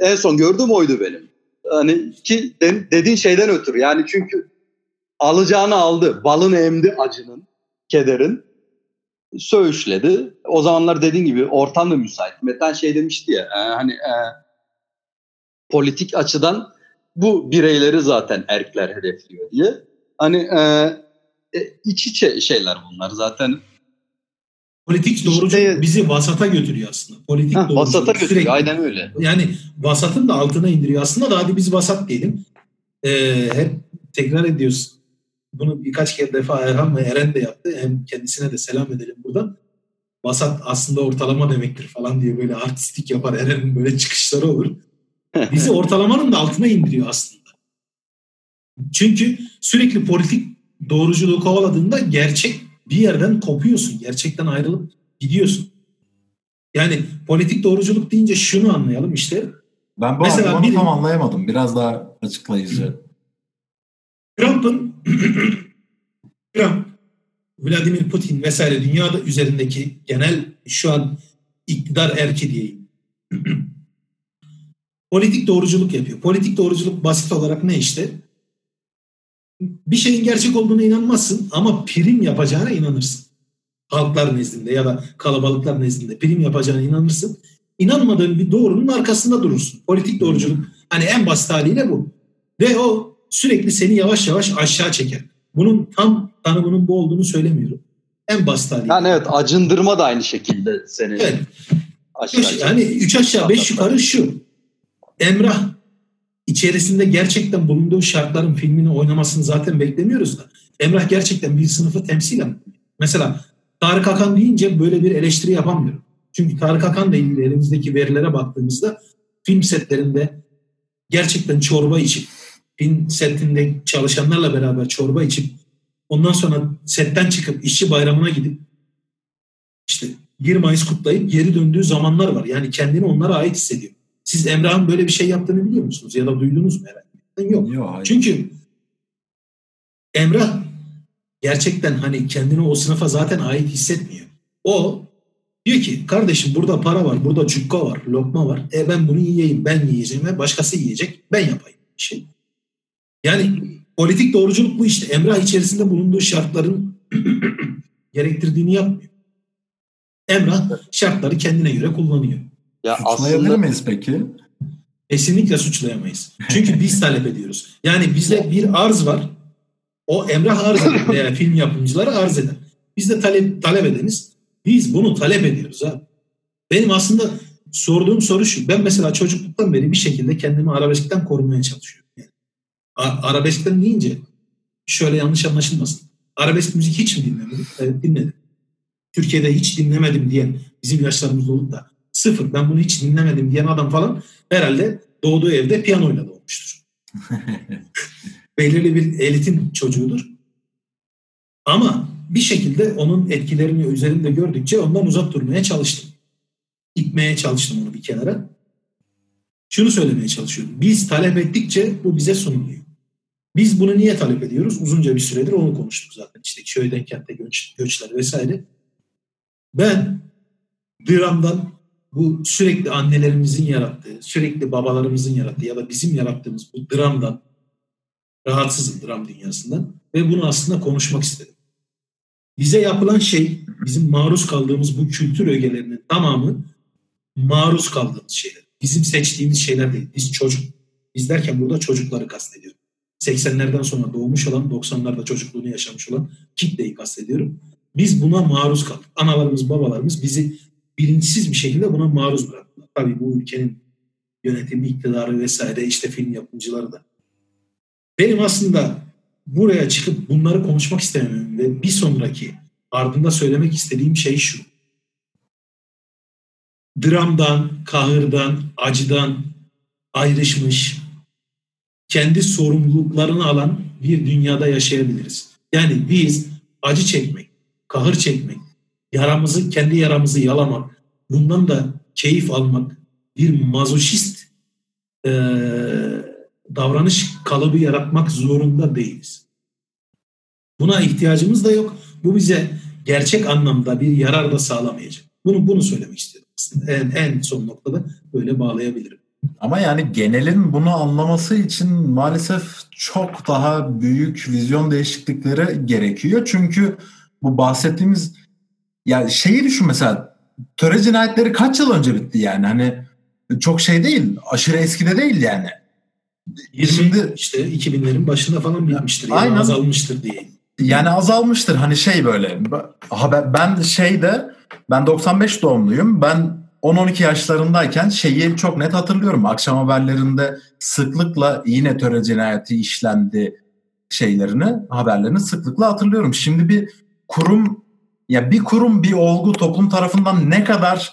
En son gördüğüm oydu benim. Hani ki de- dediğin şeyden ötürü. Yani çünkü alacağını aldı. Balını emdi acının, kederin. Söğüşledi. O zamanlar dediğin gibi ortam da müsait. Metan şey demişti ya e, hani e, politik açıdan bu bireyleri zaten erkler hedefliyor diye. Hani e, e, iç içe şeyler bunlar zaten. Politik doğrucu İşte- bizi vasata götürüyor aslında. Politik Heh, doğrucu. vasata götürüyor. sürekli- Aynen öyle. Yani vasatın da altına indiriyor aslında da hadi biz vasat diyelim. Ee, hep tekrar ediyoruz. Bunu birkaç kere defa Erhan ve Eren de yaptı. Hem kendisine de selam edelim buradan. Vasat aslında ortalama demektir falan diye böyle artistik yapar. Eren'in böyle çıkışları olur. [LAUGHS] Bizi ortalamanın da altına indiriyor aslında. Çünkü sürekli politik doğruculuğu kovaladığında gerçek bir yerden kopuyorsun. Gerçekten ayrılıp gidiyorsun. Yani politik doğruculuk deyince şunu anlayalım işte. Ben bu Mesela biri- tam anlayamadım. Biraz daha açıklayıcı. Trump'ın [CLEARS THROAT] Trump, Vladimir Putin vesaire dünyada üzerindeki genel şu an iktidar erki diyeyim. [CLEARS THROAT] Politik doğruculuk yapıyor. Politik doğruculuk basit olarak ne işte? Bir şeyin gerçek olduğuna inanmazsın ama prim yapacağına inanırsın. Halklar nezdinde ya da kalabalıklar nezdinde prim yapacağına inanırsın. İnanmadığın bir doğrunun arkasında durursun. Politik doğruculuk hani en basit haliyle bu. Ve o sürekli seni yavaş yavaş aşağı çeker. Bunun tam tanımının bu olduğunu söylemiyorum. En basit haliyle. Yani evet acındırma da aynı şekilde seni Evet. aşağı yani üç aşağı beş yukarı şu. Emrah içerisinde gerçekten bulunduğu şartların filmini oynamasını zaten beklemiyoruz da. Emrah gerçekten bir sınıfı temsilen. Mesela Tarık Akan deyince böyle bir eleştiri yapamıyorum. Çünkü Tarık Akan'la ilgili elimizdeki verilere baktığımızda film setlerinde gerçekten çorba içip film setinde çalışanlarla beraber çorba içip ondan sonra setten çıkıp işçi bayramına gidip işte 1 Mayıs kutlayıp geri döndüğü zamanlar var. Yani kendini onlara ait hissediyor. Siz Emrah'ın böyle bir şey yaptığını biliyor musunuz? Ya da duydunuz mu herhalde? Yok. Yok hayır. Çünkü Emrah gerçekten hani kendini o sınıfa zaten ait hissetmiyor. O diyor ki kardeşim burada para var, burada cukka var, lokma var. E ben bunu yiyeyim, ben yiyeceğim ve başkası yiyecek, ben yapayım şey. Yani politik doğruculuk bu işte. Emrah içerisinde bulunduğu şartların [CLEARS THROAT] gerektirdiğini yapmıyor. Emrah şartları kendine göre kullanıyor. Ya Suçlayabilir aslında miyiz peki? Kesinlikle suçlayamayız. Çünkü biz talep ediyoruz. Yani bizde bir arz var. O Emrah arz eder veya [LAUGHS] film yapımcıları arz eder. Biz de talep, talep edeniz. Biz bunu talep ediyoruz abi. Benim aslında sorduğum soru şu. Ben mesela çocukluktan beri bir şekilde kendimi arabeskten korumaya çalışıyorum. Yani. A- arabeskten deyince şöyle yanlış anlaşılmasın. Arabesk müzik hiç mi dinlemedim? Evet dinledim. Türkiye'de hiç dinlemedim diyen bizim yaşlarımızda olup da sıfır ben bunu hiç dinlemedim diyen adam falan herhalde doğduğu evde piyanoyla doğmuştur. [LAUGHS] Belirli bir elitin çocuğudur. Ama bir şekilde onun etkilerini üzerinde gördükçe ondan uzak durmaya çalıştım. İtmeye çalıştım onu bir kenara. Şunu söylemeye çalışıyorum. Biz talep ettikçe bu bize sunuluyor. Biz bunu niye talep ediyoruz? Uzunca bir süredir onu konuştuk zaten. İşte köyden kente göç, göçler vesaire. Ben dramdan bu sürekli annelerimizin yarattığı, sürekli babalarımızın yarattığı ya da bizim yarattığımız bu dramdan rahatsızım dram dünyasından ve bunu aslında konuşmak istedim. Bize yapılan şey, bizim maruz kaldığımız bu kültür ögelerinin tamamı maruz kaldığımız şeyler. Bizim seçtiğimiz şeyler değil. Biz çocuk, biz derken burada çocukları kastediyorum. 80'lerden sonra doğmuş olan, 90'larda çocukluğunu yaşamış olan kitleyi kastediyorum. Biz buna maruz kaldık. Analarımız, babalarımız bizi bilinçsiz bir şekilde buna maruz bıraktılar. Tabii bu ülkenin yönetimi, iktidarı vesaire işte film yapımcıları da. Benim aslında buraya çıkıp bunları konuşmak istemem ve bir sonraki ardında söylemek istediğim şey şu. Dramdan, kahırdan, acıdan ayrışmış, kendi sorumluluklarını alan bir dünyada yaşayabiliriz. Yani biz acı çekmek, kahır çekmek, yaramızı, kendi yaramızı yalamak, bundan da keyif almak, bir mazoşist e, davranış kalıbı yaratmak zorunda değiliz. Buna ihtiyacımız da yok. Bu bize gerçek anlamda bir yarar da sağlamayacak. Bunu bunu söylemek istedim. En, en son noktada böyle bağlayabilirim. Ama yani genelin bunu anlaması için maalesef çok daha büyük vizyon değişiklikleri gerekiyor. Çünkü bu bahsettiğimiz yani şeyi düşün mesela töre cinayetleri kaç yıl önce bitti yani hani çok şey değil aşırı eskide değil yani. 20 Şimdi işte 2000'lerin başında falan bitmiştir. Yani aynen. azalmıştır diye. Yani azalmıştır hani şey böyle. Haber, ben şeyde ben 95 doğumluyum. Ben 10-12 yaşlarındayken şeyi çok net hatırlıyorum. Akşam haberlerinde sıklıkla yine töre cinayeti işlendi şeylerini, haberlerini sıklıkla hatırlıyorum. Şimdi bir kurum ya bir kurum bir olgu toplum tarafından ne kadar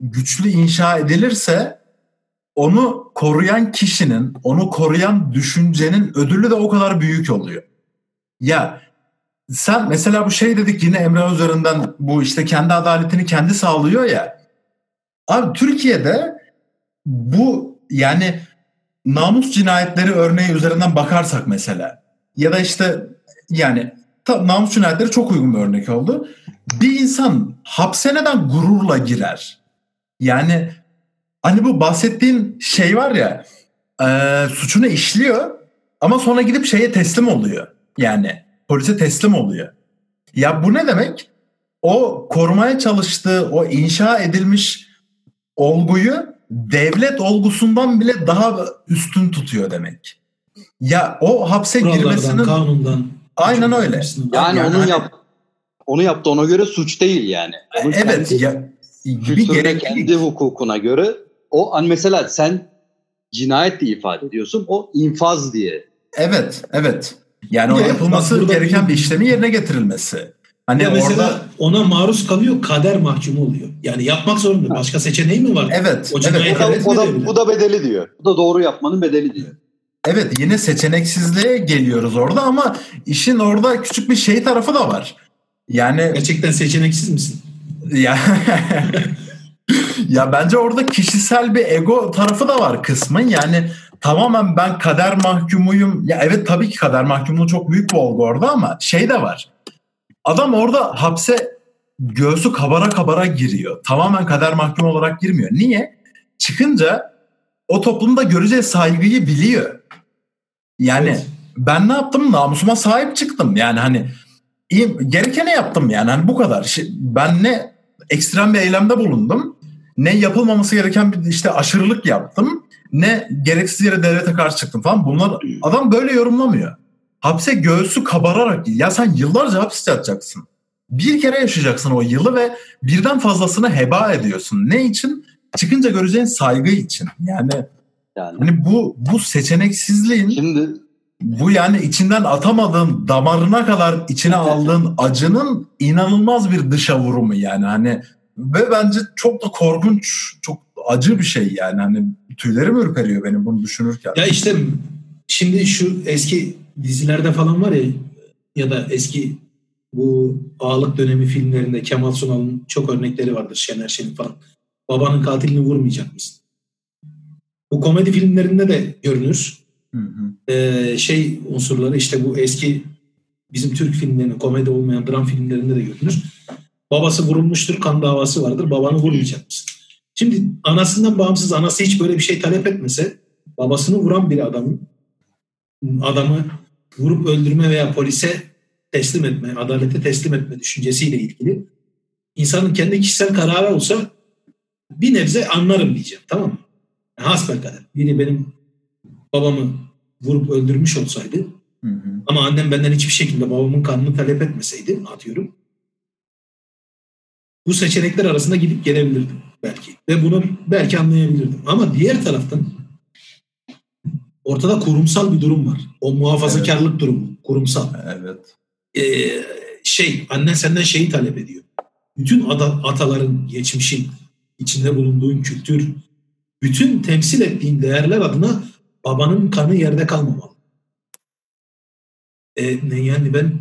güçlü inşa edilirse onu koruyan kişinin, onu koruyan düşüncenin ödülü de o kadar büyük oluyor. Ya sen mesela bu şey dedik yine Emre üzerinden bu işte kendi adaletini kendi sağlıyor ya. Abi Türkiye'de bu yani namus cinayetleri örneği üzerinden bakarsak mesela ya da işte yani ta, namus cinayetleri çok uygun bir örnek oldu. Bir insan hapse neden gururla girer? Yani hani bu bahsettiğin şey var ya e, suçunu işliyor ama sonra gidip şeye teslim oluyor. Yani polise teslim oluyor. Ya bu ne demek? O korumaya çalıştığı, o inşa edilmiş olguyu devlet olgusundan bile daha üstün tutuyor demek. Ya o hapse Kurallardan, girmesinin kanundan aynen öyle. Yani, yani onun hani, yap onu yaptı ona göre suç değil yani. Onun evet kendi, ya gibi gerekli. kendi hukukuna göre o hani mesela sen cinayet diye ifade ediyorsun. O infaz diye. Evet, evet. Yani o yapılması gereken bir işlemi yerine getirilmesi. Hani ya mesela orada ona maruz kalıyor, kader mahkumu oluyor. Yani yapmak zorunda. Başka seçeneği mi var? Evet. O, evet. O, da, o, da, bu da bedeli diyor. Bu da doğru yapmanın bedeli diyor. Evet yine seçeneksizliğe geliyoruz orada ama işin orada küçük bir şey tarafı da var. Yani gerçekten seçeneksiz misin? Ya [LAUGHS] ya bence orada kişisel bir ego tarafı da var kısmın. Yani tamamen ben kader mahkumuyum. Ya evet tabii ki kader mahkumluğu çok büyük bir olgu orada ama şey de var. Adam orada hapse göğsü kabara kabara giriyor. Tamamen kader mahkum olarak girmiyor. Niye? Çıkınca o toplumda göreceği saygıyı biliyor. Yani evet. ben ne yaptım? Namusuma sahip çıktım. Yani hani gerekeni yaptım yani. Hani bu kadar. Ben ne ekstrem bir eylemde bulundum. Ne yapılmaması gereken bir işte aşırılık yaptım. Ne gereksiz yere devlete karşı çıktım falan. Bunlar adam böyle yorumlamıyor. Hapse göğsü kabararak ya sen yıllarca hapis yatacaksın. Bir kere yaşayacaksın o yılı ve birden fazlasını heba ediyorsun. Ne için? Çıkınca göreceğin saygı için. Yani, yani. hani bu bu seçeneksizliğin Şimdi bu yani içinden atamadığın damarına kadar içine aldığın acının inanılmaz bir dışa vurumu yani hani ve bence çok da korkunç çok acı bir şey yani hani tüylerim ürperiyor benim bunu düşünürken. Ya işte şimdi şu eski dizilerde falan var ya ya da eski bu ağalık dönemi filmlerinde Kemal Sunal'ın çok örnekleri vardır Şener Şen'in falan. Babanın katilini vurmayacak mısın? Bu komedi filmlerinde de görünür. Ee, şey unsurları işte bu eski bizim Türk filmlerinde komedi olmayan dram filmlerinde de görünür. Babası vurulmuştur, kan davası vardır. Babanı vurmayacak? Şimdi anasından bağımsız anası hiç böyle bir şey talep etmese babasını vuran bir adamın adamı vurup öldürme veya polise teslim etme, adalete teslim etme düşüncesiyle ilgili insanın kendi kişisel kararı olsa bir nebze anlarım diyeceğim. Tamam mı? Hasbelkader. Biri benim babamı vurup öldürmüş olsaydı Hı hı. ama annem benden hiçbir şekilde babamın kanını talep etmeseydi atıyorum. Bu seçenekler arasında gidip gelebilirdim belki. Ve bunu belki anlayabilirdim. Ama diğer taraftan ortada kurumsal bir durum var. O muhafazakarlık durumu. Kurumsal. Evet. Ee, şey annen senden şeyi talep ediyor. Bütün ataların, geçmişin, içinde bulunduğun kültür, bütün temsil ettiğin değerler adına babanın kanı yerde kalmamalı. E, yani ben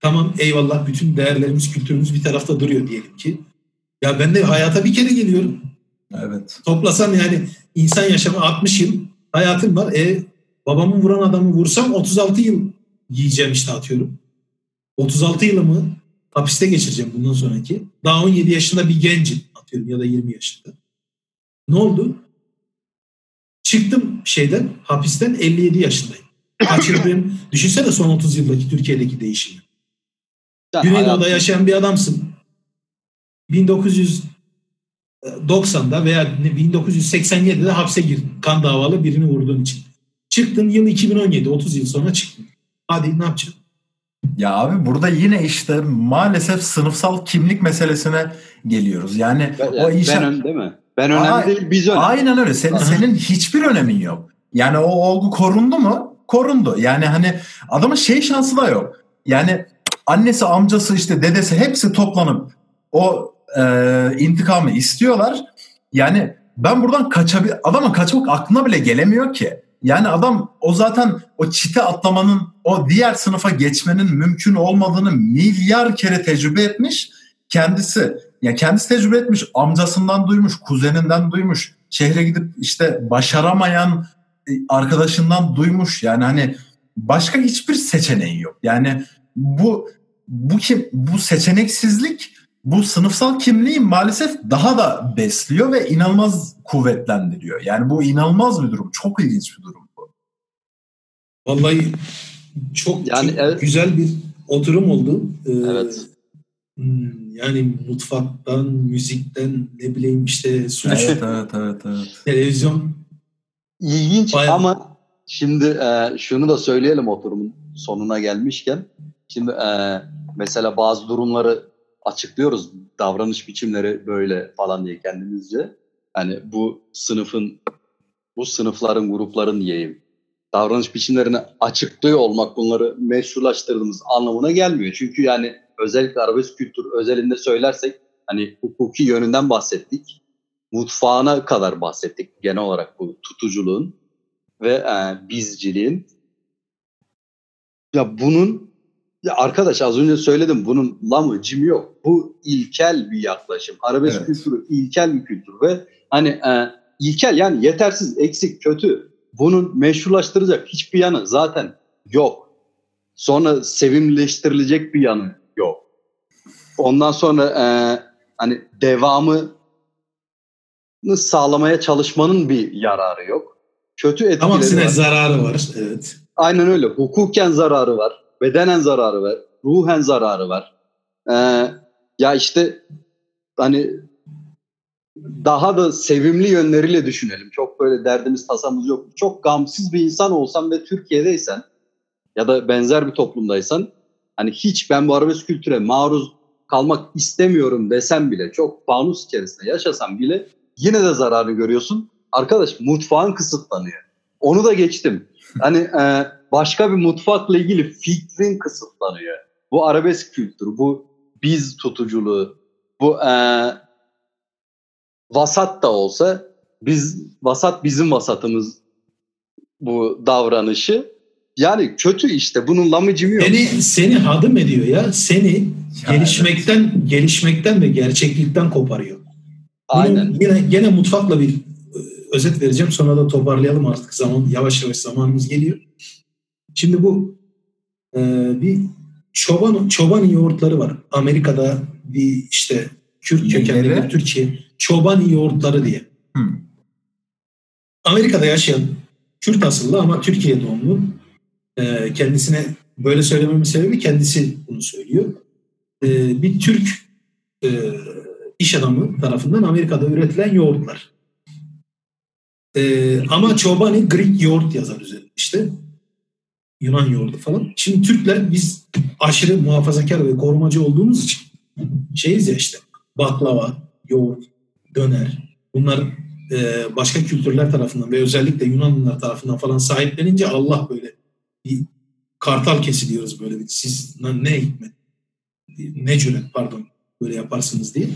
tamam eyvallah bütün değerlerimiz, kültürümüz bir tarafta duruyor diyelim ki. Ya ben de hayata bir kere geliyorum. Evet. Toplasam yani insan yaşamı 60 yıl hayatım var. E babamı vuran adamı vursam 36 yıl yiyeceğim işte atıyorum. 36 yılımı hapiste geçireceğim bundan sonraki. Daha 17 yaşında bir gencim atıyorum ya da 20 yaşında. Ne oldu? Çıktım şeyden hapisten 57 yaşındayım. Kaçırdığım, [LAUGHS] düşünsene son 30 yıldaki Türkiye'deki değişimi. Yani Güneydoğu'da hayatın- yaşayan bir adamsın. 1990'da veya 1987'de hapse girdin. Kan davalı birini vurduğun için. Çıktın yıl 2017, 30 yıl sonra çıktın. Hadi ne yapacaksın? Ya abi burada yine işte maalesef sınıfsal kimlik meselesine geliyoruz. Yani Ben, o inşa... ben ön değil mi? Ben önemli Aa, değil, biz önemli. Aynen öyle. Senin, senin hiçbir önemin yok. Yani o olgu korundu mu? Korundu. Yani hani adamın şey şansı da yok. Yani annesi, amcası işte dedesi hepsi toplanıp o e, intikamı istiyorlar. Yani ben buradan kaçabil adamın kaçmak aklına bile gelemiyor ki. Yani adam o zaten o çite atlamanın o diğer sınıfa geçmenin mümkün olmadığını milyar kere tecrübe etmiş. Kendisi ya kendisi tecrübe etmiş, amcasından duymuş, kuzeninden duymuş. Şehre gidip işte başaramayan e, arkadaşından duymuş. Yani hani başka hiçbir seçeneği yok. Yani bu bu kim bu seçeneksizlik bu sınıfsal kimliği maalesef daha da besliyor ve inanılmaz kuvvetlendiriyor. Yani bu inanılmaz bir durum. Çok ilginç bir durum bu. Vallahi çok, Yani çok evet. güzel bir oturum oldu. Ee, Evet. Hmm, Yani mutfaktan, müzikten, ne bileyim işte suç, Evet evet evet evet. televizyon. İlginç Bayağı- ama şimdi e, şunu da söyleyelim oturumun sonuna gelmişken. Şimdi e, mesela bazı durumları açıklıyoruz. Davranış biçimleri böyle falan diye kendimizce. Hani bu sınıfın, bu sınıfların, grupların diyeyim. Davranış biçimlerini açıklıyor olmak bunları meşrulaştırdığımız anlamına gelmiyor. Çünkü yani özellikle arabesk kültür özelinde söylersek hani hukuki yönünden bahsettik mutfağına kadar bahsettik genel olarak bu tutuculuğun ve e, bizciliğin. Ya bunun ya arkadaş az önce söyledim bunun lamı cimi yok. Bu ilkel bir yaklaşım. Arabesk Evet. kültürü ilkel bir kültür ve hani e, ilkel yani yetersiz, eksik, kötü. Bunun meşrulaştıracak hiçbir yanı zaten yok. Sonra sevimleştirilecek bir yanı. Ondan sonra e, hani devamı sağlamaya çalışmanın bir yararı yok. Kötü etkileri aksine var. zararı var. Evet. Aynen öyle. Hukuken zararı var. Bedenen zararı var. Ruhen zararı var. Ee, ya işte hani daha da sevimli yönleriyle düşünelim. Çok böyle derdimiz tasamız yok. Çok gamsız bir insan olsan ve Türkiye'deysen ya da benzer bir toplumdaysan hani hiç ben bu arabesk kültüre maruz kalmak istemiyorum desem bile çok fanus içerisinde yaşasam bile yine de zararı görüyorsun. Arkadaş mutfağın kısıtlanıyor. Onu da geçtim. [LAUGHS] Hani e, başka bir mutfakla ilgili fikrin kısıtlanıyor. Bu arabesk kültürü, bu biz tutuculuğu, bu e, vasat da olsa biz vasat bizim vasatımız bu davranışı. Yani kötü işte bunun lamıcımı yok. Seni, seni hadım ediyor ya. Seni Ya gelişmekten gelişmekten ve gerçeklikten koparıyor. Bunu Aynen. Yine, gene mutfakla bir e, özet vereceğim. Sonra da toparlayalım artık. Zaman yavaş yavaş zamanımız geliyor. Şimdi bu e, bir çoban çoban yoğurtları var. Amerika'da bir işte Kürt kökenli bir Türkiye çoban yoğurtları diye. Hı. Amerika'da yaşayan Kürt asıllı ama Türkiye doğumlu e, kendisine böyle söylememin sebebi kendisi bunu söylüyor. E, bir Türk e, iş adamı tarafından Amerika'da üretilen yoğurtlar. E, ama çobani Greek yoğurt yazar üzerinde işte. Yunan yoğurdu falan. Şimdi Türkler biz aşırı muhafazakar ve korumacı olduğumuz için şeyiz ya işte baklava, yoğurt, döner bunlar e, başka kültürler tarafından ve özellikle Yunanlılar tarafından falan sahiplenince Allah böyle kartal kesiliyoruz böyle bir siz ne hikmet ne cüret pardon böyle yaparsınız diye.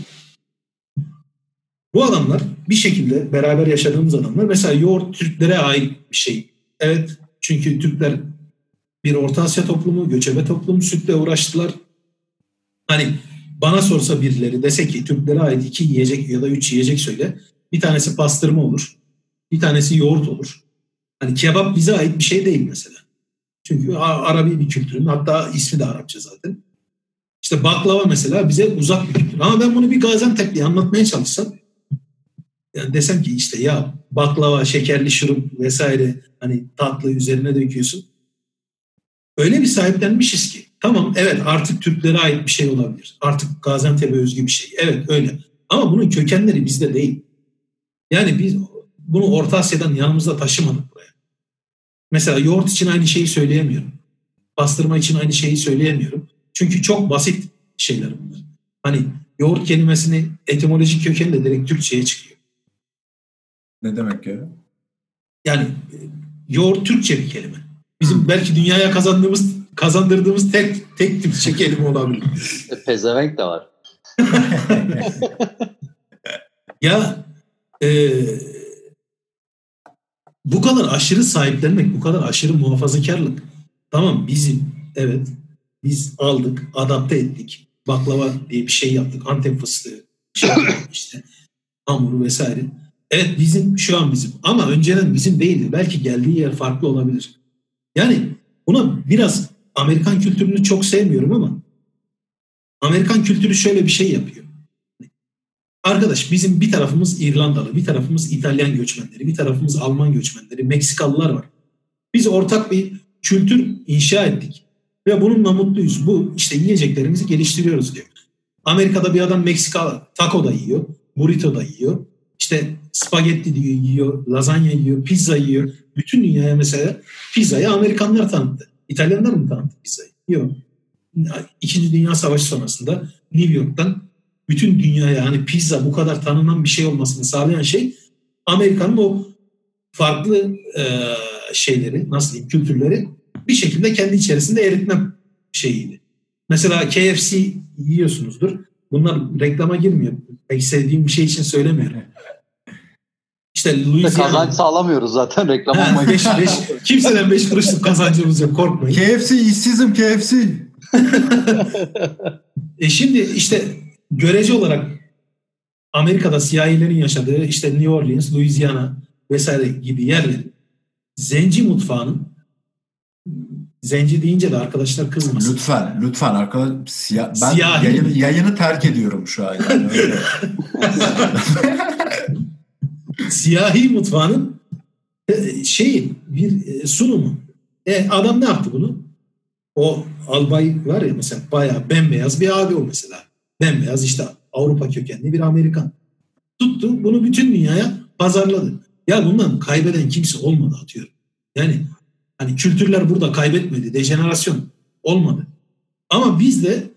Bu adamlar bir şekilde beraber yaşadığımız adamlar mesela yoğurt Türklere ait bir şey. Evet çünkü Türkler bir Orta Asya toplumu, göçebe toplum, sütle uğraştılar. Hani bana sorsa birileri dese ki Türklere ait iki yiyecek ya da üç yiyecek söyle. Bir tanesi pastırma olur. Bir tanesi yoğurt olur. Hani kebap bize ait bir şey değil mesela. Çünkü Arabi bir kültürün hatta ismi de Arapça zaten. İşte baklava mesela bize uzak bir kültür. Ama ben bunu bir Gaziantep'li anlatmaya çalışsam yani desem ki işte ya baklava, şekerli şurup vesaire hani tatlı üzerine döküyorsun. Öyle bir sahiplenmişiz ki tamam evet artık Türklere ait bir şey olabilir. Artık Gaziantep'e özgü bir şey. Evet öyle. Ama bunun kökenleri bizde değil. Yani biz bunu Orta Asya'dan yanımızda taşımadık. Mesela yoğurt için aynı şeyi söyleyemiyorum. Bastırma için aynı şeyi söyleyemiyorum. Çünkü çok basit şeyler bunlar. Hani yoğurt kelimesini etimolojik kökeni de direkt Türkçe'ye çıkıyor. Ne demek ya? Yani e, yoğurt Türkçe bir kelime. Bizim belki dünyaya kazandığımız kazandırdığımız tek tek Türkçe kelime olabilir. [LAUGHS] E, pezevenk de var. [LAUGHS] ya e, bu kadar aşırı sahiplenmek, bu kadar aşırı muhafazakarlık. Tamam bizim evet biz aldık, adapte ettik. Baklava diye bir şey yaptık. Antep fıstığı, şey [COUGHS] işte hamuru vesaire. Evet bizim şu an bizim ama önceden bizim değildi. Belki geldiği yer farklı olabilir. Yani buna biraz Amerikan kültürünü çok sevmiyorum ama Amerikan kültürü şöyle bir şey yapıyor. Arkadaş bizim bir tarafımız İrlandalı, bir tarafımız İtalyan göçmenleri, bir tarafımız Alman göçmenleri, Meksikalılar var. Biz ortak bir kültür inşa ettik ve bununla mutluyuz. Bu işte yiyeceklerimizi geliştiriyoruz diyor. Amerika'da bir adam Meksika taco da yiyor, burrito da yiyor. İşte spagetti diyor, yiyor, lazanya yiyor, pizza yiyor. Bütün dünyaya mesela pizzayı Amerikanlar tanıttı. İtalyanlar mı tanıttı pizzayı? Yok. İkinci Dünya Savaşı sonrasında New York'tan bütün dünyaya hani pizza bu kadar tanınan bir şey olmasını sağlayan şey Amerika'nın o farklı e, şeyleri, nasıl diyeyim, kültürleri bir şekilde kendi içerisinde eritme şeyiydi. Mesela KFC yiyorsunuzdur. Bunlar reklama girmiyor. Pek sevdiğim bir şey için söylemiyorum. İşte Louisiana. Kazanç sağlamıyoruz zaten reklam olmayı. Beş, beş, kimseden 5 kuruşluk kazancımız yok korkmayın. KFC işsizim KFC. [LAUGHS] e şimdi işte görece olarak Amerika'da siyahilerin yaşadığı işte New Orleans, Louisiana vesaire gibi yerlerin zenci mutfağının zenci deyince de arkadaşlar kızmasın. Lütfen, lütfen arkadaş siya, ben Siyahi. yayını, yayını terk ediyorum şu an. Yani öyle. [LAUGHS] Siyahi mutfağının e, şeyi bir e, sunumu. E, adam ne yaptı bunu? O albay var ya mesela bayağı bembeyaz bir abi o mesela. Bembeyaz işte Avrupa kökenli bir Amerikan. Tuttu bunu bütün dünyaya pazarladı. Ya bundan kaybeden kimse olmadı atıyorum. Yani hani kültürler burada kaybetmedi. Dejenerasyon olmadı. Ama bizde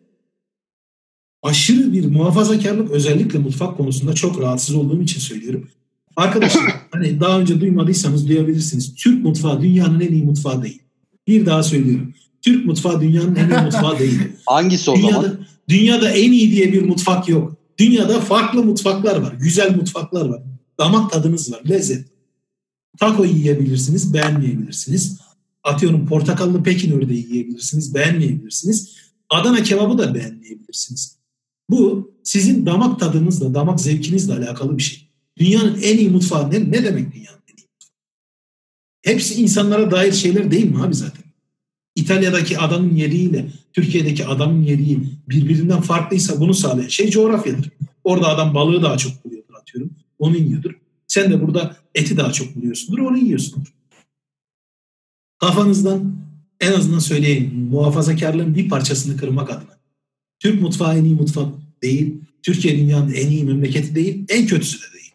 aşırı bir muhafazakarlık özellikle mutfak konusunda çok rahatsız olduğum için söylüyorum. Arkadaşlar [LAUGHS] hani daha önce duymadıysanız duyabilirsiniz. Türk mutfağı dünyanın en iyi mutfağı değil. Bir daha söylüyorum. Türk mutfağı dünyanın en iyi mutfağı değil. [LAUGHS] Hangisi o dünyada, zaman? Dünyada en iyi diye bir mutfak yok. Dünyada farklı mutfaklar var. Güzel mutfaklar var. Damak tadınız var. Lezzet. Taco yiyebilirsiniz, beğenmeyebilirsiniz. Atıyorum portakallı Pekin ördeği yiyebilirsiniz, beğenmeyebilirsiniz. Adana kebabı da beğenmeyebilirsiniz. Bu sizin damak tadınızla, damak zevkinizle alakalı bir şey. Dünyanın en iyi mutfağı ne, ne demek dünyanın en iyi mutfağı? Hepsi insanlara dair şeyler değil mi abi zaten? İtalya'daki adamın yeriyle Türkiye'deki adamın yeri birbirinden farklıysa bunu sağlayan şey coğrafyadır. Orada adam balığı daha çok buluyordur atıyorum. Onu yiyordur. Sen de burada eti daha çok buluyorsundur. Onu yiyorsundur. Kafanızdan en azından söyleyeyim muhafazakarlığın bir parçasını kırmak adına. Türk mutfağı en iyi mutfak değil. Türkiye dünyanın en iyi memleketi değil. En kötüsü de değil.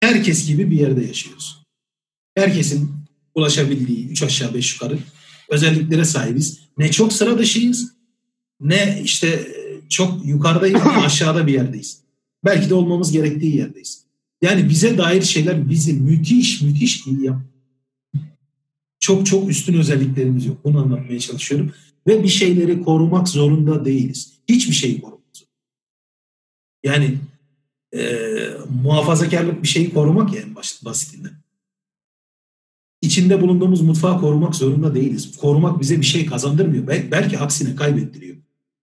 Herkes gibi bir yerde yaşıyoruz. Herkesin ulaşabildiği üç aşağı beş yukarı özelliklere sahibiz. Ne çok sıra dışıyız ne işte çok yukarıdayız ne [LAUGHS] aşağıda bir yerdeyiz. Belki de olmamız gerektiği yerdeyiz. Yani bize dair şeyler bizi müthiş müthiş iyi yap. Çok çok üstün özelliklerimiz yok. Bunu anlatmaya çalışıyorum. Ve bir şeyleri korumak zorunda değiliz. Hiçbir şeyi korumak zorunda. Yani e, muhafazakarlık bir şeyi korumak ya en basit, basitinden. İçinde bulunduğumuz mutfağı korumak zorunda değiliz. Korumak bize bir şey kazandırmıyor. Bel- belki aksine kaybettiriyor.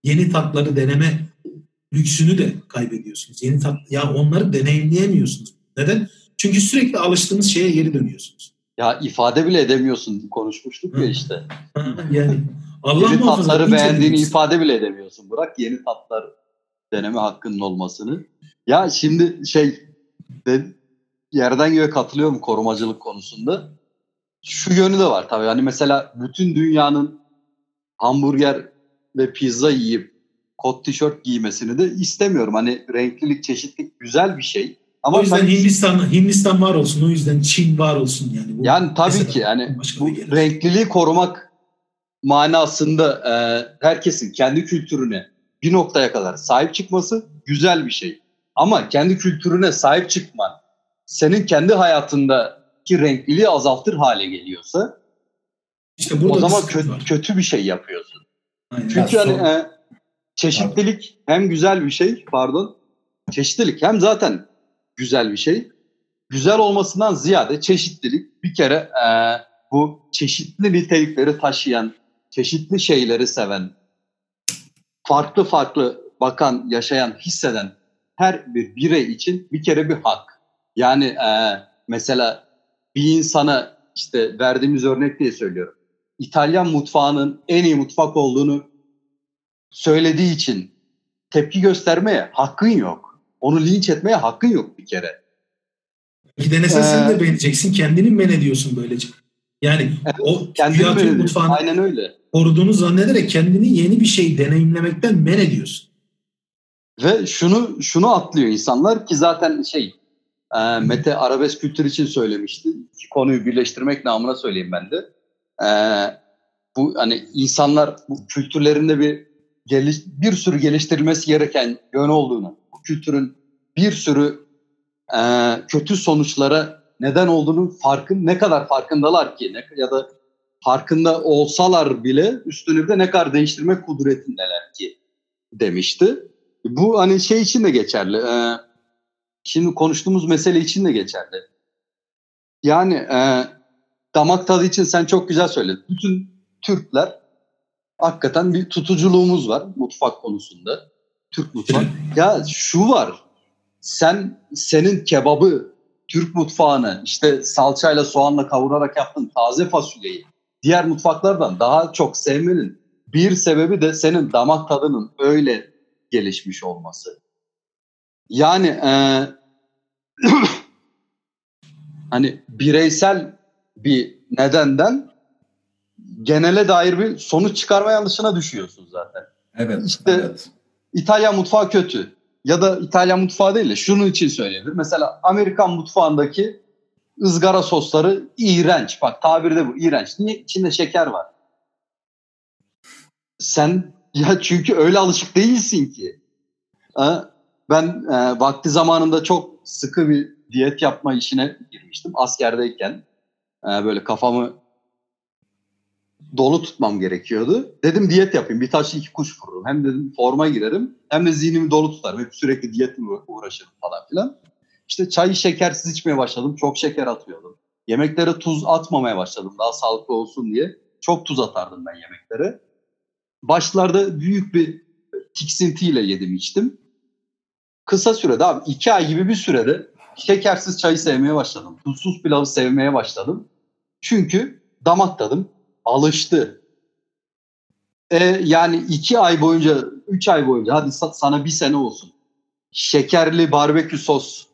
Yeni tatları deneme lüksünü de kaybediyorsunuz. Yeni tat, ya onları deneyimleyemiyorsunuz. Neden? Çünkü sürekli alıştığınız şeye geri dönüyorsunuz. Ya ifade bile edemiyorsun konuşmuştuk ya işte. yani Allah yeni tatları beğendiğini ifade bile edemiyorsun. Bırak yeni tatlar deneme hakkının olmasını. Ya şimdi şey ben yerden göğe katılıyorum korumacılık konusunda. Şu yönü de var tabii. Hani mesela bütün dünyanın hamburger ve pizza yiyip kot tişört giymesini de istemiyorum. Hani renklilik, çeşitlilik güzel bir şey. Ama O yüzden Hindistan Hindistan var olsun. O yüzden Çin var olsun yani. Bu Yani tabii ki yani bu renkliliği korumak manasında e, herkesin kendi kültürüne bir noktaya kadar sahip çıkması güzel bir şey. Ama kendi kültürüne sahip çıkman senin kendi hayatındaki renkliliği azaltır hale geliyorsa İşte burada o zaman kö- var. kötü bir şey yapıyorsun. Aynen. Çünkü Ya hani son- e, çeşitlilik hem güzel bir şey pardon çeşitlilik hem zaten güzel bir şey. Güzel olmasından ziyade çeşitlilik bir kere e, bu çeşitli nitelikleri taşıyan, çeşitli şeyleri seven, farklı farklı bakan, yaşayan, hisseden her bir birey için bir kere bir hak. Yani e, mesela bir insana işte verdiğimiz örnek diye söylüyorum. İtalyan mutfağının en iyi mutfak olduğunu söylediği için tepki göstermeye hakkın yok. Onu linç etmeye hakkın yok bir kere. Bir denesen sen Ee, de beğeneceksin. Kendini men ediyorsun böylece. Yani o Kendini böyle mutfağını Aynen öyle. koruduğunu zannederek kendini yeni bir şey deneyimlemekten men ediyorsun. Ve şunu şunu atlıyor insanlar ki zaten şey e, Mete arabesk kültür için söylemişti. İki konuyu birleştirmek namına söyleyeyim ben de. E, bu hani insanlar bu kültürlerinde bir geliş, bir sürü geliştirilmesi gereken yön olduğunu, bu kültürün bir sürü e, kötü sonuçlara neden olduğunun farkın ne kadar farkındalar ki ne, ya da farkında olsalar bile üstünü de ne kadar değiştirme kudretindeler ki demişti. Bu hani şey için de geçerli. Ee, şimdi konuştuğumuz mesele için de geçerli. Yani e, damak tadı için sen çok güzel söyledin. Bütün Türkler hakikaten bir tutuculuğumuz var mutfak konusunda. Türk mutfak. [LAUGHS] ya şu var. Sen senin kebabı, Türk mutfağını işte salçayla soğanla kavurarak yaptığın taze fasulyeyi diğer mutfaklardan daha çok sevmenin bir sebebi de senin damak tadının öyle gelişmiş olması. Yani e, [CLEARS THROAT] hani bireysel bir nedenden genele dair bir sonuç çıkarma yanlışına düşüyorsun zaten. Evet. İşte- evet. İtalyan mutfağı kötü. Ya da İtalyan mutfağı değil de şunun için söyleyebilir. Mesela Amerikan mutfağındaki ızgara sosları iğrenç. Bak tabirde bu iğrenç. Niye? İçinde şeker var. Sen ya çünkü öyle alışık değilsin ki. Ha, Ben e, vakti zamanında çok sıkı bir diyet yapma işine girmiştim askerdeyken. E, böyle kafamı dolu tutmam gerekiyordu. Dedim diyet yapayım. Bir taşla iki kuş vururum. Hem dedim forma girerim hem de zihnimi dolu tutarım. Hep sürekli diyetle uğra- uğraşırım falan filan. İşte çayı şekersiz içmeye başladım. Çok şeker atıyordum. Yemeklere tuz atmamaya başladım. Daha sağlıklı olsun diye. Çok tuz atardım ben yemeklere. Başlarda büyük bir tiksintiyle yedim içtim. Kısa sürede abi iki ay gibi bir sürede şekersiz çayı sevmeye başladım. Tuzsuz pilavı sevmeye başladım. Çünkü damak tadım alıştı. E, yani iki ay boyunca, üç ay boyunca hadi sa- sana bir sene olsun. Şekerli barbekü sos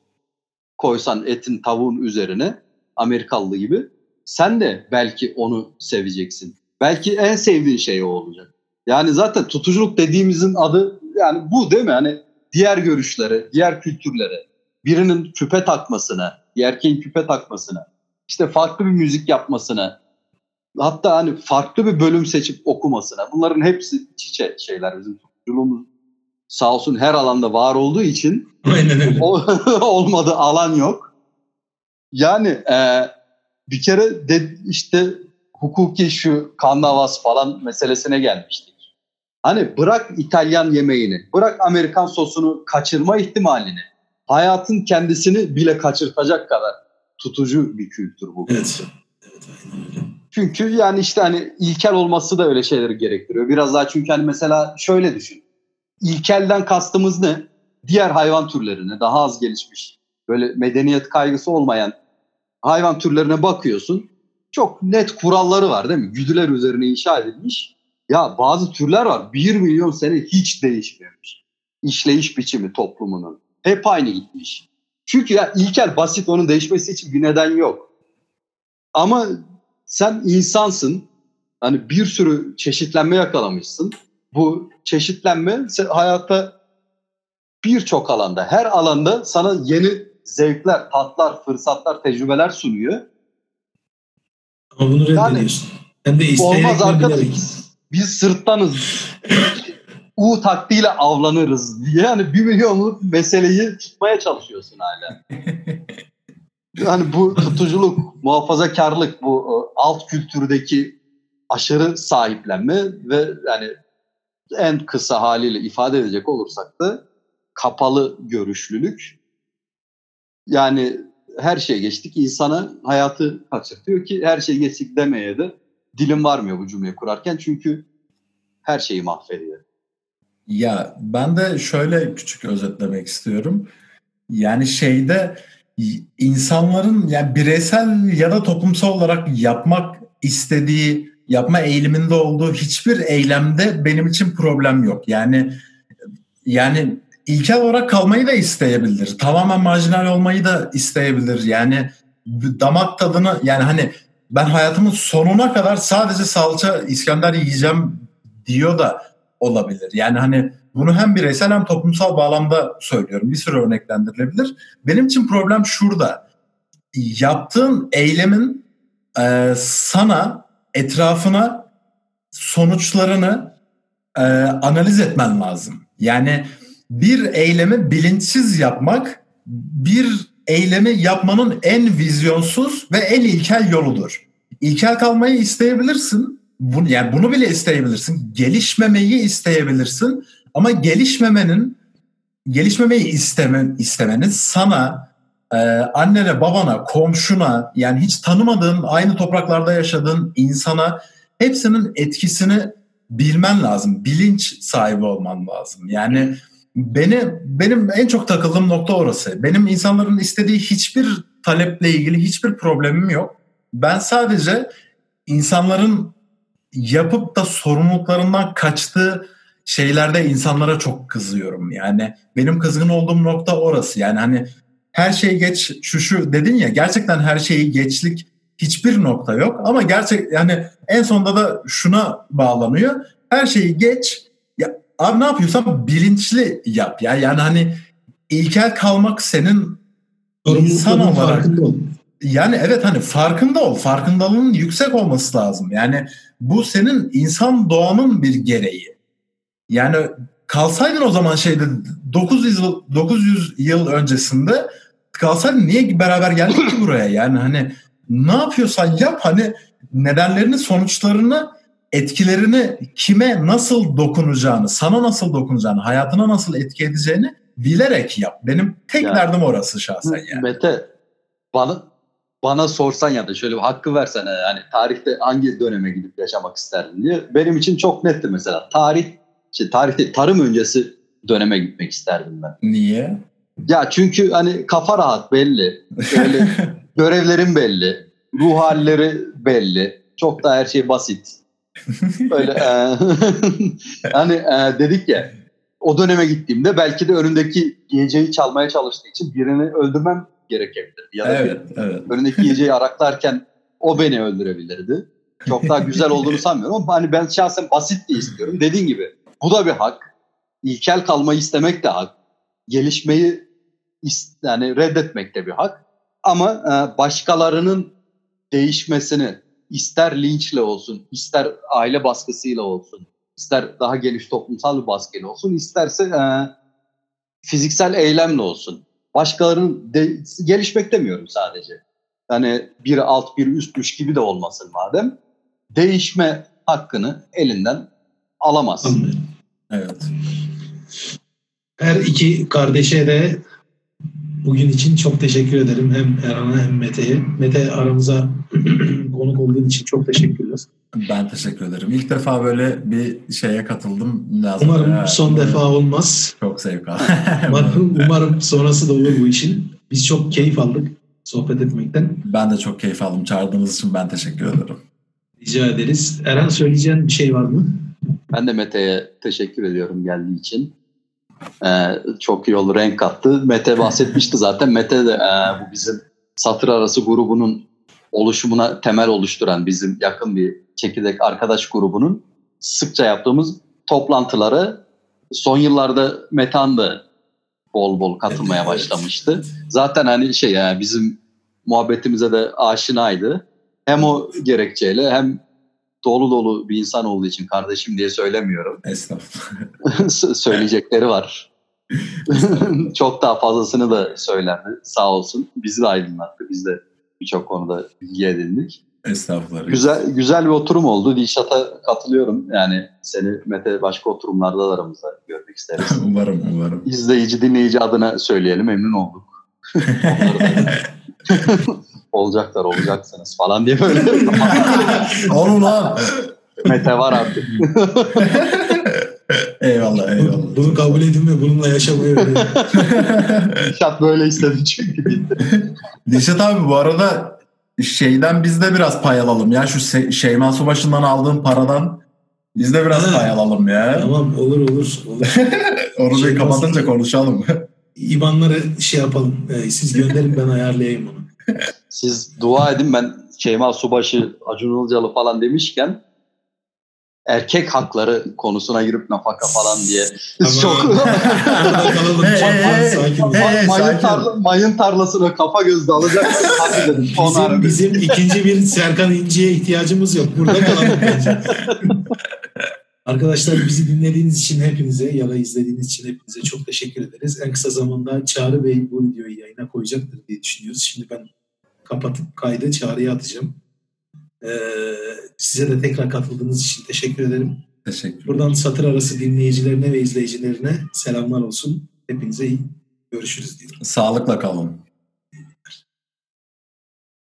koysan etin tavuğun üzerine Amerikalı gibi sen de belki onu seveceksin. Belki en sevdiğin şey o olacak. Yani zaten tutuculuk dediğimizin adı yani bu değil mi? Hani diğer görüşlere, diğer kültürlere, birinin küpe takmasına, bir erkeğin küpe takmasına, işte farklı bir müzik yapmasına, hatta hani farklı bir bölüm seçip okumasına. Bunların hepsi çiçe şeyler bizim toplumumuz sağ olsun her alanda var olduğu için [LAUGHS] olmadı alan yok. Yani e, bir kere de işte hukuki şu kan davası falan meselesine gelmiştik. Hani bırak İtalyan yemeğini, bırak Amerikan sosunu kaçırma ihtimalini, hayatın kendisini bile kaçırtacak kadar tutucu bir kültür bu. Evet. Evet aynen öyle. Çünkü yani işte hani ilkel olması da öyle şeyleri gerektiriyor. Biraz daha çünkü hani mesela şöyle düşün. İlkelden kastımız ne? Diğer hayvan türlerine daha az gelişmiş, böyle medeniyet kaygısı olmayan hayvan türlerine bakıyorsun. Çok net kuralları var değil mi? Güdüler üzerine inşa edilmiş. Ya bazı türler var. Bir milyon sene hiç değişmemiş. İşleyiş biçimi toplumunun. Hep aynı gitmiş. Çünkü ya ilkel basit onun değişmesi için bir neden yok. Ama sen insansın. Hani bir sürü çeşitlenme yakalamışsın. Bu çeşitlenme hayatta birçok alanda, her alanda sana yeni zevkler, tatlar, fırsatlar, tecrübeler sunuyor. Ama bunu reddediyorsun. Hem de isteyerek Olmaz arkadaş. Biz sırttanız. U taktiğiyle avlanırız diye yani bir milyonluk meseleyi tutmaya çalışıyorsun hala. [LAUGHS] Yani bu tutuculuk, muhafazakarlık, bu e, alt kültürdeki aşırı sahiplenme ve yani en kısa haliyle ifade edecek olursak da kapalı görüşlülük. Yani her şeye geçtik insana hayatı kaçırtıyor ki her şey geçtik demeye de dilim varmıyor bu cümleyi kurarken çünkü her şeyi mahvediyor. Ya ben de şöyle küçük özetlemek istiyorum. Yani şeyde insanların yani bireysel ya da toplumsal olarak yapmak istediği, yapma eğiliminde olduğu hiçbir eylemde benim için problem yok. Yani yani ilkel olarak kalmayı da isteyebilir. Tamamen marjinal olmayı da isteyebilir. Yani damak tadını yani hani ben hayatımın sonuna kadar sadece salça İskender yiyeceğim diyor da olabilir. Yani hani bunu hem bireysel hem toplumsal bağlamda söylüyorum. Bir sürü örneklendirilebilir. Benim için problem şurada. Yaptığın eylemin e, sana, etrafına sonuçlarını e, analiz etmen lazım. Yani bir eylemi bilinçsiz yapmak bir eylemi yapmanın en vizyonsuz ve en ilkel yoludur. İlkel kalmayı isteyebilirsin. Bunu, yani bunu bile isteyebilirsin. Gelişmemeyi isteyebilirsin. Ama gelişmemenin gelişmemeyi istemen, istemenin sana, e, annene, babana, komşuna yani hiç tanımadığın, aynı topraklarda yaşadığın insana hepsinin etkisini bilmen lazım. Bilinç sahibi olman lazım. Yani beni benim en çok takıldığım nokta orası. Benim insanların istediği hiçbir taleple ilgili hiçbir problemim yok. Ben sadece insanların yapıp da sorumluluklarından kaçtığı şeylerde insanlara çok kızıyorum. Yani benim kızgın olduğum nokta orası. Yani hani her şeyi geç şu şu dedin ya gerçekten her şeyi geçlik hiçbir nokta yok ama gerçek yani en sonunda da şuna bağlanıyor. Her şeyi geç abi ne yapıyorsan bilinçli yap ya. Yani hani ilkel kalmak senin insan olarak yani evet hani farkında ol. Farkındalığın yüksek olması lazım. Yani bu senin insan doğanın bir gereği. Yani kalsaydın o zaman şeyde 900 yıl 900 yıl öncesinde kalsaydın niye beraber geldik ki buraya? Yani hani ne yapıyorsan yap hani nedenlerini, sonuçlarını, etkilerini kime nasıl dokunacağını, sana nasıl dokunacağını, hayatına nasıl etki edeceğini bilerek yap. Benim tek Yani- derdim orası şahsen yani. Mete bana bana sorsan ya da şöyle bir hakkı versene yani tarihte hangi döneme gidip yaşamak isterdin diye benim için çok netti mesela. Tarih şey, tarihte tarım öncesi döneme gitmek isterdim ben. Niye? Ya çünkü hani kafa rahat belli. Öyle [LAUGHS] görevlerin belli. Ruh halleri belli. Çok da her şey basit. Böyle e, [LAUGHS] hani e, dedik ya o döneme gittiğimde belki de önündeki yiyeceği çalmaya çalıştığı için birini öldürmem gerekebilir. Ya da Evet, evet. önündeki yiyeceği araklarken o beni öldürebilirdi. Çok daha güzel olduğunu sanmıyorum ama hani ben şahsen basit de istiyorum. Dediğin gibi bu da bir hak. İlkel kalmayı istemek de hak. Gelişmeyi yani reddetmek de bir hak. Ama e, başkalarının değişmesini, ister linçle olsun, ister aile baskısıyla olsun, ister daha geniş toplumsal bir baskıyla olsun, isterse e, fiziksel eylemle olsun. Başkalarının de, gelişmek demiyorum sadece. Yani bir alt bir üstmüş gibi de olmasın madem. Değişme hakkını elinden alamaz. Anlıyorum. Evet. Her iki kardeşe de bugün için çok teşekkür ederim. Hem Erhan'a hem Mete'ye. Mete aramıza konuk olduğun için çok teşekkürler. Ben teşekkür ederim. İlk defa böyle bir şeye katıldım. Lazım Umarım ya. son defa olmaz. Çok zevk aldım. [LAUGHS] Umarım, umarım sonrası da olur bu işin. Biz çok keyif aldık sohbet etmekten. ben de çok keyif aldım. Çağırdığınız için ben teşekkür ederim. Rica ederiz. Erhan söyleyeceğin bir şey var mı? Ben de Mete'ye teşekkür ediyorum geldiği için. Ee, çok iyi oldu, renk kattı. Mete bahsetmişti zaten. Mete de e, bu bizim satır arası grubunun oluşumuna temel oluşturan bizim yakın bir çekirdek arkadaş grubunun sıkça yaptığımız toplantıları son yıllarda Metan da bol bol katılmaya Evet. başlamıştı. Zaten hani şey yani bizim muhabbetimize de aşinaydı. Hem o gerekçeyle hem dolu dolu bir insan olduğu için kardeşim diye söylemiyorum. [LAUGHS] Estağfurullah. Söyleyecekleri var. [LAUGHS] Çok daha fazlasını da söylerdi sağ olsun. Bizi de aydınlattı. Biz de birçok konuda bilgi edindik. Estağfurullah. Güzel güzel bir oturum oldu. Dilşat'a katılıyorum. Yani seni Mete başka oturumlarda da aramızda görmek isteriz. [LAUGHS] umarım umarım. İzleyici, dinleyici adına söyleyelim. Memnun olduk. [LAUGHS] Olacaklar, olacaksınız falan diye böyle. [LAUGHS] Onu lan. Mete var artık. Eyvallah eyvallah. Bunu kabul edin ve bununla yaşamayı öğrenin. [LAUGHS] Dilşat böyle istedi çünkü. [LAUGHS] Dilşat abi bu arada şeyden biz de biraz pay alalım ya. Şu Se- Şeyma Subaşı'ndan aldığın paradan biz de biraz Ha. pay alalım ya. tamam olur olur. olur. [LAUGHS] Onu Şeyma kapatınca konuşalım. İbanları şey yapalım. Ee, siz gönderin ben ayarlayayım onu. Siz dua edin ben Şeyma Subaşı, Acun Ilıcalı falan demişken erkek hakları konusuna girip nafaka falan diye çok [LAUGHS] mayın, tarla, mayın tarlasına kafa gözle alacaksın. [LAUGHS] Hadi dedim. Bizim, bizim ikinci bir Serkan İnci'ye ihtiyacımız yok. Burada kalalım bence. [LAUGHS] Arkadaşlar bizi dinlediğiniz için hepinize ya da izlediğiniz için hepinize çok teşekkür ederiz. En kısa zamanda Çağrı Bey bu videoyu yayına koyacaktır diye düşünüyoruz. Şimdi ben kapatıp kaydı Çağrı'ya atacağım. Ee, size de tekrar katıldığınız için teşekkür ederim. Teşekkür Buradan satır arası dinleyicilerine ve izleyicilerine selamlar olsun. Hepinize iyi görüşürüz diyorum. Sağlıkla kalın.